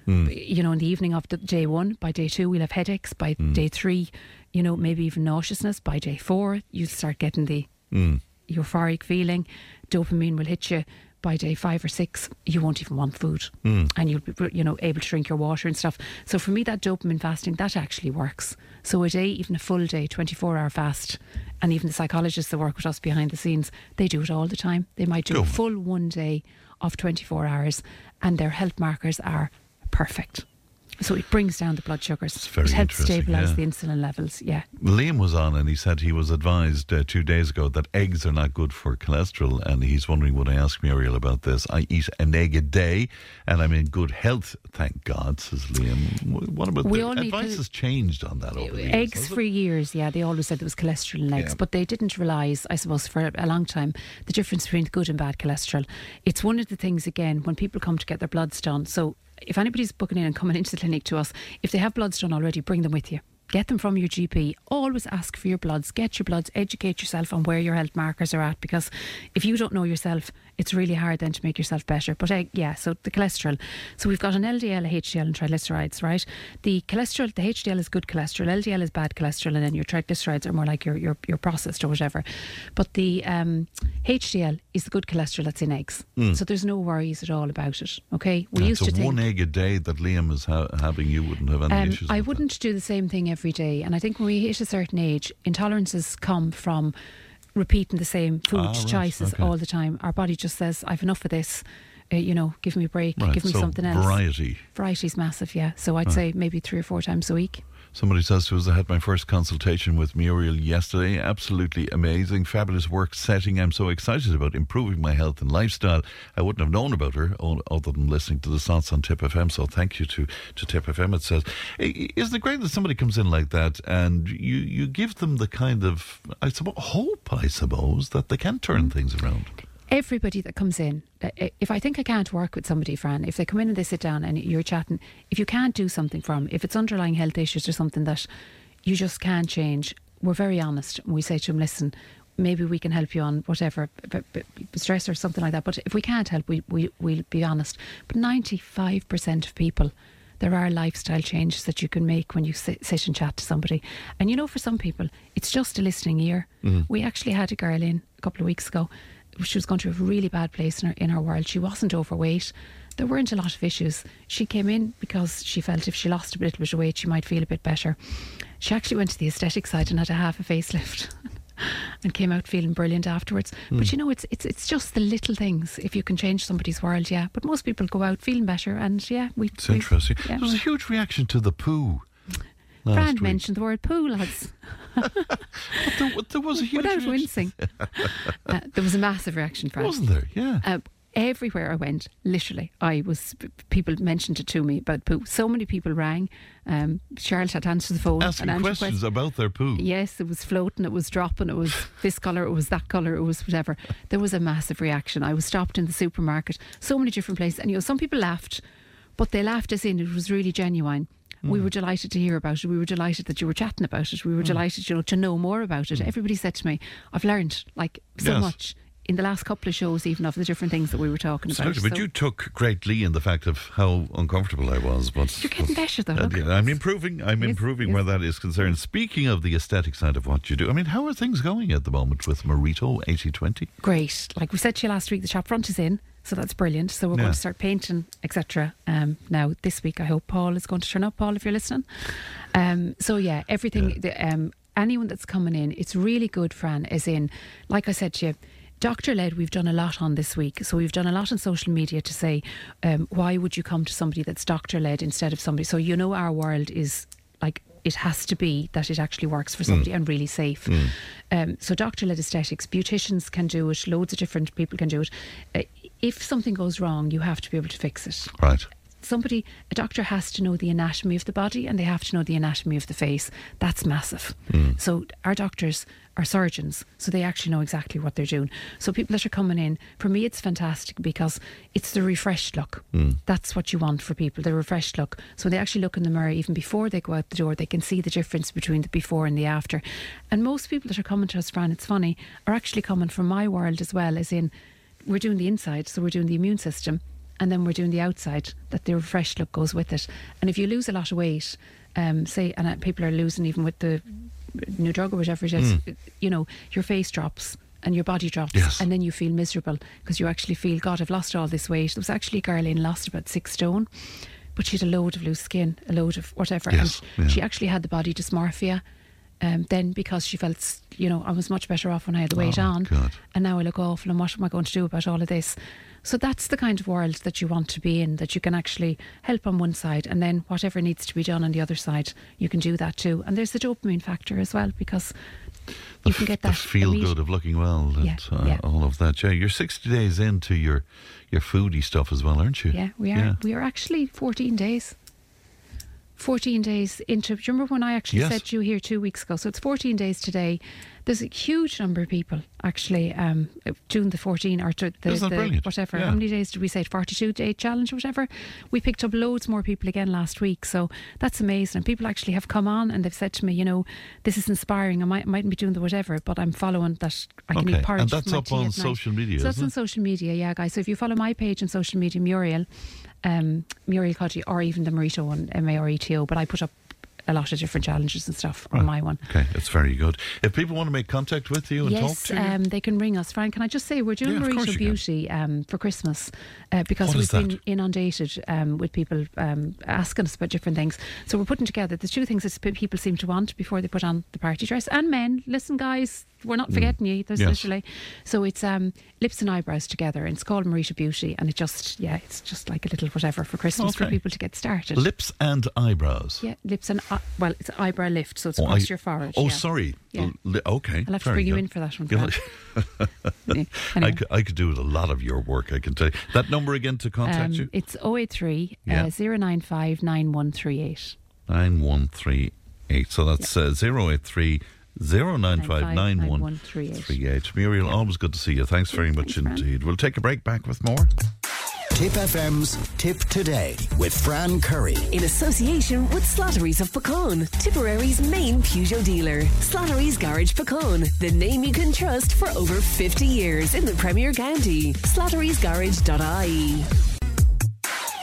you know, in the evening of the day one. By day two, we'll have headaches. By Mm. day three, you know, maybe even nauseousness. By day four, you'll start getting the Mm. euphoric feeling. Dopamine will hit you. By day five or six, you won't even want food, Mm. and you'll be, you know, able to drink your water and stuff. So for me, that dopamine fasting that actually works. So a day, even a full day, twenty-four hour fast, and even the psychologists that work with us behind the scenes, they do it all the time. They might do Go a full one day of twenty-four hours, and their health markers are perfect. So it brings down the blood sugars. It's very it helps stabilise yeah. the insulin levels. Yeah. Liam was on and he said he was advised uh, two days ago that eggs are not good for cholesterol. And he's wondering, would I ask Muriel about this? I eat an egg a day and I'm in good health, thank God, says Liam. What about We the all advice has changed on that over the years? eggs for years, yeah, they always said there was cholesterol in eggs, Yeah. but they didn't realise, I suppose, for a long time, the difference between good and bad cholesterol. It's one of the things, again, when people come to get their bloods done. So if anybody's booking in and coming into the clinic to us, if they have bloods done already, bring them with you. Get them from your GP. Always ask for your bloods. Get your bloods. Educate yourself on where your health markers are at because if you don't know yourself, it's really hard then to make yourself better. But uh, yeah, so the cholesterol. So we've got an LDL, a HDL, and triglycerides, right? The cholesterol, the HDL is good cholesterol, LDL is bad cholesterol, and then your triglycerides are more like your your, your processed or whatever. But the um, HDL is the good cholesterol that's in eggs. Mm. So there's no worries at all about it. Okay, we Yeah, used so to think one egg a day that Liam is ha- having, you wouldn't have any um, issues. I wouldn't do the same thing every day. And I think when we hit a certain age, intolerances come from repeating the same food Ah, right, choices okay. all the time. Our body just says, I've enough of this. Uh, you know, give me a break, Right, give me so something else. variety. Variety's massive, yeah. So I'd Ah. say maybe three or four times a week. Somebody says to us, I had my first consultation with Muriel yesterday. Absolutely amazing, fabulous work setting. I'm so excited about improving my health and lifestyle. I wouldn't have known about her other than listening to the thoughts on Tip FM. So thank you to, to Tip FM. It says, Isn't it great that somebody comes in like that and you, you give them the kind of, I suppose, hope, I suppose, that they can turn things around? Everybody that comes in, uh, if I think I can't work with somebody, Fran, if they come in and they sit down and you're chatting, if you can't do something from, if it's underlying health issues or something that you just can't change, we're very honest and we say to them, listen, maybe we can help you on whatever, stress or something like that. But if we can't help, we, we, we'll be honest. But 95% of people, there are lifestyle changes that you can make when you sit, sit and chat to somebody. And you know, for some people, it's just a listening ear. Mhm. We actually had a girl in a couple of weeks ago. She was going to a really bad place in her, in her world. She wasn't overweight. There weren't a lot of issues. She came in because she felt if she lost a little bit of weight, she might feel a bit better. She actually went to the aesthetic side and had a half a facelift. <laughs> And came out feeling brilliant afterwards. Hmm. But Mm. you know, it's it's it's just the little things. If you can change somebody's world, yeah. But most people go out feeling better, and yeah, we. It's we- interesting. yeah. There was a huge reaction to the poo. Last Brand week. mentioned the word poo, lads. <laughs> there, there was a <laughs> huge Without reaction. wincing. <laughs> uh, there was a massive reaction, Fran. Wasn't there? Yeah. Uh, everywhere I went, literally, I was people mentioned it to me about poo. So many people rang. Um, Charlotte had to answer the phone Asking and questions questions. about their poo. Yes, it was floating, it was dropping, it was this colour, it was that colour, it was whatever. There was a massive reaction. I was stopped in the supermarket, so many different places, and you know, some people laughed, but they laughed as in it was really genuine. We Mm. were delighted to hear about it. We were delighted that you were chatting about it. We were Mm. delighted, you know, to know more about it. Everybody said to me, "I've learned like so Yes. much in the last couple of shows, even of the different things that we were talking about." Absolutely, but So- you took great glee in the fact of how uncomfortable I was. But You're getting better, though, Uh, yeah, I'm improving. I'm improving where that is concerned. Speaking of the aesthetic side of what you do, I mean, how are things going at the moment with Mareto 8020? great. Like we said to you last week, the shop front is in, so that's brilliant. So we're Yeah. going to start painting, etc. Um, now this week, I hope Paul is going to turn up. Paul, if you're listening. Um, so yeah, everything. The, um, anyone that's coming in, it's really good, Fran. As in, like I said to you. Doctor led, we've done a lot on this week. So we've done a lot on social media to say, um, why would you come to somebody that's doctor led instead of somebody? So you know, our world is like it has to be that it actually works for somebody and really safe. Um, so doctor led aesthetics, beauticians can do it. Loads of different people can do it. Uh, if something goes wrong, you have to be able to fix it Right. somebody, a doctor has to know the anatomy of the body and they have to know the anatomy of the face. That's massive. Hmm. So our doctors are surgeons, so they actually know exactly what they're doing. So people that are coming in, for me, it's fantastic because it's the refreshed look. Hmm. That's what you want for people, the refreshed look. So they actually look in the mirror, even before they go out the door, they can see the difference between the before and the after. And most people that are coming to us, Fran, it's funny, are actually coming from my world as well, as in we're doing the inside, so we're doing the immune system and then we're doing the outside that the refreshed look goes with it. And if you lose a lot of weight, um, say, and uh, people are losing even with the new drug or whatever it is, you know, your face drops and your body drops, Yes. and then you feel miserable because you actually feel, God, I've lost all this weight. There was actually a girl in lost about six stone. But she had a load of loose skin, a load of whatever, Yes, and yeah. she actually had the body dysmorphia. Um, then because she felt, you know, I was much better off when I had the weight Oh, on, God. and now I look awful. And what am I going to do about all of this? So that's the kind of world that you want to be in. That you can actually help on one side, and then whatever needs to be done on the other side, you can do that too. And there's the dopamine factor as well because you can get The that feel immediate- good of looking well and Yeah, uh, yeah. all of that. Yeah, you're 60 days into your your foodie stuff as well, aren't you? Yeah, we are. We are actually 14 days. 14 days into. Do you remember when I actually Yes. said to you here two weeks ago? So it's 14 days today. There's a huge number of people actually um, doing the 14 or the, the whatever. Yeah. How many days did we say? 42 day challenge or whatever. We picked up loads more people again last week. So that's amazing. And people actually have come on and they've said to me, you know, this is inspiring. I might, mightn't be doing the whatever, but I'm following that I can Okay, eat porridge. and that's up on social media, So that's on social media, yeah, guys. So if you follow my page on social media, Muriel, um, Muriel Cuddy, or even the Mareto one, M A R E T O, but I put up a lot of different challenges and stuff on my one. Okay, that's very good. If people want to make contact with you and talk Yes, to you, um, they can ring us. Frank, can I just say we're doing Yeah, Mareto. Beauty um, for Christmas uh, because What we've is that? been inundated um, with people um, asking us about different things. So we're putting together the two things that people seem to want before they put on the party dress. And men, listen, guys, we're not forgetting you. There's Mm. Yes. literally so it's um, lips and eyebrows together. And it's called Mareto Beauty, and it just yeah, it's just like a little whatever for Christmas for people to get started. lips and eyebrows. yeah, lips and eye well, it's eyebrow lift, so it's Oh, across I- your forehead. Oh, yeah. sorry. Yeah. Okay. I'll have to bring you good. in for that one, <laughs> <laughs> Yeah, I, could, I could do a lot of your work, I can tell you. That number again to contact Um, you? It's 083 Yeah. uh, 095 9138. 9138. So that's uh, 083 095 9138. Muriel, always good to see you. Thanks very much indeed. We'll take a break back with more. Tip FM's Tip Today with Fran Curry. In association with Slattery's of Puckane, Tipperary's main Peugeot dealer. Slattery's Garage Puckane, the name you can trust for over 50 years in the Premier County. Slattery'sGarage.ie.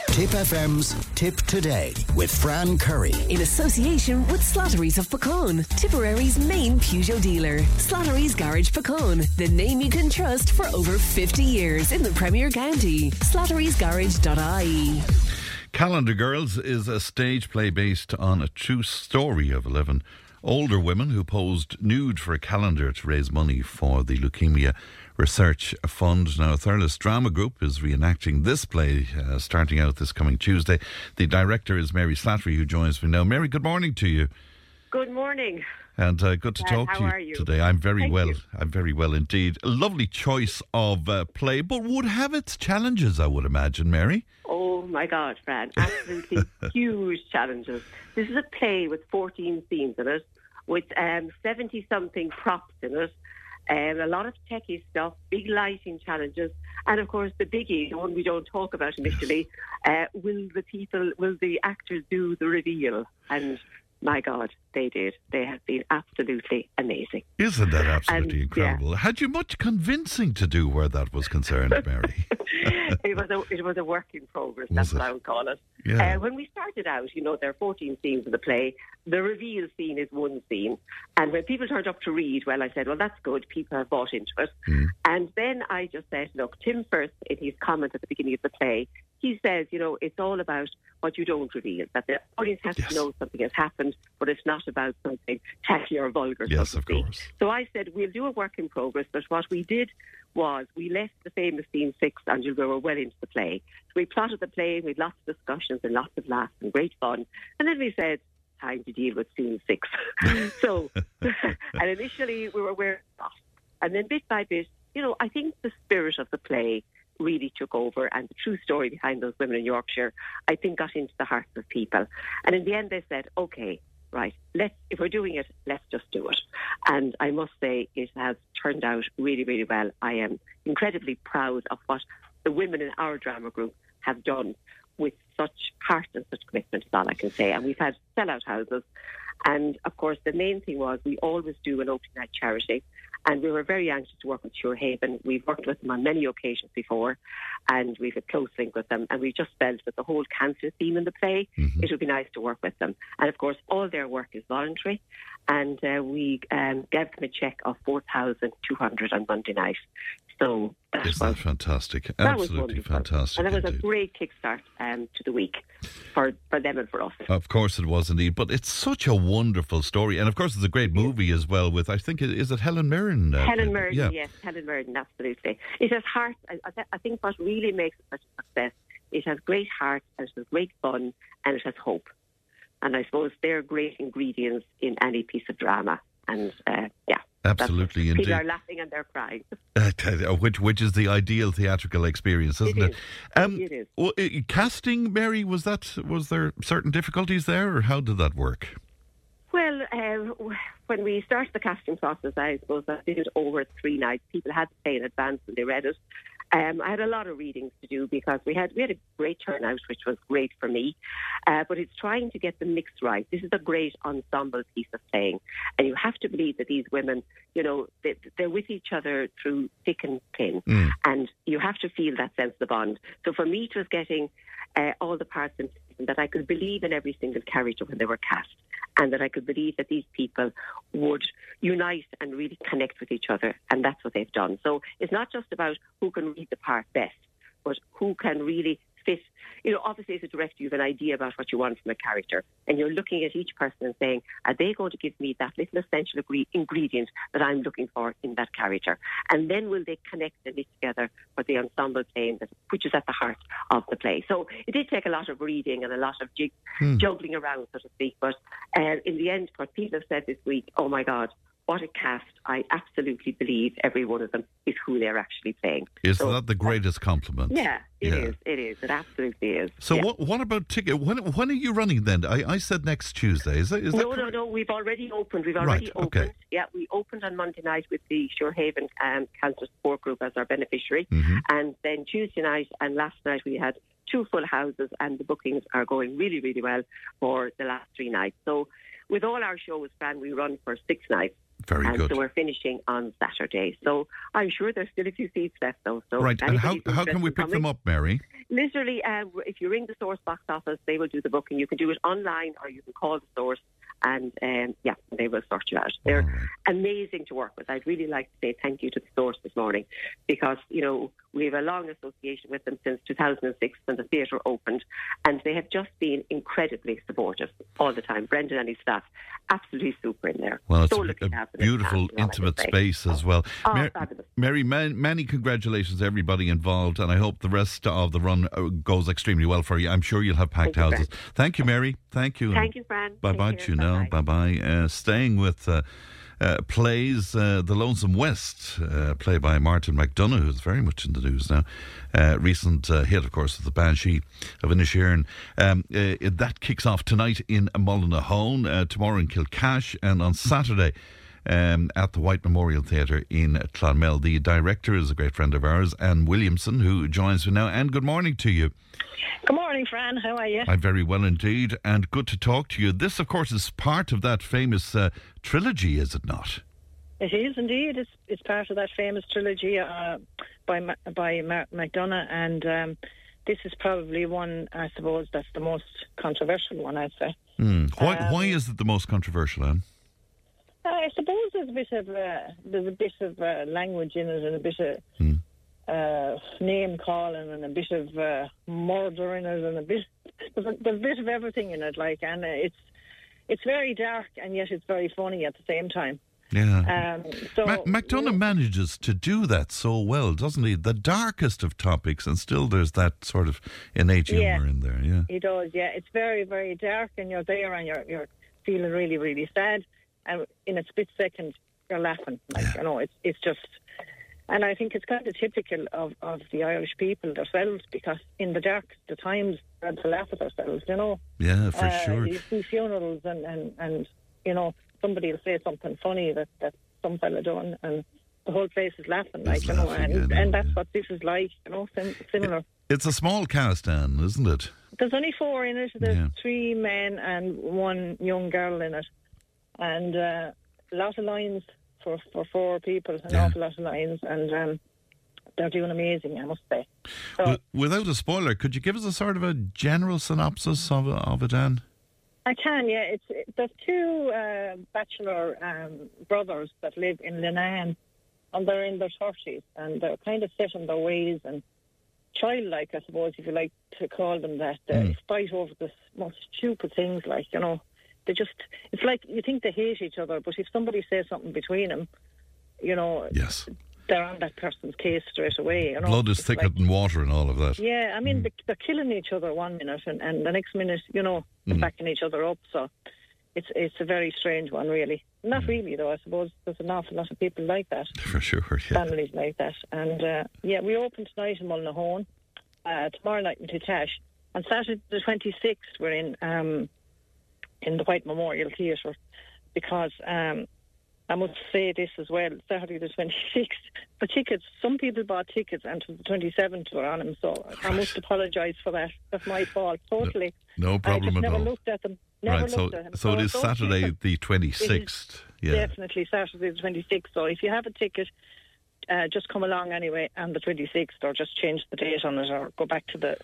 Tip FM's Tip Today with Fran Curry. In association with Slattery's of Puckane, Tipperary's main Peugeot dealer. Slattery's Garage Puckane, the name you can trust for over 50 years in the Premier County. Slattery'sGarage.ie. Calendar Girls is a stage play based on a true story of 11 older women who posed nude for a calendar to raise money for the Leukemia Research Fund. Now, Thurles Drama Group is reenacting this play uh, starting out this coming Tuesday. The director is Mary Slattery, who joins me now. Mary, good morning to you. Good morning. And uh, good to Uh, talk to you, you? today. I'm very Thank well. you. I'm very well indeed. A lovely choice of uh, play, but would have its challenges, I would imagine, Mary. Oh my God, Fran. <laughs> Absolutely huge challenges. This is a play with 14 scenes in it, with 70 something props in it, um, a lot of techie stuff, big lighting challenges, and of course the biggie, the one we don't talk about initially. Uh, will the people, will the actors do the reveal? And my God, they did. They have been absolutely amazing. Isn't that absolutely And, yeah. incredible? Had you much convincing to do where that was concerned, <laughs> Mary? it was a it was a work in progress. Was That's it? what I would call it. Yeah. Uh, when we started out, you know, there are 14 scenes in the play. The reveal scene is one scene, and when people turned up to read, well, I said, well, that's good. People have bought into it. And then I just said, look, Tim first in his comment at the beginning of the play, he says, you know, it's all about what you don't reveal. That the audience has to know something has happened, but it's not about something tacky or vulgar. Yes, so of course. So I said, we'll do a work in progress, but what we did was we left the famous scene six until we were well into the play. So we plotted the play, we had lots of discussions and lots of laughs and great fun. And then we said, time to deal with scene six. <laughs> so, <laughs> and initially we were aware of. And then bit by bit, you know, I think the spirit of the play really took over and the true story behind those women in Yorkshire, I think got into the hearts of people. And in the end they said, okay, right, let's, if we're doing it, let's just do it. And I must say it has turned out really, really well. I am incredibly proud of what the women in our drama group have done with such heart and such commitment, is all I can say. And we've had sellout houses. And of course, the main thing was we always do an opening night charity. And we were very anxious to work with Suir Haven. We've worked with them on many occasions before, and we've a close link with them. And we just felt that the whole cancer theme in the play, it would be nice to work with them. And of course, all their work is voluntary. And uh, we um, gave them a cheque of 4200 on Monday night. So that Isn't was that fantastic? that Absolutely wonderful. fantastic. And it was a great kickstart um, to the week for, for them and for us. Of course it was indeed, but it's such a wonderful story, and of course it's a great movie as well. With I think it is it Helen Mirren. uh, Helen Mirren, yeah. yes, Helen Mirren, absolutely. It has heart. I, I think what really makes it such a success, it has great heart, and it has great fun, and it has hope. And I suppose they're great ingredients in any piece of drama. And uh, yeah, that's- Absolutely, people indeed. are laughing and they're crying. <laughs> Uh, uh, which which is the ideal theatrical experience, isn't it? is. Um, It is. well, uh, casting, Mary, was that was there certain difficulties there, or how did that work? Well, um, when we started the casting process, I suppose I did it over three nights. People had to pay in advance and they read it. Um, I had a lot of readings to do because we had we had a great turnout, which was great for me. Uh, but it's trying to get the mix right. This is a great ensemble piece of playing, and you have to believe that these women, you know, they, they're with each other through thick and thin, and you have to feel that sense of the bond. So for me, it was getting uh, all the parts in and that I could believe in every single character when they were cast, and that I could believe that these people would unite and really connect with each other, and that's what they've done. So it's not just about who can read the part best, but who can really fit. You know, obviously as a director, you have an idea about what you want from a character, and you're looking at each person and saying, are they going to give me that little essential ingredient that I'm looking for in that character? And then will they connect and knit together for the ensemble playing that, which is at the heart of the play. So it did take a lot of reading and a lot of jig- Hmm. juggling around, so to speak. But uh, in the end, what people have said this week, oh my God, what a cast. I absolutely believe every one of them is who they're actually playing. Is So- that the greatest compliment? Yeah, it is. Yeah. It is. It absolutely is. So Yeah. what what about ticket? When when are you running then? I, I said next Tuesday. Is that is that no, no, no. We've already opened. We've already Right, okay. opened. Yeah, we opened on Monday night with the Suir Haven um, Cancer Support Group as our beneficiary, Mm-hmm. and then Tuesday night and last night we had two full houses, and the bookings are going really, really well for the last three nights. So, with all our shows, Fran, we run for six nights. Very and good. so we're finishing on Saturday. So I'm sure there's still a few seats left, though. So right? And how how can we pick them up, Mary? Literally, uh, if you ring the Source box office, they will do the booking. You can do it online or you can call the Source, and um, yeah, they will sort you out. They're amazing to work with. I'd really like to say thank you to the Source this morning because you know we have a long association with them since 2006 when the theatre opened, and they have just been incredibly supportive all the time. Brendan and his staff, absolutely super in there. Well, it's so a, a to have them in beautiful, town, you know, I intimate space as well. Oh, Mar- fabulous. Mary, man, many congratulations to everybody involved, and I hope the rest of the run uh, goes extremely well for you. I'm sure you'll have packed Thank you, houses. Thank you, Mary. Thank you. Thank you, Fran. Bye bye to you now. Bye bye. Uh, staying with. Uh, uh, plays uh, The Lonesome West, uh, played by Martin McDonagh, who's very much in the news now. Uh, recent uh, hit, of course, of The Banshee of Inisherin. Um, uh, that kicks off tonight in Mullinahone, tomorrow in Kilcash, and on Saturday um, at the White Memorial Theatre in Clonmel. The director is a great friend of ours, Anne Williamson, who joins me now. And good morning to you. Good morning, Fran. How are you? I'm very well indeed, and good to talk to you. This, of course, is part of that famous uh, trilogy, is it not? It is indeed. It's it's part of that famous trilogy uh, by Ma- by Mark McDonagh, and um, this is probably one I suppose that's the most controversial one. I'd say. Hmm. Why, Um, why is it the most controversial, Anne? Uh, I suppose there's a bit of uh, there's a bit of uh, language in it, and a bit of uh, name calling, and a bit of uh, murder in it, and a bit there's a, there's a bit of everything in it. Like, and uh, it's it's very dark, and yet it's very funny at the same time. Yeah. Um, so Ma- McDonagh manages to do that so well, doesn't he? The darkest of topics, and still there's that sort of innate humour Yeah. in there. Yeah. He does, yeah. It's very, very dark, and you're there, and you're you're feeling really, really sad, and in a split second, you're laughing. Like you know, it's it's just, and I think it's kind of typical of of the Irish people themselves because in the dark, the times we had to laugh at ourselves. You know. Yeah, for Uh, sure. You see funerals, and and and you know somebody will say something funny that that some fella done, and the whole place is laughing, like you know, and know, and that's what this is like, you know, sim- similar. It's a small cast, Anne, isn't it? There's only four in it. There's Yeah. three men and one young girl in it, and uh, a lot of lines for for four people. An awful lot of lines, and um, they're doing amazing, I must say. So Wi- Without a spoiler, could you give us a sort of a general synopsis of, of it, Anne? I can, yeah. It's it, there's two uh, bachelor um, brothers that live in Leenane, and they're in their thirties, and they're kind of set in their ways and childlike, I suppose, if you like to call them that. They fight over the most stupid things, like you know, they just. It's like you think they hate each other, but if somebody says something between them, you know, yes, they're on that person's case straight away. You know, Blood is It's thicker like- than water and all of that. yeah, I mean, they- they're killing each other one minute, and, and the next minute, you know, they're Mm. backing each other up. So it's it's a very strange one, really. Not really, though. I suppose there's an awful lot of people like that, <laughs> For sure, yeah. families like that. And uh, yeah, we open tonight in Mullinahone, uh, tomorrow night in Kilcash, and Saturday the 26th we're in um, in the White Memorial Theatre because. Um, I must say this as well. Saturday the 26th, <laughs> the tickets, some people bought tickets and the 27th were on them, so I must apologise for that. That's my fault, totally. No problem I just at never all. looked at them. Never right, so looked at them. so it is Saturday the It twenty is sixth. Yeah, Definitely Saturday the 26th. So if you have a ticket, uh, just come along anyway on the 26th or just change the date on it or go back to the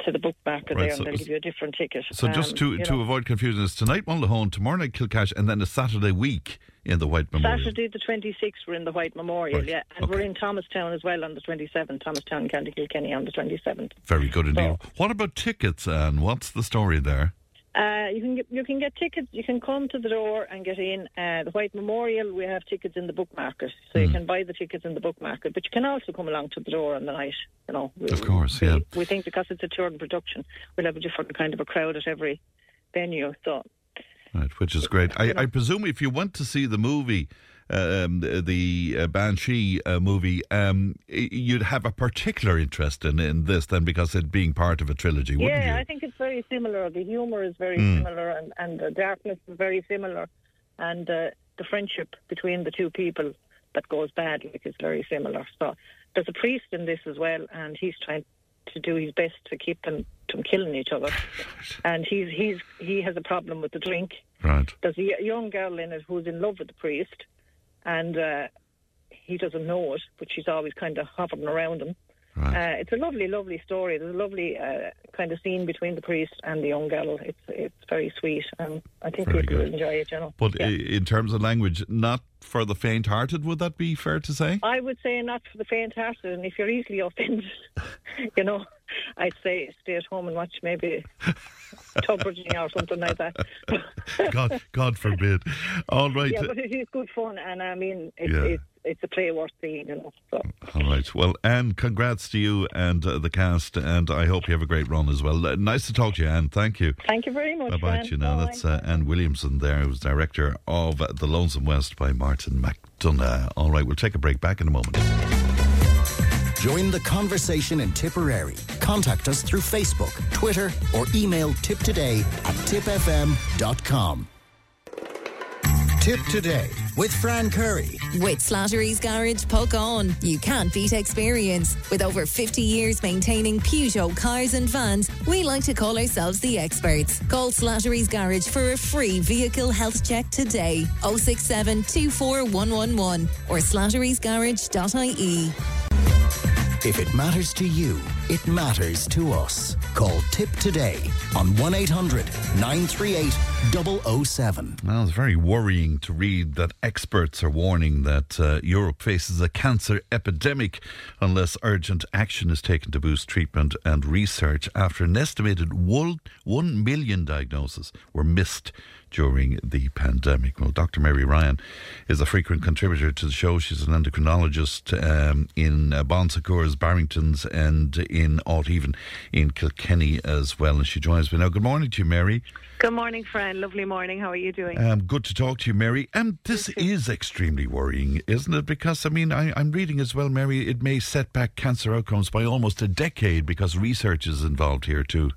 to the book market Right, there so- and they'll give you a different ticket. So just Um, to to know. avoid confusion, it's tonight Mullinahone, tomorrow night Kilcash, and then a Saturday week in the White Memorial. Saturday the 26th, we're in the White Memorial, Right, yeah. And we're in Thomastown as well on the 27th, Thomastown, County Kilkenny on the 27th. Very good indeed. What about tickets, and what's the story there? Uh, you can get, you can get tickets. You can come to the door and get in. Uh, the White Memorial, we have tickets in the book market, so Hmm. you can buy the tickets in the book market. But you can also come along to the door on the night. You know, we, Of course, yeah. we think because it's a touring production, we'll have a different kind of a crowd at every venue. So Right, which is great. I, I presume if you want to see the movie, um, the, uh, Banshee uh, movie, um, you'd have a particular interest in, in this then because it being part of a trilogy, wouldn't yeah, you? I think it's very similar. The humour is very Mm. similar, and, and the darkness is very similar, and uh, the friendship between the two people that goes bad like is very similar. So there's a priest in this as well, and he's trying to do his best to keep them from killing each other, <laughs> and he's he's he has a problem with the drink. Right. There's a young girl in it who's in love with the priest, and uh, he doesn't know it, but she's always kind of hovering around him. Right. Uh, it's a lovely, lovely story. There's a lovely uh, kind of scene between the priest and the young girl. It's it's very sweet, and I think Very people good. will enjoy it. You know. But Yeah. in terms of language, not for the faint-hearted. Would that be fair to say? I would say not for the faint-hearted, and if you're easily offended, <laughs> you know, I'd say stay at home and watch maybe tub bridging or something like that. <laughs> God, God forbid. All right. Yeah, but it is good fun, and I mean, it's Yeah. it's, it's a play worth seeing, you know. So All right. Well, Anne, congrats to you and uh, the cast, and I hope you have a great run as well. Uh, nice to talk to you, Anne. Thank you. thank you very much. Bye bye you now. Bye. That's uh, Anne Williamson there, who's director of The Lonesome West by Martin McDonagh. All right, we'll take a break. Back in a moment. Join the conversation in Tipperary. Contact us through Facebook, Twitter, or email tiptoday at tipfm.com. Tip Today with Fran Curry. With Slattery's Garage, Puckane. You can't beat experience. With over 50 years maintaining Peugeot cars and vans, we like to call ourselves the experts. Call Slattery's Garage for a free vehicle health check today. 067 24111 or slatterysgarage.ie. If it matters to you, it matters to us. Call Tip Today on 1 800 938 007. Well, it's very worrying to read that experts are warning that uh, Europe faces a cancer epidemic unless urgent action is taken to boost treatment and research after an estimated one, 1 million diagnoses were missed during the pandemic. Well, Dr. Mary Ryan is a frequent contributor to the show. She's an endocrinologist um, in uh, Bon Secours, Barrington's, and in Aut Even in Kilkenny as well. And she joins me now. Good morning to you, Mary. Good morning, Fran. Lovely morning. How are you doing? Um, good to talk to you, Mary. Um, this is extremely worrying, isn't it? Because, I mean, I, I'm reading as well, Mary, it may set back cancer outcomes by almost a decade because research is involved here too.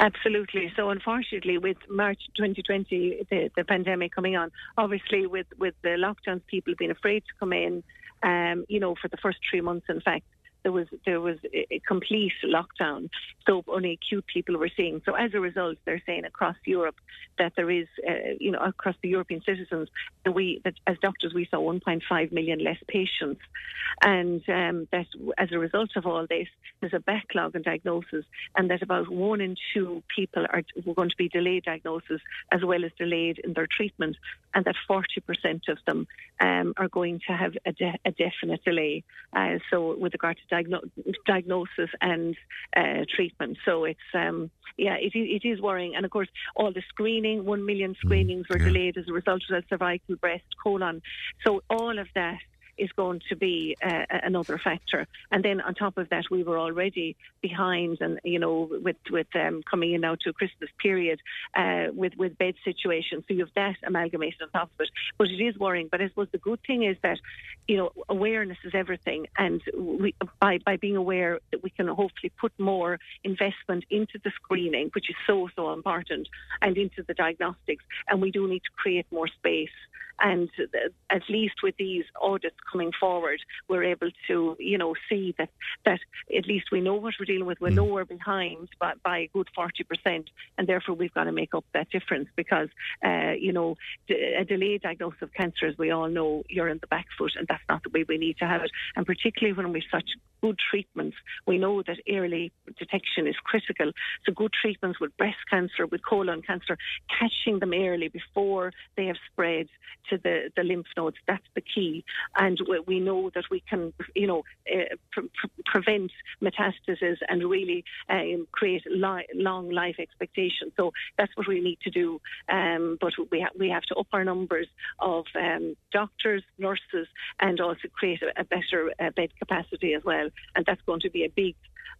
Absolutely. So, unfortunately, with March 2020, the, the pandemic coming on, obviously with, with the lockdowns, people being afraid to come in, um, you know, for the first three months, in fact, there was there was a complete lockdown, so only acute people were seeing. So as a result, they're saying across Europe that there is, uh, you know, across the European citizens, that we that as doctors we saw 1.5 million less patients, and um, that as a result of all this, there's a backlog in diagnosis, and that about one in two people are going to be delayed diagnosis as well as delayed in their treatment, and that 40% of them um, are going to have a, de- a definite delay. Uh, so with regard to diagno- diagnosis and uh, treatment, so it's um, yeah, it, it is worrying. And of course, all the screening, one million screenings were delayed as a result of the cervical, breast, colon. So all of that is going to be uh, another factor. And then on top of that, we were already behind, and you know, with with um, coming in now to a Christmas period uh, with with bed situations. So you have that amalgamated on top of it. But it is worrying. But I suppose the good thing is that you know awareness is everything, and we, by by being aware that we can hopefully put more investment into the screening, which is so so important, and into the diagnostics. And we do need to create more space. And uh, at least with these audits coming forward, we're able to, you know, see that that at least we know what we're dealing with. We're nowhere behind by, by a good forty percent, and therefore we've got to make up that difference because, uh, you know, a delayed diagnosis of cancer, as we all know, you're in the back foot, and that's not the way we need to have it. And particularly when we've such good treatments, we know that early detection is critical. So good treatments with breast cancer, with colon cancer, catching them early before they have spread to the, the lymph nodes, that's the key. And we, know that we can, you know, uh, pre- pre- prevent metastasis and really um, create li- long life expectation. So that's what we need to do. Um, but we, ha- we have to up our numbers of um, doctors, nurses, and also create a, a better uh, bed capacity as well. And that's going to be a big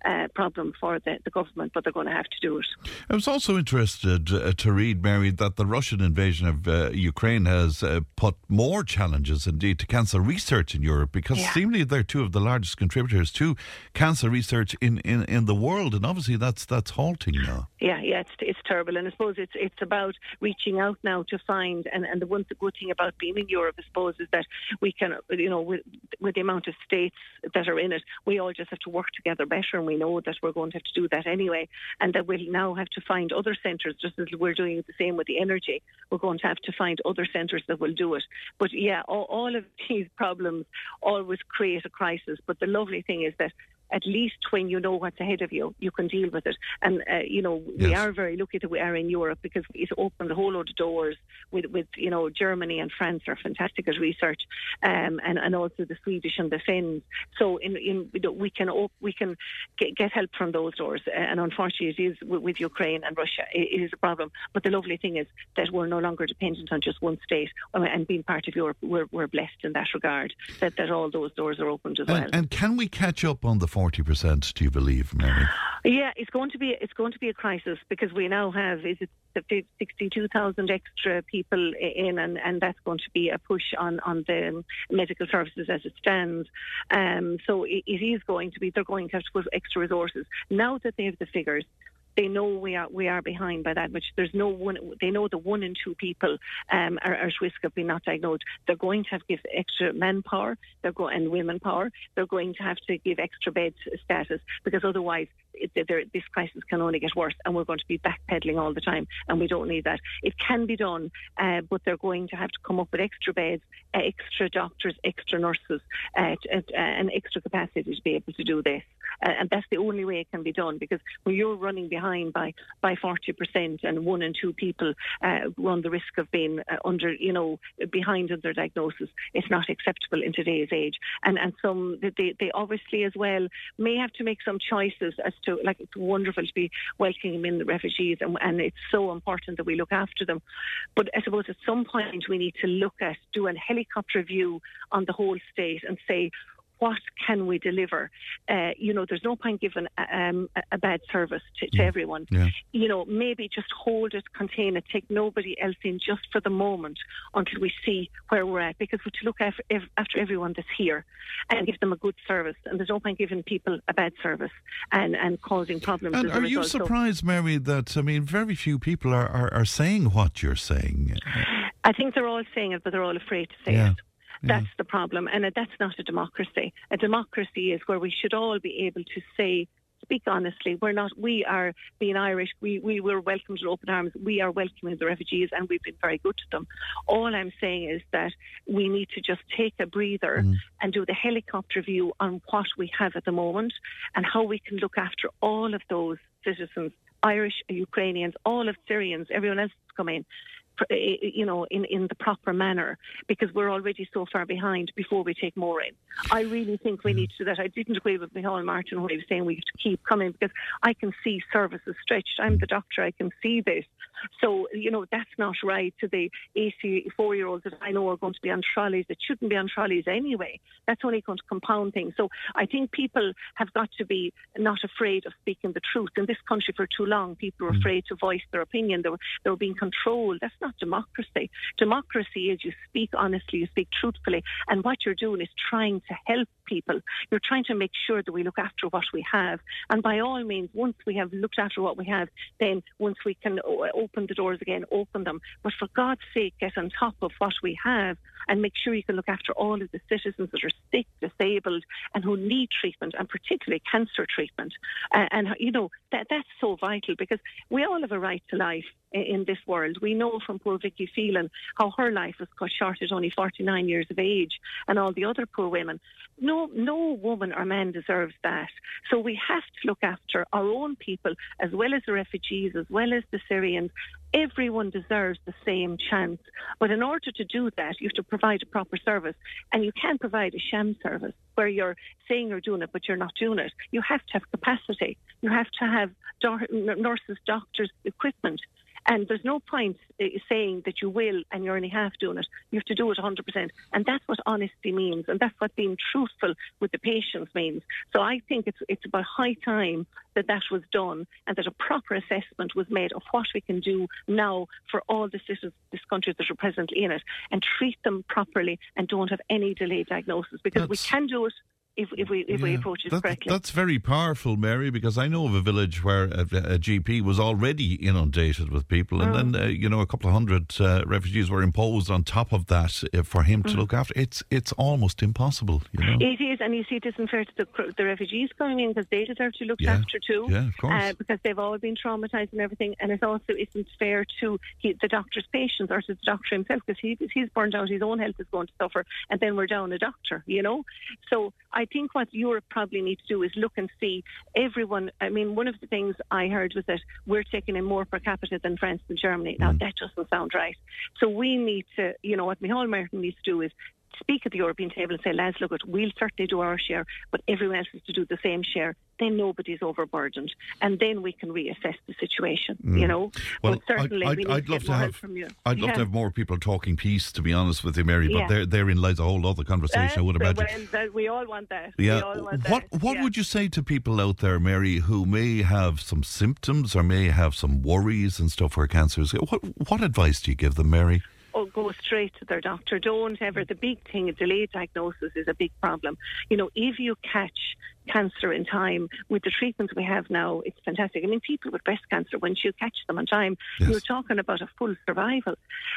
uh, problem for the, the government, but they're going to have to do it. I was also interested uh, to read, Mary, that the Russian invasion of uh, Ukraine has uh, put more challenges, indeed, to cancer research in Europe because Yeah. seemingly they're two of the largest contributors to cancer research in, in, in the world, and obviously that's that's halting now. Yeah, yeah, it's it's terrible, and I suppose it's it's about reaching out now to find, and and the one the good thing about being in Europe, I suppose, is that we can, you know, with with the amount of states that are in it, we all just have to work together better, and we know that we're going to have to do that anyway, and that we'll now have to find other centres, just as we're doing the same with the energy. We're going to have to find other centres that will do it. But yeah, all, all of these <laughs> problems always create a crisis. But the lovely thing is that at least when you know what's ahead of you, you can deal with it. And uh, you know, we Yes. are very lucky that we are in Europe because it's opened a whole load of doors. With with you know, Germany and France are fantastic at research, um, and and also the Swedish and the Finns. So in in we can op- we can get, get help from those doors. And unfortunately, it is with, with Ukraine and Russia. It, it is a problem. But the lovely thing is that we're no longer dependent on just one state, uh, and being part of Europe, we're, we're blessed in that regard. That that all those doors are opened as well. And, and can we catch up on the 40%, do you believe, Mary? Yeah, it's going to be it's going to be a crisis because we now have is it sixty two thousand extra people in, and, and that's going to be a push on on the medical services as it stands. Um, so it, it is going to be they're going to have to put extra resources now that they have the figures. They know we are we are behind by that much. There's no one. They know the one in two people um, are, at risk of being not diagnosed. They're going to have to give extra manpower. They're go and women power. They're going to have to give extra bed status because otherwise it, this crisis can only get worse, and we're going to be backpedaling all the time, and we don't need that. It can be done, uh, but they're going to have to come up with extra beds, uh, extra doctors, extra nurses, uh, uh, and extra capacity to be able to do this. Uh, and that's the only way it can be done because when you're running behind by by 40% and one and two people uh, run the risk of being uh, under, you know, behind in their diagnosis, it's not acceptable in today's age. And and some they, they obviously as well may have to make some choices as to like it's wonderful to be welcoming in the refugees and, and it's so important that we look after them. But I suppose at some point we need to look at do a helicopter view on the whole state and say what can we deliver? Uh, you know, there's no point giving um, a, bad service to, to everyone. Yeah. You know, maybe just hold it, contain it, take nobody else in just for the moment until we see where we're at. Because we're to look after, after everyone that's here and give them a good service. And there's no point giving people a bad service and, and causing problems. And are you result. So- surprised, Mary, that, I mean, very few people are, are, are saying what you're saying? I think they're all saying it, but they're all afraid to say Yeah. it. That's the problem, and uh, that's not a democracy. A democracy is where we should all be able to say, speak honestly. We're not. We are being Irish. We we were welcomed with open arms. We are welcoming the refugees, and we've been very good to them. All I'm saying is that we need to just take a breather and do the helicopter view on what we have at the moment and how we can look after all of those citizens, Irish, Ukrainians, all of Syrians, everyone else that's come in Eh, eh, you know, in, in the proper manner because we're already so far behind before we take more in. I really think we mm. need to do that. I didn't agree with Micheál Martin when he was saying we have to keep coming because I can see services stretched. I'm the mm. doctor, I can see this. So, you know, that's not right to the 84 year olds that I know are going to be on trolleys that shouldn't be on trolleys anyway. That's only going to compound things. So I think people have got to be not afraid of speaking the truth. In this country for too long, people were mm. afraid to voice their opinion. They were, they were being controlled. That's not democracy. Democracy is you speak honestly, you speak truthfully, and what you're doing is trying to help people. You're trying to make sure that we look after what we have. And by all means, once we have looked after what we have, then once we can open the doors again, open them. But for God's sake, get on top of what we have and make sure you can look after all of the citizens that are sick, disabled, and who need treatment, and particularly cancer treatment. Uh, and, you know, that, that's so vital because we all have a right to life in this world. We know from poor Vicky Phelan how her life was cut short at only 49 years of age and all the other poor women. No, no woman or man deserves that. So we have to look after our own people as well as the refugees, as well as the Syrians. Everyone deserves the same chance. But in order to do that, you have to provide a proper service. And you can't provide a sham service where you're saying you're doing it, but you're not doing it. You have to have capacity. You have to have do- nurses, doctors, equipment. And there's no point uh, saying that you will and you're only half doing it. You have to do it 100%. And that's what honesty means. And that's what being truthful with the patients means. So I think it's, it's about high time that that was done and that a proper assessment was made of what we can do now for all the citizens of this country that are presently in it and treat them properly and don't have any delayed diagnosis because we can do it if, if we if we approach it that- correctly. That's very powerful, Mary, because I know of a village where a, a GP was already inundated with people, and Mm. then uh, you know a couple of hundred uh, refugees were imposed on top of that uh, for him to Mm. look after. It's it's almost impossible, you know. It is, and you see, it isn't fair to the, the refugees coming in because they deserve to be looked Yeah. after too. Yeah, of course. Uh, because they've all been traumatised and everything, and it also isn't fair to he, the doctor's patients or to the doctor himself because he, he's burned out, his own health is going to suffer, and then we're down a doctor, you know. So I, I think what Europe probably needs to do is look and see everyone. I mean, one of the things I heard was that we're taking in more per capita than France and Germany. Now, mm. that doesn't sound right. So we need to, you know, what Micheál Martin needs to do is speak at the European table and say, lads, look, we'll certainly do our share, but everyone else has to do the same share. Then nobody's overburdened, and then we can reassess the situation. Mm. You know, Well, but certainly I'd, I'd, I'd love to have. from you. I'd love Yeah. to have more people talking peace. To be honest with you, Mary, but Yeah. there, therein lies a whole other conversation. I would imagine. well, we all want that. Yeah. We all want What that. What yeah. would you say to people out there, Mary, who may have some symptoms or may have some worries and stuff for cancers? What What advice do you give them, Mary? Or go straight to their doctor. Don't ever. The big thing, delayed diagnosis is a big problem. You know, if you catch cancer in time with the treatments we have now, it's fantastic. I mean, people with breast cancer, once you catch them on time, you're talking about a full survival.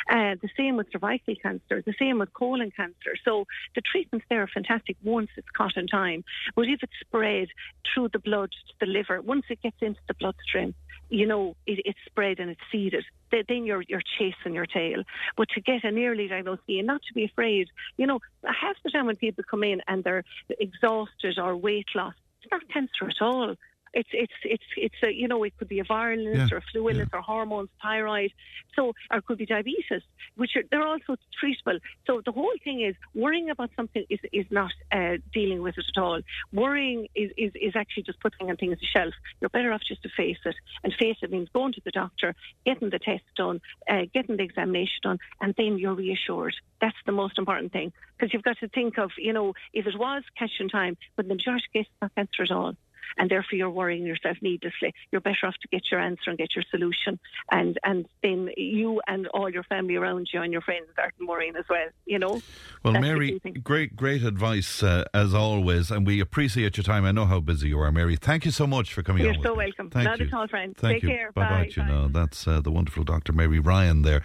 Uh, the same with cervical cancer, the same with colon cancer. So the treatments there are fantastic once it's caught in time. But if it's spread through the blood to the liver, once it gets into the bloodstream, you know, it, it's spread and it's seeded. Th- Then you're you're chasing your tail. But to get an early diagnosis and not to be afraid, you know, half the time when people come in and they're exhausted or weight loss, it's not cancer at all. It's it's it's it's a you know it could be a viral illness Yeah, or a flu illness or hormones, thyroid, so or it could be diabetes, which are they're also treatable. So the whole thing is worrying about something is is not uh, dealing with it at all. Worrying is, is is actually just putting on things on the shelf. You're better off just to face it, and face it means going to the doctor, getting the test done, uh, getting the examination done, and then you're reassured. That's the most important thing because you've got to think of you know if it was catch in time, but the majority of cases not cancer at all and therefore you're worrying yourself needlessly. You're better off to get your answer and get your solution, and and then you and all your family around you and your friends aren't worrying as well. You know. Well, That's Mary, great, great advice uh, as always, and we appreciate your time. I know how busy you are, Mary. Thank you so much for coming on. You're on. with so me. welcome. Thank Not you. at all, friend. Thank Take you. care. Bye bye. Bye. You know, that's uh, the wonderful Dr. Mary Ryan there,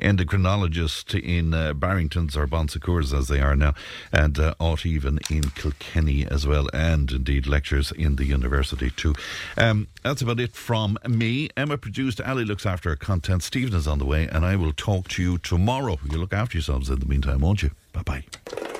endocrinologist in uh, Barrington's or Bon Secours as they are now, and uh, Aut Even in Kilkenny as well, and indeed lectures in the university too. Um, that's about it from me. Emma produced, Ali looks after content. Stephen is on the way, and I will talk to you tomorrow. You look after yourselves in the meantime, won't you? Bye bye.